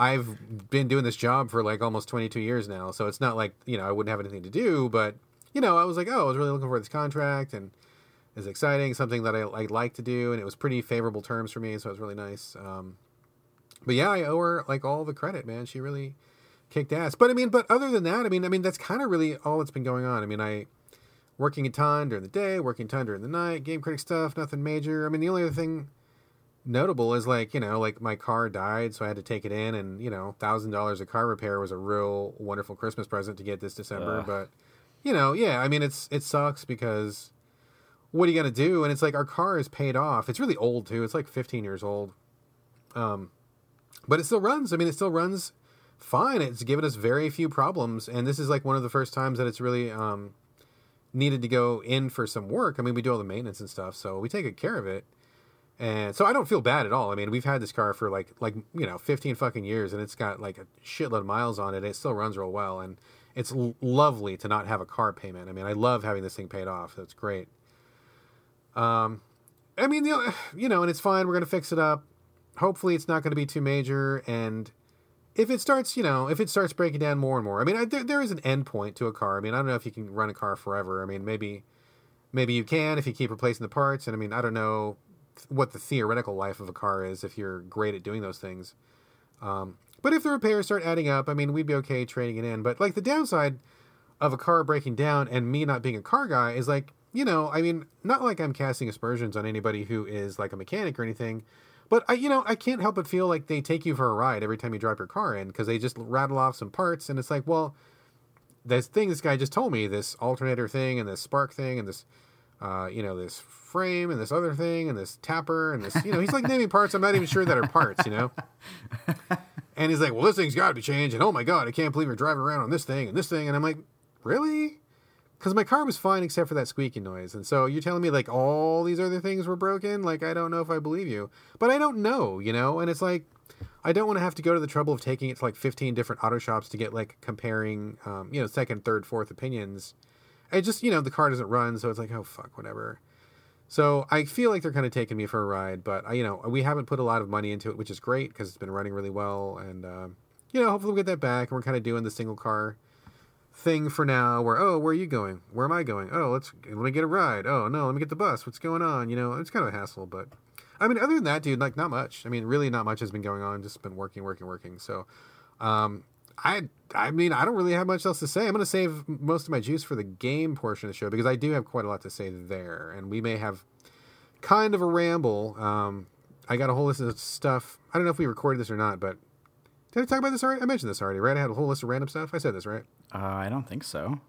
I've been doing this job for like almost 22 years now, so it's not like you know I wouldn't have anything to do. But you know, I was like, oh, I was really looking for this contract, and is exciting, something that I, I like to do, and it was pretty favorable terms for me, so it was really nice. Um, but yeah, I owe her like all the credit, man. She really kicked ass. But I mean, but other than that, I mean, I mean that's kind of really all that's been going on. I mean, I working a ton during the day, working a ton during the night, game critic stuff, nothing major. I mean, the only other thing notable is like you know like my car died so i had to take it in and you know thousand dollars of car repair was a real wonderful christmas present to get this december Ugh. but you know yeah i mean it's it sucks because what are you gonna do? And it's like our car is paid off. It's really old too. It's like 15 years old. Um, but it still runs. I mean, it still runs fine. It's given us very few problems, and this is like one of the first times that it's really um, needed to go in for some work. I mean, we do all the maintenance and stuff, so we take good care of it. And so I don't feel bad at all. I mean, we've had this car for like like you know 15 fucking years, and it's got like a shitload of miles on it. it still runs real well, and it's lovely to not have a car payment. I mean, I love having this thing paid off. That's great. Um, I mean, the, you know, and it's fine. We're gonna fix it up. Hopefully, it's not going to be too major. And if it starts, you know, if it starts breaking down more and more, I mean, I, there, there is an end point to a car. I mean, I don't know if you can run a car forever. I mean, maybe, maybe you can if you keep replacing the parts. And I mean, I don't know what the theoretical life of a car is if you're great at doing those things. Um, but if the repairs start adding up, I mean, we'd be okay trading it in. But like the downside of a car breaking down and me not being a car guy is like you know, I mean, not like I'm casting aspersions on anybody who is like a mechanic or anything, but I, you know, I can't help but feel like they take you for a ride every time you drop your car in because they just rattle off some parts, and it's like, well, this thing this guy just told me, this alternator thing, and this spark thing, and this, uh, you know, this frame, and this other thing, and this tapper, and this, you know, he's like naming parts I'm not even sure that are parts, you know. and he's like, well, this thing's got to be changed, and oh my god, I can't believe you're driving around on this thing and this thing, and I'm like, really? because my car was fine except for that squeaky noise. And so you're telling me like all these other things were broken? Like I don't know if I believe you, but I don't know, you know. And it's like I don't want to have to go to the trouble of taking it to like 15 different auto shops to get like comparing, um, you know, second, third, fourth opinions. I just you know the car doesn't run, so it's like oh fuck whatever. So I feel like they're kind of taking me for a ride, but I, you know we haven't put a lot of money into it, which is great because it's been running really well, and uh, you know hopefully we'll get that back. And we're kind of doing the single car thing for now where oh where are you going? Where am i going? Oh let's let me get a ride. Oh no let me get the bus. What's going on? You know it's kind of a hassle but i mean other than that dude like not much. I mean really not much has been going on just been working working working. So um i i mean i don't really have much else to say i'm going to save most of my juice for the game portion of the show because i do have quite a lot to say there and we may have kind of a ramble um i got a whole list of stuff i don't know if we recorded this or not but did I talk about this already? I mentioned this already, right? I had a whole list of random stuff. I said this, right? Uh, I don't think so.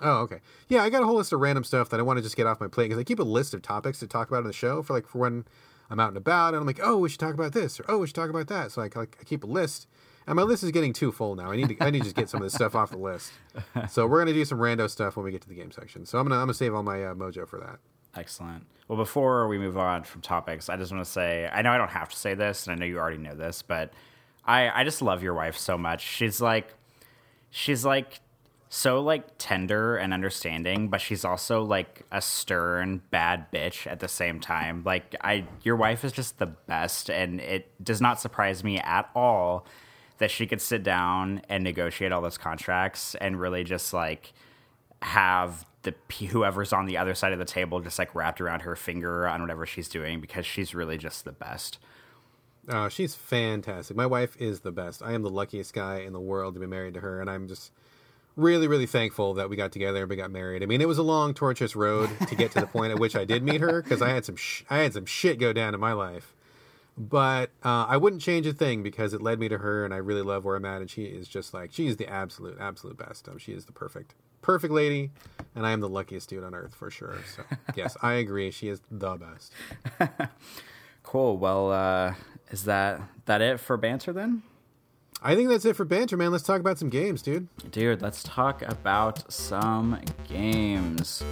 Oh, okay. Yeah, I got a whole list of random stuff that I want to just get off my plate because I keep a list of topics to talk about in the show for like for when I'm out and about, and I'm like, oh, we should talk about this, or oh, we should talk about that. So I like I keep a list, and my list is getting too full now. I need to I need to just get some of this stuff off the list. So we're gonna do some rando stuff when we get to the game section. So I'm gonna I'm gonna save all my uh, mojo for that. Excellent. Well, before we move on from topics, I just want to say I know I don't have to say this, and I know you already know this, but I I just love your wife so much. She's like she's like so like tender and understanding, but she's also like a stern bad bitch at the same time. Like I your wife is just the best and it does not surprise me at all that she could sit down and negotiate all those contracts and really just like have the whoever's on the other side of the table just like wrapped around her finger on whatever she's doing because she's really just the best. Oh, she's fantastic. My wife is the best. I am the luckiest guy in the world to be married to her, and I'm just really, really thankful that we got together and we got married. I mean, it was a long, tortuous road to get to the point at which I did meet her because I had some sh- I had some shit go down in my life. But uh, I wouldn't change a thing because it led me to her, and I really love where I'm at. And she is just like she's the absolute, absolute best. Um, she is the perfect, perfect lady, and I am the luckiest dude on earth for sure. So yes, I agree. She is the best. cool. Well, uh, is that that it for banter then? I think that's it for banter, man. Let's talk about some games, dude. Dude, let's talk about some games.